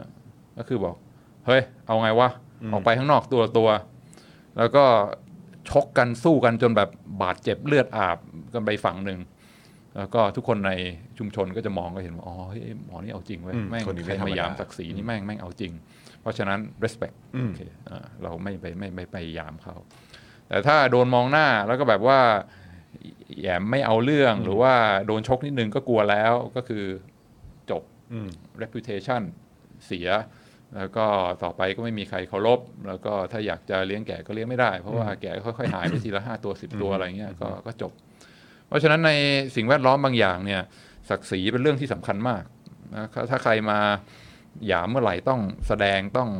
ก็คือบอก เฮ้ย เอาไงวะ ออกไปข้างนอกตัวต่อตัว แล้วก็ชกกันสู้กันจนแบบบาดเจ็บเลือดอาบกันไปฝั่งหนึ่ง แล้วก็ทุกคนในชุมชนก็จะมองก็เห็นว่าอ๋อเฮ้ยหมอนี่เอาจริงเว้ยอืมแม่งคนนี้ใคไม่รธรรมมาดายามศักดิ์ศรีนี่แม่งแม่งเอาจริง เพราะฉะนั้น respect อืมโอเคอ่าเราไม่ไปไม่ไม่ไปยามเขาแต่ถ้าโดนมองหน้าแล้วก็แบบว่าแหยมไม่เอาเรื่องหรือว่าโดนชกนิดนึงก็กลัวแล้วก็คือจบอืม reputation เสีย แล้วก็ต่อไปก็ไม่มีใครเคารพ แล้วก็ถ้าอยากจะเลี้ยงแก่ก็เลี้ยงไม่ได้ เพราะว่าแก่ค่อยๆหายไปทีละห้าตัวสิบตัวอะไรเงี้ยก็ก็จบ เพราะฉะนั้นในสิ่งแวดล้อมบางอย่างเนี่ยศักดิ์ศรีเป็นเรื่องที่สำคัญมากนะถ้าใครมาหยามเมื่อไหร่ต้องแสดงต้อง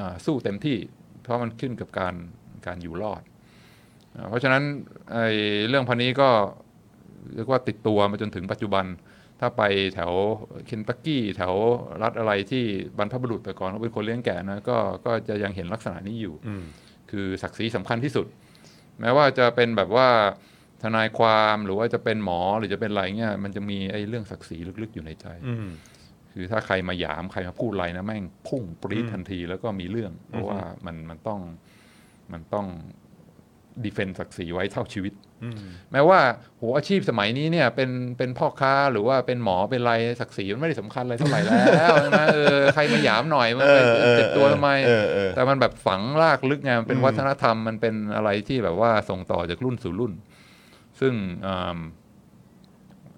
อาสู้เต็มที่ เพราะมันขึ้นกับการการอยู่รอดอ่าเพราะฉะนั้นไอ้เรื่องพันนี้ก็เรียกว่าติดตัวมาจนถึงปัจจุบัน ถ้าไปแถวเคนตักกี้แถวรัฐอะไรที่บรรพบุรุษแต่ก่อนเขาเป็นคนเลี้ยงแก่นะก็ก็จะยังเห็นลักษณะนี้อยู่อืมคือศักดิ์ศรีสำคัญที่สุด แม้ว่าจะเป็นแบบว่า ทนายความหรือว่าจะเป็นหมอหรือจะเป็นอะไรเงี้ยมันจะมีไอ้เรื่องศักดิ์ศรีลึกๆอยู่ในใจอืมคือถ้าใครมาหยามใครมาพูดอะไรนะแม่งพุ่งปรี๊ดอืมทันทีแล้วก็มีเรื่อง เพราะว่ามันมันต้องมันต้องดีเฟนต์ศักดิ์ศรีไว้เท่าชีวิตอืมแม้ว่าโหอาชีพสมัยนี้เนี่ย เป็นเป็นพ่อค้าหรือว่าเป็นหมอเป็นอะไรศักดิ์ศรีมันไม่ได้สำคัญอะไรเท่าไหร่แล้วนะเออใครมาหยามหน่อยมันไปเออเออเจ็บตัวทำไมเออเออแต่มันแบบฝังรากลึกไงมันเป็นอืมวัฒนธรรมมันเป็นอะไรที่แบบว่าส่งต่อจากรุ่นสู่รุ่น ซึ่งอ่า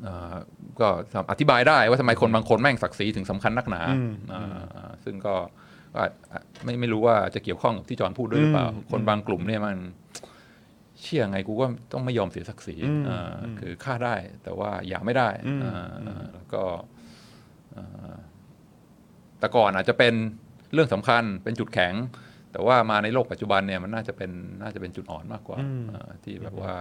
อ่าก็อธิบายได้ว่าทำไมคนบางคนแม่งศักดิ์ศรีถึงสำคัญนักหนาอืมอ่าซึ่งก็ก็อาจไม่ไม่รู้ว่าจะเกี่ยวข้องกับที่จอห์นพูดด้วยหรือเปล่าอืมคนบางกลุ่มเนี่ยมันเชื่อไงกูก็ต้องไม่ยอมเสียศักดิ์ศรีอืมอ่าอืมคือฆ่าได้แต่ว่าอย่าไม่ได้อืมอ่าอ่าแล้วก็อ่าแต่ก่อนอาจจะเป็นเรื่องสำคัญเป็นจุดแข็ง แต่ว่ามาในโลกปัจจุบันเนี่ยมันน่าจะเป็นน่าจะเป็นจุดอ่อนมากกว่าอืมอ่าที่แบบว่า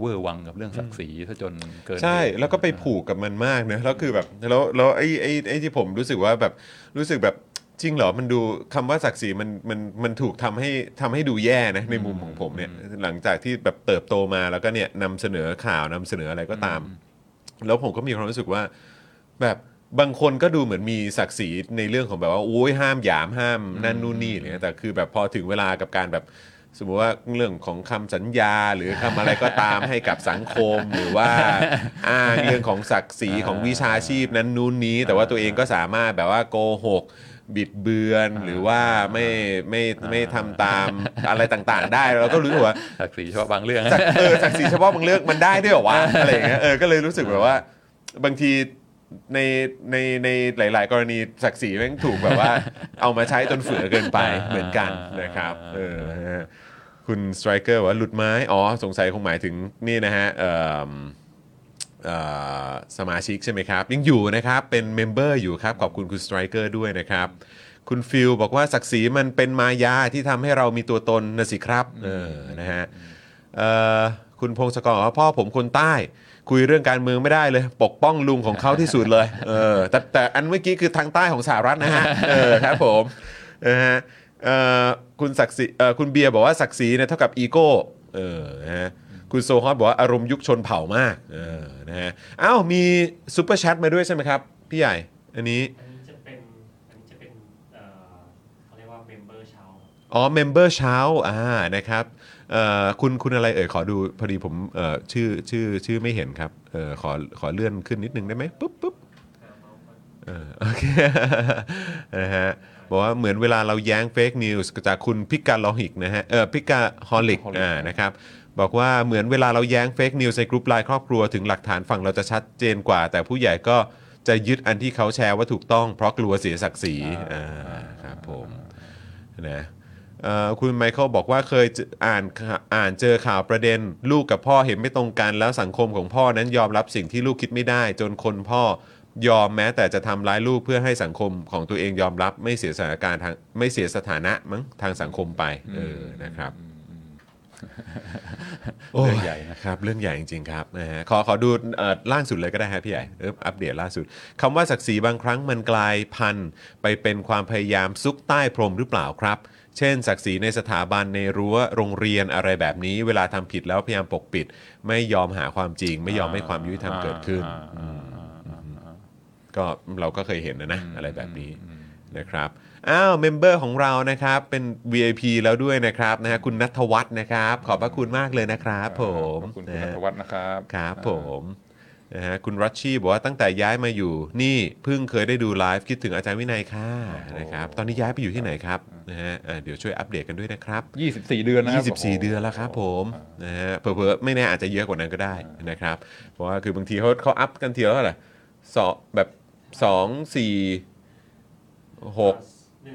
เวอร์วังกับเรื่องศักดิ์ศรีซะจนเกินใช่เหตุแล้วก็ไปผูกกับมันมากเนอะแล้วคือแบบแล้วแล้วไอ้ไอ้ไอ้ที่ผมรู้สึกว่าแบบรู้สึกแบบจริงเหรอ มันดูคำว่าศักดิ์ศรีมันมันมันถูกทำให้ทำให้ดูแย่นะในมุมของผมเนี่ยหลังจากที่แบบเติบโตมาแล้วก็เนี่ยนำเสนอข่าวนำเสนออะไรก็ตาม แล้วผมก็มีความรู้สึกว่า แบบบางคนก็ดูเหมือนมีศักดิ์ศรีในเรื่องของแบบว่าโอ้ยห้ามหยามห้ามนั่นนู่นนี่อะไรเนี่ยแต่คือแบบพอถึงเวลากับการแบบ สมมติว่าเรื่องของคำสัญญาหรือคำอะไรก็ตาม ให้กับสังคมหรือว่าอ้างเรื่องของศักดิ์ศรีของวิชาชีพนั้นนู่นนี้ แต่ว่าตัวเองก็สามารถแบบว่าโกหก บิดเบือนหรือว่าไม่ไม่ไม่ทำตามอะไรต่างๆ ได้เราก็รู้สึกว่า ศักดิ์ศรีเฉพาะบางเรื่อง จากเออจากสีเฉพาะบางเรื่องมันได้ด้วยเหรอวะอะไรอย่างเงี้ยเออก็เลยรู้สึกแบบว่า บางทีในในในหลาย ๆ กรณีศักดิ์ศรีแม่งถูกแบบว่า เอามาใช้จนเฝือเกินไปเหมือนกันนะครับ เออนะฮะ คุณสไตรเกอร์ว่าหลุดไม้อ๋อสงสัยคงหมายถึงนี่นะฮะเอ่อเอ่อสมาชิกใช่ไหมครับ ยังอยู่นะครับ เป็น member อยู่ครับ ขอบคุณคุณสไตรเกอร์ด้วยนะครับ คุณฟิลบอกว่าศักดิ์ศรีมันเป็นมายาที่ทำให้เรามีตัวตนนะสิครับเออนะฮะเอ่อคุณพงศกรบอกว่าพ่อผมคนใต้ คุยเรื่องการเมืองไม่ได้เลย ปกป้องลุงของเขาที่สุดเลยเออแต่แต่อันเมื่อกี้คือทางใต้ของสหรัฐนะฮะเออครับผมนะฮะ เอ่อคุณศักดิ์ศรีเอ่อคุณเบียร์บอกว่าศักดิ์ศรีเนี่ยเท่ากับอีโก้เออนะฮะคุณโซฮอตบอกว่าอารมณ์ยุคชนเผ่ามากเออนะฮะอ้าวมี super chat มาด้วยใช่ไหมครับ พี่ใหญ่ อันนี้ อันนี้จะเป็นอันนี้จะเป็นเอ่อเขาเรียกว่า member chat ครับอ๋อ member chat อ่านะครับเอ่อคุณคุณอะไรเอ่ยขอดูพอดีผมเอ่อชื่อชื่อชื่อไม่เห็นครับเอ่อขอขอเลื่อนขึ้นนิดนึงได้ไหมปุ๊บปุ๊บเออโอเคนะฮะ บอกว่าเหมือนเวลาเราแย้ง fake news จากคุณพิกาลอหิกนะฮะเออพิกาฮอลิกอ่านะครับบอกว่าเหมือนเวลาเราแย้ง fake news ในกลุ่มไลน์ครอบครัวถึงหลักฐานฝั่งเราจะชัดเจนกว่า แต่ผู้ใหญ่ก็จะยึดอันที่เขาแชร์ว่าถูกต้อง เพราะกลัวเสียศักดิ์ศรีอ่าครับผมนะเอ่อคุณไมเคิลบอกว่าเคยเจออ่านข่าวอ่านเจอข่าวประเด็น ลูกกับพ่อเห็นไม่ตรงกัน แล้วสังคมของพ่อนั้นยอมรับสิ่งที่ลูกคิดไม่ได้ จนคนพ่อ ยอมแม้แต่จะทำร้ายลูกเพื่อให้สังคมของตัวเองยอมรับไม่เสียสถานการณ์ทางไม่เสียสถานะมั้งทางสังคมไปเออนะครับโอ้ยเรื่องใหญ่นะครับเรื่องใหญ่จริงๆครับนะฮะขอขอดูเอ่อล่าสุดเลยก็ได้ฮะพี่ใหญ่เอออัปเดตล่าสุดคำว่าศักดิ์ศรีบางครั้งมันกลายพันธุ์ไปเป็นความพยายามซุกใต้พรมหรือเปล่าครับ เช่น ศักดิ์ศรีในสถาบันในรั้วโรงเรียนอะไรแบบนี้ เวลาทำผิดแล้วพยายามปกปิด ไม่ยอมหาความจริง ไม่ยอมให้ความยุติธรรมเกิดขึ้นอ่าอ่าอ่าอ่า ก็เราก็เคยเห็นนะนะอะไรแบบนี้นะครับอ้าวเมมเบอร์ของเรานะครับเป็น VIP แล้วด้วยนะครับนะฮะคุณนัทวัฒน์นะครับ ขอบพระคุณมากเลยนะครับผมขอบคุณคุณนะนัฮะทวัฒน์นะครับครับผมนะฮะคุณรัชชี่บอกว่าตั้งแต่ย้ายมาอยู่ นี่เพิ่งเคยได้ดูไลฟ์คิดถึงอาจารย์วินัยค่ะนะครับตอนนี้ย้ายไปอยู่ที่ไหนครับนะฮะอ่าเดี๋ยวช่วยอัปเดตกันด้วยนะครับ 24 เดือนนะครับ24 เดือนแล้วครับผมนะฮะเผลอๆไม่แน่อาจจะเยอะกว่านั้นก็ได้นะครับ เพราะว่าคือบางทีเขาเขาอัพกันทีละเท่าไหร่สองแบบ สองสี่หก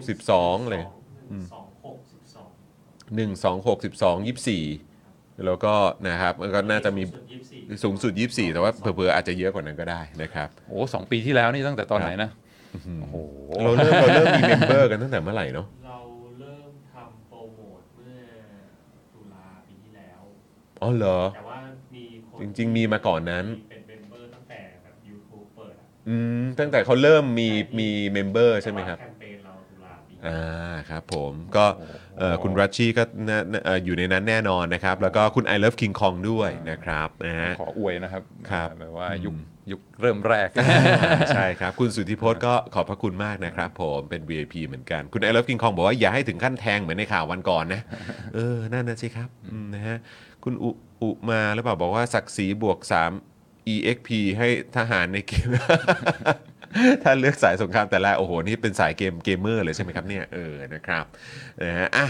สิบสองเลยหนึ่งสองหกสิบสองหนึ่งสองหกสิบสองยี่สิบสี่แล้วก็นะครับมันก็น่าจะมียี่สิบสี่สูงสุด 24 แต่ว่าเผลอๆอาจจะเยอะกว่านั้นก็ได้นะครับโอ้สองปีที่แล้วนี่ตั้งแต่ตอนไหนนะโอ้โหเราเริ่มเราเริ่มมี member กันตั้งแต่เมื่อไหร่เนาะเราเริ่มทำโปรโมทเมื่อตุลาปีที่แล้วอ๋อเหรอแต่ว่ามีคนจริง ๆ มีมาก่อนนั้น อะอืมตั้งแต่เขาเริ่มมีมี member ใช่ไหมครับแต่ว่าแคมเปญเราตุลาปีอ่าครับผมก็เอ่อคุณรัชชี่ก็น่าเอ่ออยู่ในนั้นแน่นอนนะครับ แล้วก็คุณ I Love King Kong ด้วยนะครับนะฮะ ขออวยนะครับครับ แบบว่ายุคยุคเริ่มแรก ใช่ครับ คุณสุทธิพจน์ก็ขอบพระคุณมากนะครับผมเป็น VIP เหมือนกัน คุณ I Love King Kong บอกว่าอย่าให้ถึงขั้นแทงเหมือนในข่าววันก่อนนะ เออ นั่นนะสิครับอืมนะฮะคุณอุอุมาหรือเปล่าบอกว่าศักดิ์ศรีบวก3 EXP ให้ทหารในเกม ถ้าเลือกสายสงครามแต่ละโอ้โห นี่เป็นสายเกมเกมเมอร์เลยใช่ไหมครับเนี่ยเออนะครับนะฮะอะ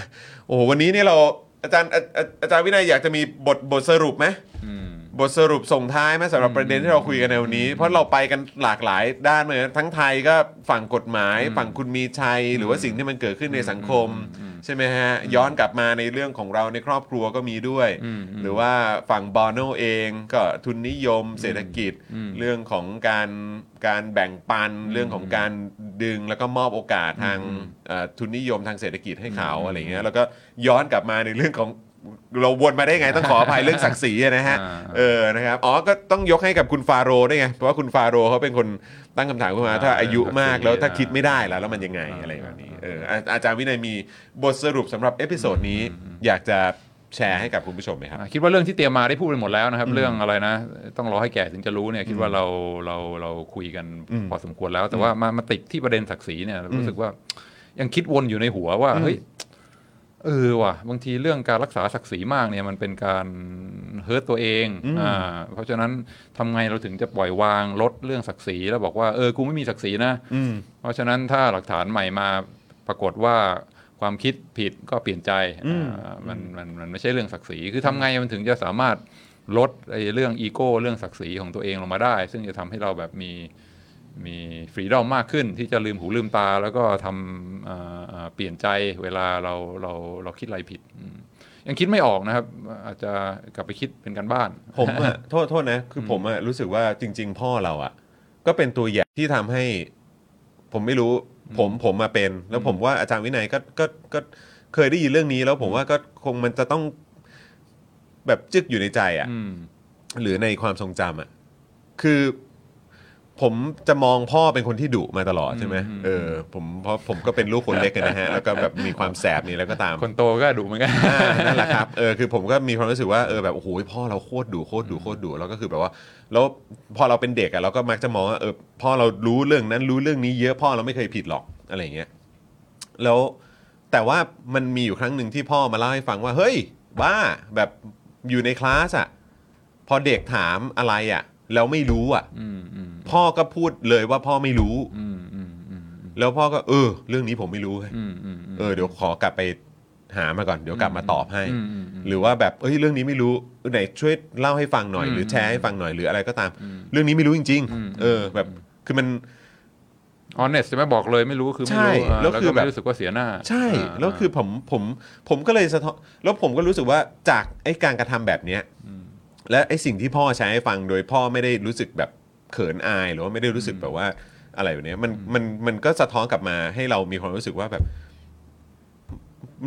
โอ้โหวันนี้เนี่ยเราอาจารย์อาอาอาจารย์วินัยอยากจะมีบทบทสรุปไหมอืม บทสรุปส่งท้ายไหมสำหรับประเด็นที่เราคุยกันในวันนี้ เพราะเราไปกันหลากหลายด้านเลยทั้งไทยก็ฝั่งกฎหมาย ฝั่งคุณมีชัย หรือว่าสิ่งที่มันเกิดขึ้นในสังคม ใช่ไหมฮะ ย้อนกลับมาในเรื่องของเราในครอบครัวก็มีด้วยอืมอืมหรือว่าฝั่งบอโนเองก็ทุนนิยมเศรษฐกิจอืมเรื่องของการการแบ่งปันเรื่องของการดึงแล้วก็มอบโอกาสทางเอ่อทุนนิยมทางเศรษฐกิจให้เขาอะไรเงี้ยแล้วก็ย้อนกลับมาในเรื่องของ เราวนมาได้ไงต้องขออภัยเรื่องศักดิ์ศรีอะนะฮะอ่าเออนะครับอ๋อก็ต้องยกให้กับคุณฟาโรห์ด้วยไงเพราะว่าคุณฟาโรห์เขาเป็นคนตั้งคำถามขึ้นมาถ้าอายุมากแล้วถ้าคิดไม่ได้แล้วแล้วมันยังไงอะไรแบบนี้เอออาอาจารย์วินัยมีบทสรุปสำหรับ episode นี้อยากจะแชร์ให้กับคุณผู้ชมไหมครับอะคิดว่าเรื่องที่เตรียมมาได้พูดไปหมดแล้วนะครับ เรื่องอะไรนะ ต้องรอให้แก่ถึงจะรู้เนี่ยคิดว่าเราเราเราคุยกันอืมพอสมควรแล้ว แต่ว่ามามาติดที่ประเด็นศักดิ์ศรีเนี่ยรู้สึกว่ายังคิดวนอยู่ในหัวว่าเฮ้ย เออว่ะบางทีเรื่องการรักษาศักดิ์ศรีมากเนี่ยมันเป็นการเฮิร์ตตัวเองอ่าเพราะฉะนั้นทำไงเราถึงจะปล่อยวางลดเรื่องศักดิ์ศรีแล้วบอกว่าเออกูไม่มีศักดิ์ศรีนะอืมเพราะฉะนั้นถ้าหลักฐานใหม่มาปรากฏว่าความคิดผิดก็เปลี่ยนใจอืมอ่ามันมันมันไม่ใช่เรื่องศักดิ์ศรีคือทำไงมันถึงจะสามารถลดไอ้เรื่องอีโก้เรื่องศักดิ์ศรีของตัวเองลงมาได้ ซึ่งจะทำให้เราแบบมี มี freedom มากขึ้นที่จะลืมหูลืมตา แล้วก็ทำอ่าอ่าเปลี่ยนใจเวลาเราเราเราคิดอะไรผิดอืมยังคิดไม่ออกนะครับ อาจจะกลับไปคิดเป็นการบ้าน ผมอะโทษโทษนะ คือผมอะรู้สึกว่าจริง ๆ พ่อเราอะก็เป็นตัวอย่างที่ทำให้ ผมไม่รู้ผมผมมาเป็น แล้วผมว่าอาจารย์วินัยก็ก็ก็เคยได้ยินเรื่องนี้ แล้วผมว่าก็คงมันจะต้องแบบจึกอยู่ในใจอะอืมหรือในความทรงจำอะ คือ ผมจะมองพ่อเป็นคนที่ดุมาตลอดใช่ไหมอืมเออผมเพราะผมก็เป็นลูกคนเล็กกันนะฮะแล้วก็แบบมีความแสบนี่แล้วก็ตามคนโตก็ดุเหมือนกันอ่านั่นแหละครับเออคือผมก็มีความรู้สึกว่าเออแบบโอ้โหพ่อเราโคตรดุโคตรดุโคตรดุแล้วก็คือแบบว่าแล้วพอเราเป็นเด็กอะเราก็มักจะมองว่าเออพ่อเรารู้เรื่องนั้นรู้เรื่องนี้เยอะพ่อเราไม่เคยผิดหรอกอะไรอย่างเงี้ยแล้วแต่ว่ามันมีอยู่ครั้งหนึ่งที่พ่อมาเล่าให้ฟังว่าเฮ้ยบ้าแบบอยู่ในคลาสอะพอเด็กถามอะไรอะแล้วไม่รู้อะอืมอืม พ่อก็พูดเลยว่าพ่อไม่รู้อืมอืมอืมแล้วพ่อก็เออ เรื่องนี้ผมไม่รู้เว้ยอืมอืมมเออเดี๋ยวขอกลับไปหามาก่อนเดี๋ยวกลับมาตอบให้ อืมอืมอืม หรือว่าแบบเอ้ยเรื่องนี้ไม่รู้เออไหนช่วยเล่าให้ฟังหน่อย อืมหรือแชร์ให้ฟังหน่อยหรืออะไรก็ตาม อืมเรื่องนี้ไม่รู้จริง อืม ๆ เออ แบบคือมัน ออนเนสใช่ไหมบอกเลยไม่รู้คือไม่รู้ใช่อ่าแล้วคือก็แบบ ไม่รู้สึกว่าเสียหน้าใช่าแล้วคือผมผมผมก็เลยสะท้อนแล้วผมก็รู้สึกว่าจากไอ้การกระทำแบบเนี้ยและไอ้สิ่งที่พ่อใช้ให้ฟังโดยพ่อไม่ได้รู้สึกแบบ เขินอายหรือว่าไม่ได้รู้สึกแบบว่าอะไรแบบเนี้ยมันมันมันก็สะท้อนกลับมาให้เรามีความรู้สึกว่าแบบ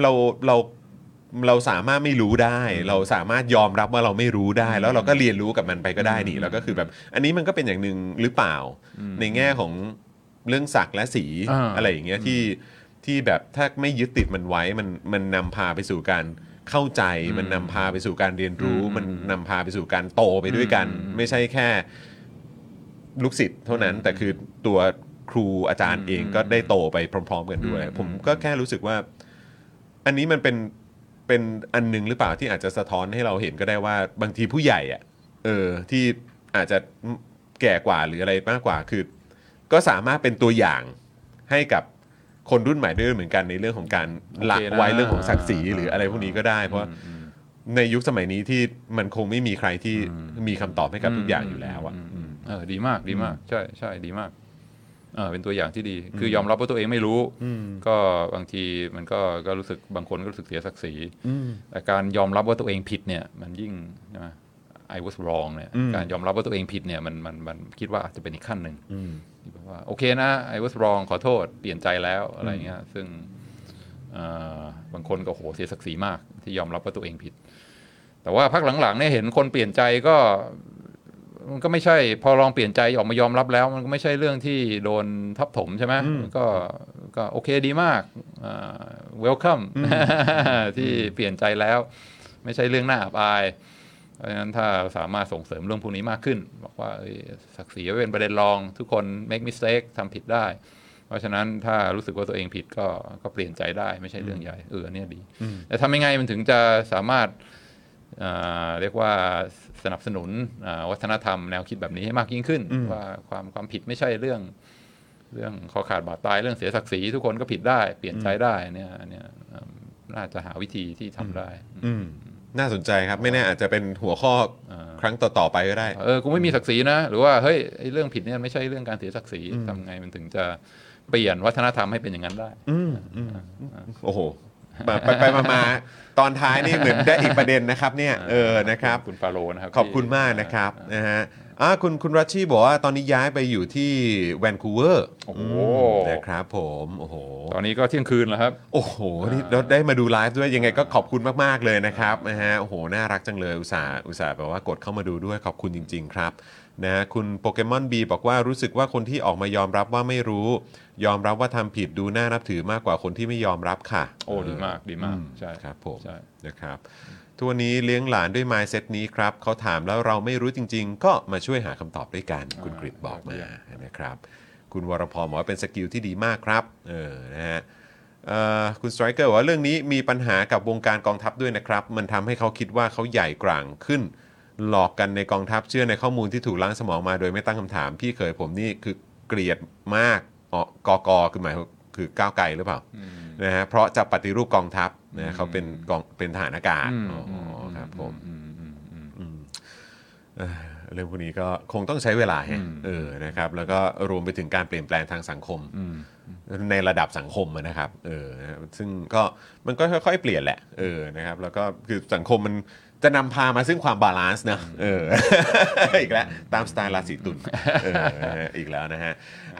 เราเราเราสามารถไม่รู้ได้ เราสามารถยอมรับว่าเราไม่รู้ได้ แล้วเราก็เรียนรู้กับมันไปก็ได้นี่แล้วก็คือแบบ อันนี้มันก็เป็นอย่างหนึ่งหรือเปล่า ในแง่ของเรื่องศักดิ์และสีอ่าอะไรอย่างเงี้ยที่ที่แบบถ้าไม่ยึดติดมันไว้มันมันนำพาไปสู่การเข้าใจมันนำพาไปสู่การเรียนรู้อืมมันนำพาไปสู่การโตไปด้วยกันอืมไม่ใช่แค่ ลูกศิษย์เท่านั้นแต่คือตัวครูอาจารย์เองก็ได้โตไปพร้อม ๆ กันด้วยอืมผมก็แค่รู้สึกว่า อันนี้มันเป็นเป็นอันหนึงหรือเปล่าที่อาจจะสะท้อนให้เราเห็นก็ได้ว่าบางทีผู้ใหญ่อะเออที่อาจจะแก่กว่าหรืออะไรมากกว่าคือ ก็สามารถเป็นตัวอย่างให้กับคนรุ่นใหม่ด้วยเหมือนกันในเรื่องของการละโอเคนะไว้เรื่องของศักดิ์ศรีหรืออะไรพวกนี้ก็ได้ เพราะว่าอืมในยุคสมัยนี้ที่มันคงไม่มีใครที่อืมมีคำตอบให้กับทุกอย่างอยู่แล้วอะมม เออดีมากดีมาก ใช่ใช่ดีมากเออเป็นตัวอย่างที่ดี คือยอมรับว่าตัวเองไม่รู้ ก็บางทีมันก็ก็รู้สึกบางคนก็รู้สึกเสียศักดิ์ศรีแต่การยอมรับว่าตัวเองผิดเนี่ย มันยิ่งใช่ไหม I was wrong เนี่ยอืมการยอมรับว่าตัวเองผิดเนี่ยมันมันมันคิดว่าอาจจะเป็นอีกขั้นหนึ่งที่แบบว่าโอเคนะ I was wrong ขอโทษ เปลี่ยนใจแล้วอะไรเงี้ยซึ่งเอ่อบางคนก็โหเสียศักดิ์ศรีมาก ที่ยอมรับว่าตัวเองผิด แต่ว่าพักหลังๆเนี่ยเห็นคนเปลี่ยนใจก็ มันก็ไม่ใช่ พอลองเปลี่ยนใจออกมายอมรับแล้ว มันก็ไม่ใช่เรื่องที่โดนทับถมใช่ไหมก็ก็โอเคดีมากเวลคัมที่เปลี่ยนใจแล้ว ไม่ใช่เรื่องน่าอับอายเพราะฉะนั้นถ้าสามารถส่งเสริมเรื่องพวกนี้มากขึ้น บอกว่าเอ้ยศักดิ์ศรีเป็นประเด็นรองทุกคน make mistake ทำผิดได้ เพราะฉะนั้นถ้ารู้สึกว่าตัวเองผิดก็ก็เปลี่ยนใจได้ไม่ใช่เรื่องใหญ่เอออันเนี้ยดีแต่ทำยังไงมันถึงจะสามารถอ่า เรียกว่าสนับสนุนอ่าวัฒนธรรมแนวคิดแบบนี้ให้มากยิ่งขึ้น ว่าความความผิดไม่ใช่เรื่อง เรื่องคอขาดบาดตายเรื่องเสียศักดิ์ศรีทุกคนก็ผิดได้เปลี่ยนใจได้เนี่ยเนี่ยอืมน่าจะหาวิธีที่ทำได้อืมน่าสนใจครับไม่แน่อาจจะเป็นหัวข้อครั้งต่อๆไปก็ได้เออกูไม่มีศักดิ์ศรีนะ หรือว่าเฮ้ยไอ้เรื่องผิดเนี่ยไม่ใช่เรื่องการเสียศักดิ์ศรีทำไงมันถึงจะเปลี่ยนวัฒนธรรมให้เป็นอย่างนั้นได้โอ้โห มาไปไปมามาตอนท้ายนี่เหมือนได้อีกประเด็นนะครับเนี่ยเออนะครับคุณฟาโรห์นะครับขอบคุณมากนะครับนะฮะอ่าคุณคุณรัชชี่บอกว่าตอนนี้ย้ายไปอยู่ที่แวนคูเวอร์โอ้โหนะครับผมโอ้โหตอนนี้ก็เที่ยงคืนแล้วครับ โอ้โหนี่เราได้มาดูไลฟ์ด้วยยังไงก็ขอบคุณมากๆเลยนะครับนะฮะโอ้โหน่ารักจังเลยอุตส่าห์อุตส่าห์แบบว่ากดเข้ามาดูด้วยขอบคุณจริง ๆ ครับ นะฮะคุณโปเกมอนบีบอกว่ารู้สึกว่าคนที่ออกมายอมรับว่าไม่รู้ ยอมรับว่าทำผิดดูน่านับถือมากกว่าคนที่ไม่ยอมรับค่ะ โอ้ดีมมากดีมากใช่ครับผมใช่นะครับทุกวันนี้เลี้ยงหลานด้วย mindset นี้ครับเขาถามแล้วเราไม่รู้จริง ๆ ก็มาช่วยหาคำตอบด้วยกันคุณกริดบอกมานะครับคุณวรพรบอกว่าเป็น skill ที่ดีมากครับเออนะฮะเอ่อคุณสไตรเกอร์ว่าเรื่องนี้มีปัญหากับวงการกองทัพด้วยนะครับ มันทำให้เขาคิดว่าเขาใหญ่กร่างขึ้น หลอกกันในกองทัพเชื่อในข้อมูลที่ถูกล้างสมองมาโดยไม่ตั้งคำถาม พี่เคยผมนี่คือเกลียดมากอ๋อกกคือหมายคือก้าวไกลหรือเปล่านะฮะเพราะจะปฏิรูปกองทัพนะเขาเป็นกองเป็นทหารอากาศอืมอ๋อครับผมอืมอืมอืมอืมเอ่อเรื่องพวกนี้ก็คงต้องใช้เวลาฮะเออนะครับ แล้วก็รวมไปถึงการเปลี่ยนแปลงทางสังคมอืมในระดับสังคมอะนะครับ เออนะครับซึ่งก็มันก็ค่อยๆ เปลี่ยนแหละ เออนะครับ แล้วก็คือสังคมมัน จะนำพามาซึ่งความ balance นะเออ อีกแล้ว ตามสไตล์ราศีตุลเออนะฮะอีกแล้วนะฮะ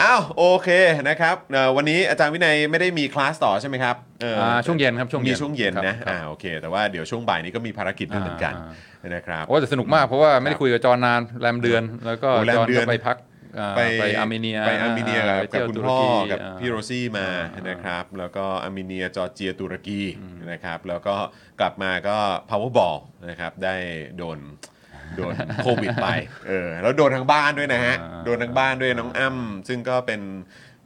อ้าวโอเคนะครับเอ่อวันนี้อาจารย์วินัยไม่ได้มีคลาสต่อใช่ไหมครับเออออ่าช่วงเย็นครับช่วงเย็มีนช่วงเย็นนะครับอ่าโอเค แต่ว่าเดี๋ยวช่วงบ่ายนี้ก็มีภารกิจด้วยเหมือนกันอ่นะครับโอ้แต่สนุกมากเพราะว่าไม่ได้คุยกับจอนนานแรมเดือน แล้วก็โอ้แรจมอนเดือก็นไปพัก อ่าไปอาร์เมเนียไปอาร์เมเนียกับไปกับเที่ยวคุณตุรพ่อกีกับอ่าพี่โรซี่มาอ่านนะครับแล้วก็อาร์เมเนียจอร์เจียตุรกีนะครับแล้วก็กลับมาก็ powerball นะครับได้โดนโดนโควิดไปเออแล้วโดนทั้งบ้านด้วยนะฮะโดนทั้งบ้านด้วยน้องอ้ำซึ่งก็เป็น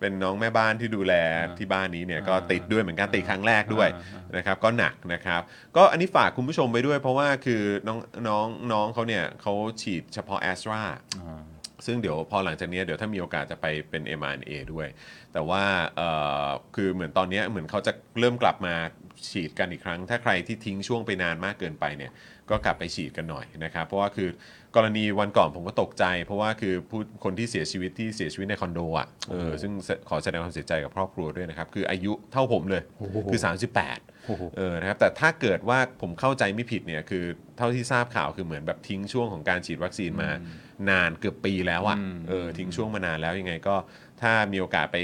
เป็นน้องแม่บ้านที่ดูแลที่บ้านนี้เนี่ยก็ติดด้วยเหมือนกันติดครั้งแรกด้วยนะครับก็หนักนะครับ ก็อันนี้ฝากคุณผู้ชมไปด้วยเพราะว่าคือน้องน้องน้องเขาเนี่ยเขาฉีดเฉพาะแอสตราอ่า ซึ่งเดี๋ยวพอหลังจากนี้เดี๋ยวถ้ามีโอกาสจะไปเป็น mRNA ด้วย แต่ว่าเอ่อคือเหมือนตอนนี้เหมือนเขาจะเริ่มกลับมาฉีดกันอีกครั้ง ถ้าใครที่ทิ้งช่วงไปนานมากเกินไปเนี่ยก็กลับไปฉีดกันหน่อยนะครับ เพราะว่าคือกรณีวันก่อนผมก็ตกใจ เพราะว่าคือผู้คนที่เสียชีวิตที่เสียชีวิตในคอนโดอะเออซึ่งขอแสดงความเสียใจกับครอบครัวด้วยนะครับ คืออายุเท่าผมเลยคือ 38โอ้โหเออนะครับแต่ถ้าเกิดว่าผมเข้าใจไม่ผิดเนี่ยคือเท่าที่ทราบข่าวคือเหมือนแบบทิ้งช่วงของการฉีดวัคซีนมา นานเกือบปีแล้วอะอืมเออทิ้งช่วงมานานแล้วยังไงก็ถ้ามีโอกาสไป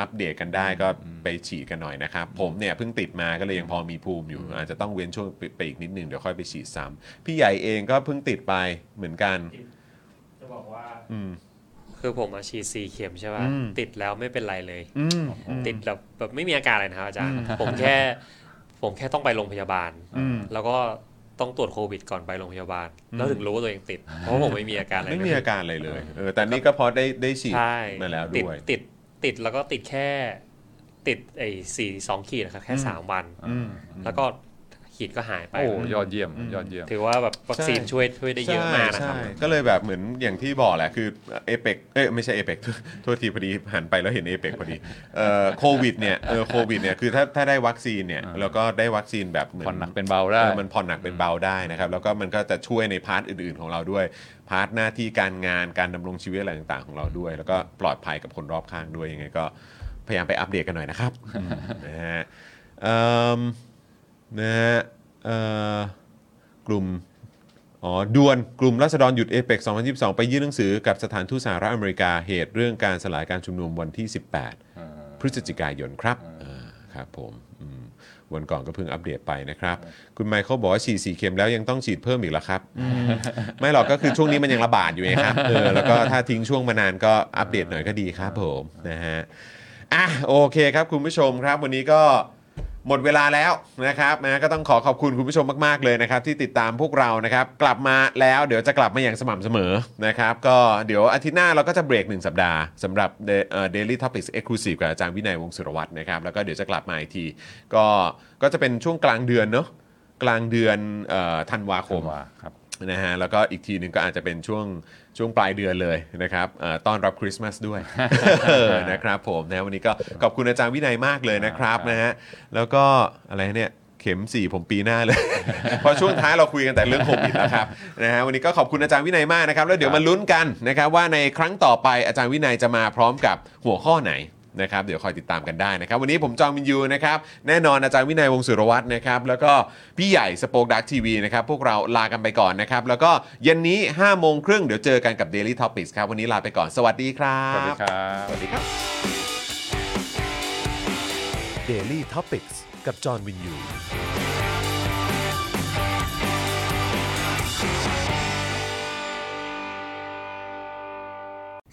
อัปเดตกันได้ก็ไปฉีดกันหน่อยนะครับ ผมเนี่ยเพิ่งติดมาก็เลยยังพอมีภูมิอยู่ อาจจะต้องเว้นช่วงไปไปอีกนิดนึงเดี๋ยวค่อยไปฉีดซ้ำพี่ใหญ่เองก็เพิ่งติดไปเหมือนกัน จะบอกว่าอืมคือผมมาฉีดสี่เข็มใช่ป่ะอืมติดแล้วไม่เป็นไรเลยอืมติดแบบแบบไม่มีอาการอะไรนะครับอาจารย์ ผมแค่ ผมแค่ต้องไปโรงพยาบาลอืมแล้วก็ ต้องตรวจโควิดก่อนไปโรงพยาบาล แล้วถึงรู้ว่าตัวเองติด เพราะว่าผมไม่มีอาการอะไรไม่มีอาการอะไรเลยเออแต่นี่ก็พอได้ได้ฉีดใช่มาแล้วติดด้วยติดติดแล้วก็ติดแค่ติดไอ้สี่สองขีดนะครับแค่สามวันอืมแล้วก็ ขีดก็หายไป โอ้ยอดเยี่ยม ยอดเยี่ยม ถือว่าแบบวัคซีนใช่ช่วยช่วยได้เยอะมากนะครับใช่ใช่ก็เลยแบบเหมือนอย่างที่บอกแหละคือเอเปกเอ้ยไม่ใช่เอเปกโทษทีพอดีหันไปแล้วเห็นเอเปกพอดีเอ่อโควิดเนี่ยเออโควิดเนี่ยคือถ้าถ้าได้วัคซีนเนี่ยแล้วก็ได้วัคซีนแบบเหมือนผ่อนหนักเป็นเบาได้ออมันผ่อนหนักเป็นเบาได้นะครับแล้วก็มันก็จะช่วยใน part อื่น ๆของเราด้วยpart หน้าที่การงานการดำรงชีวิตอะไรต่างๆ ของเราด้วย แล้วก็ปลอดภัยกับคนรอบข้างด้วยยังไงก็พยายามไปอัปเดตกันหน่อยนะครับนะฮะเอิ่ม นะฮะเอ่อกลุ่มอ๋อดวนกลุ่มรัษฎรหยุดเอเปก2022 ไปยื่นหนังสือกับสถานทูตสหรัฐอเมริกาเหตุเรื่องการสลายการชุมนุมวันที่ 18 พฤศจิกายนครับอ่าครับผมอืมวันก่อนก็เพิ่งอัปเดตไปนะครับ คุณไมเคิลบอกว่าฉีดสีเข็มแล้วยังต้องฉีดเพิ่มอีกเหรอครับอืมไม่หรอกก็คือช่วงนี้มันยังระบาดอยู่ไงครับเออแล้วก็ถ้าทิ้งช่วงมานานก็อัปเดตหน่อยก็ดีครับผมนะฮะอะโอเคครับคุณผู้ชมครับวันนี้ก็ หมดเวลาแล้วนะครับนะก็ต้องขอขอบคุณคุณผู้ชมมาก ๆ เลยนะครับ ที่ติดตามพวกเรานะครับ กลับมาแล้วเดี๋ยวจะกลับมาอย่างสม่ำเสมอนะครับ ก็เดี๋ยวอาทิตย์หน้าเราก็จะเบรก 1 สัปดาห์สำหรับ Da- เอ่อ Daily Topics Exclusive กับอาจารย์วินัยวงศ์สุรวัตรนะครับ แล้วก็เดี๋ยวจะกลับมาอีกที ก็ก็จะเป็นช่วงกลางเดือนเนาะกลางเดือนเอ่อธันวาคมว่าครับนะฮะแล้วก็อีกทีหนึ่งก็อาจจะเป็นช่วง ช่วงปลายเดือนเลยนะครับเอ่อต้อนรับคริสต์มาสด้วยเออนะครับผมนะวันนี้ก็ขอบคุณอาจารย์วินัยมากเลยนะครับนะฮะแล้วก็อะไรเนี่ยเข็ม4ผมปีหน้าเลย เพราะช่วงท้ายเราคุยกันแต่เรื่องโควิดแล้วครับนะฮะวันนี้ก็ขอบคุณอาจารย์วินัยมากนะครับ แล้วเดี๋ยวมาลุ้นกันนะครับว่าในครั้งต่อไปอาจารย์วินัยจะมาพร้อมกับหัวข้อไหน นะครับเดี๋ยวคอยติดตามกันได้นะครับ วันนี้ผมจองมินยูนะครับแน่นอนอาจารย์วินัยวงศ์สุรวัตรนะครับแล้วก็พี่ใหญ่สป o อ e ดักทีวีนะครับพวกเราลากันไปก่อนนะครับแล้วก็เย็นนี้5้าโมงครึ่งเดี๋ยวเจอกันกับ Daily Topics ครับวันนี้ลาไปก่อนสวัสดีครับ สวัสดีครับ สวัสดีครับ Daily t o p i c กกับจอห์นวินยู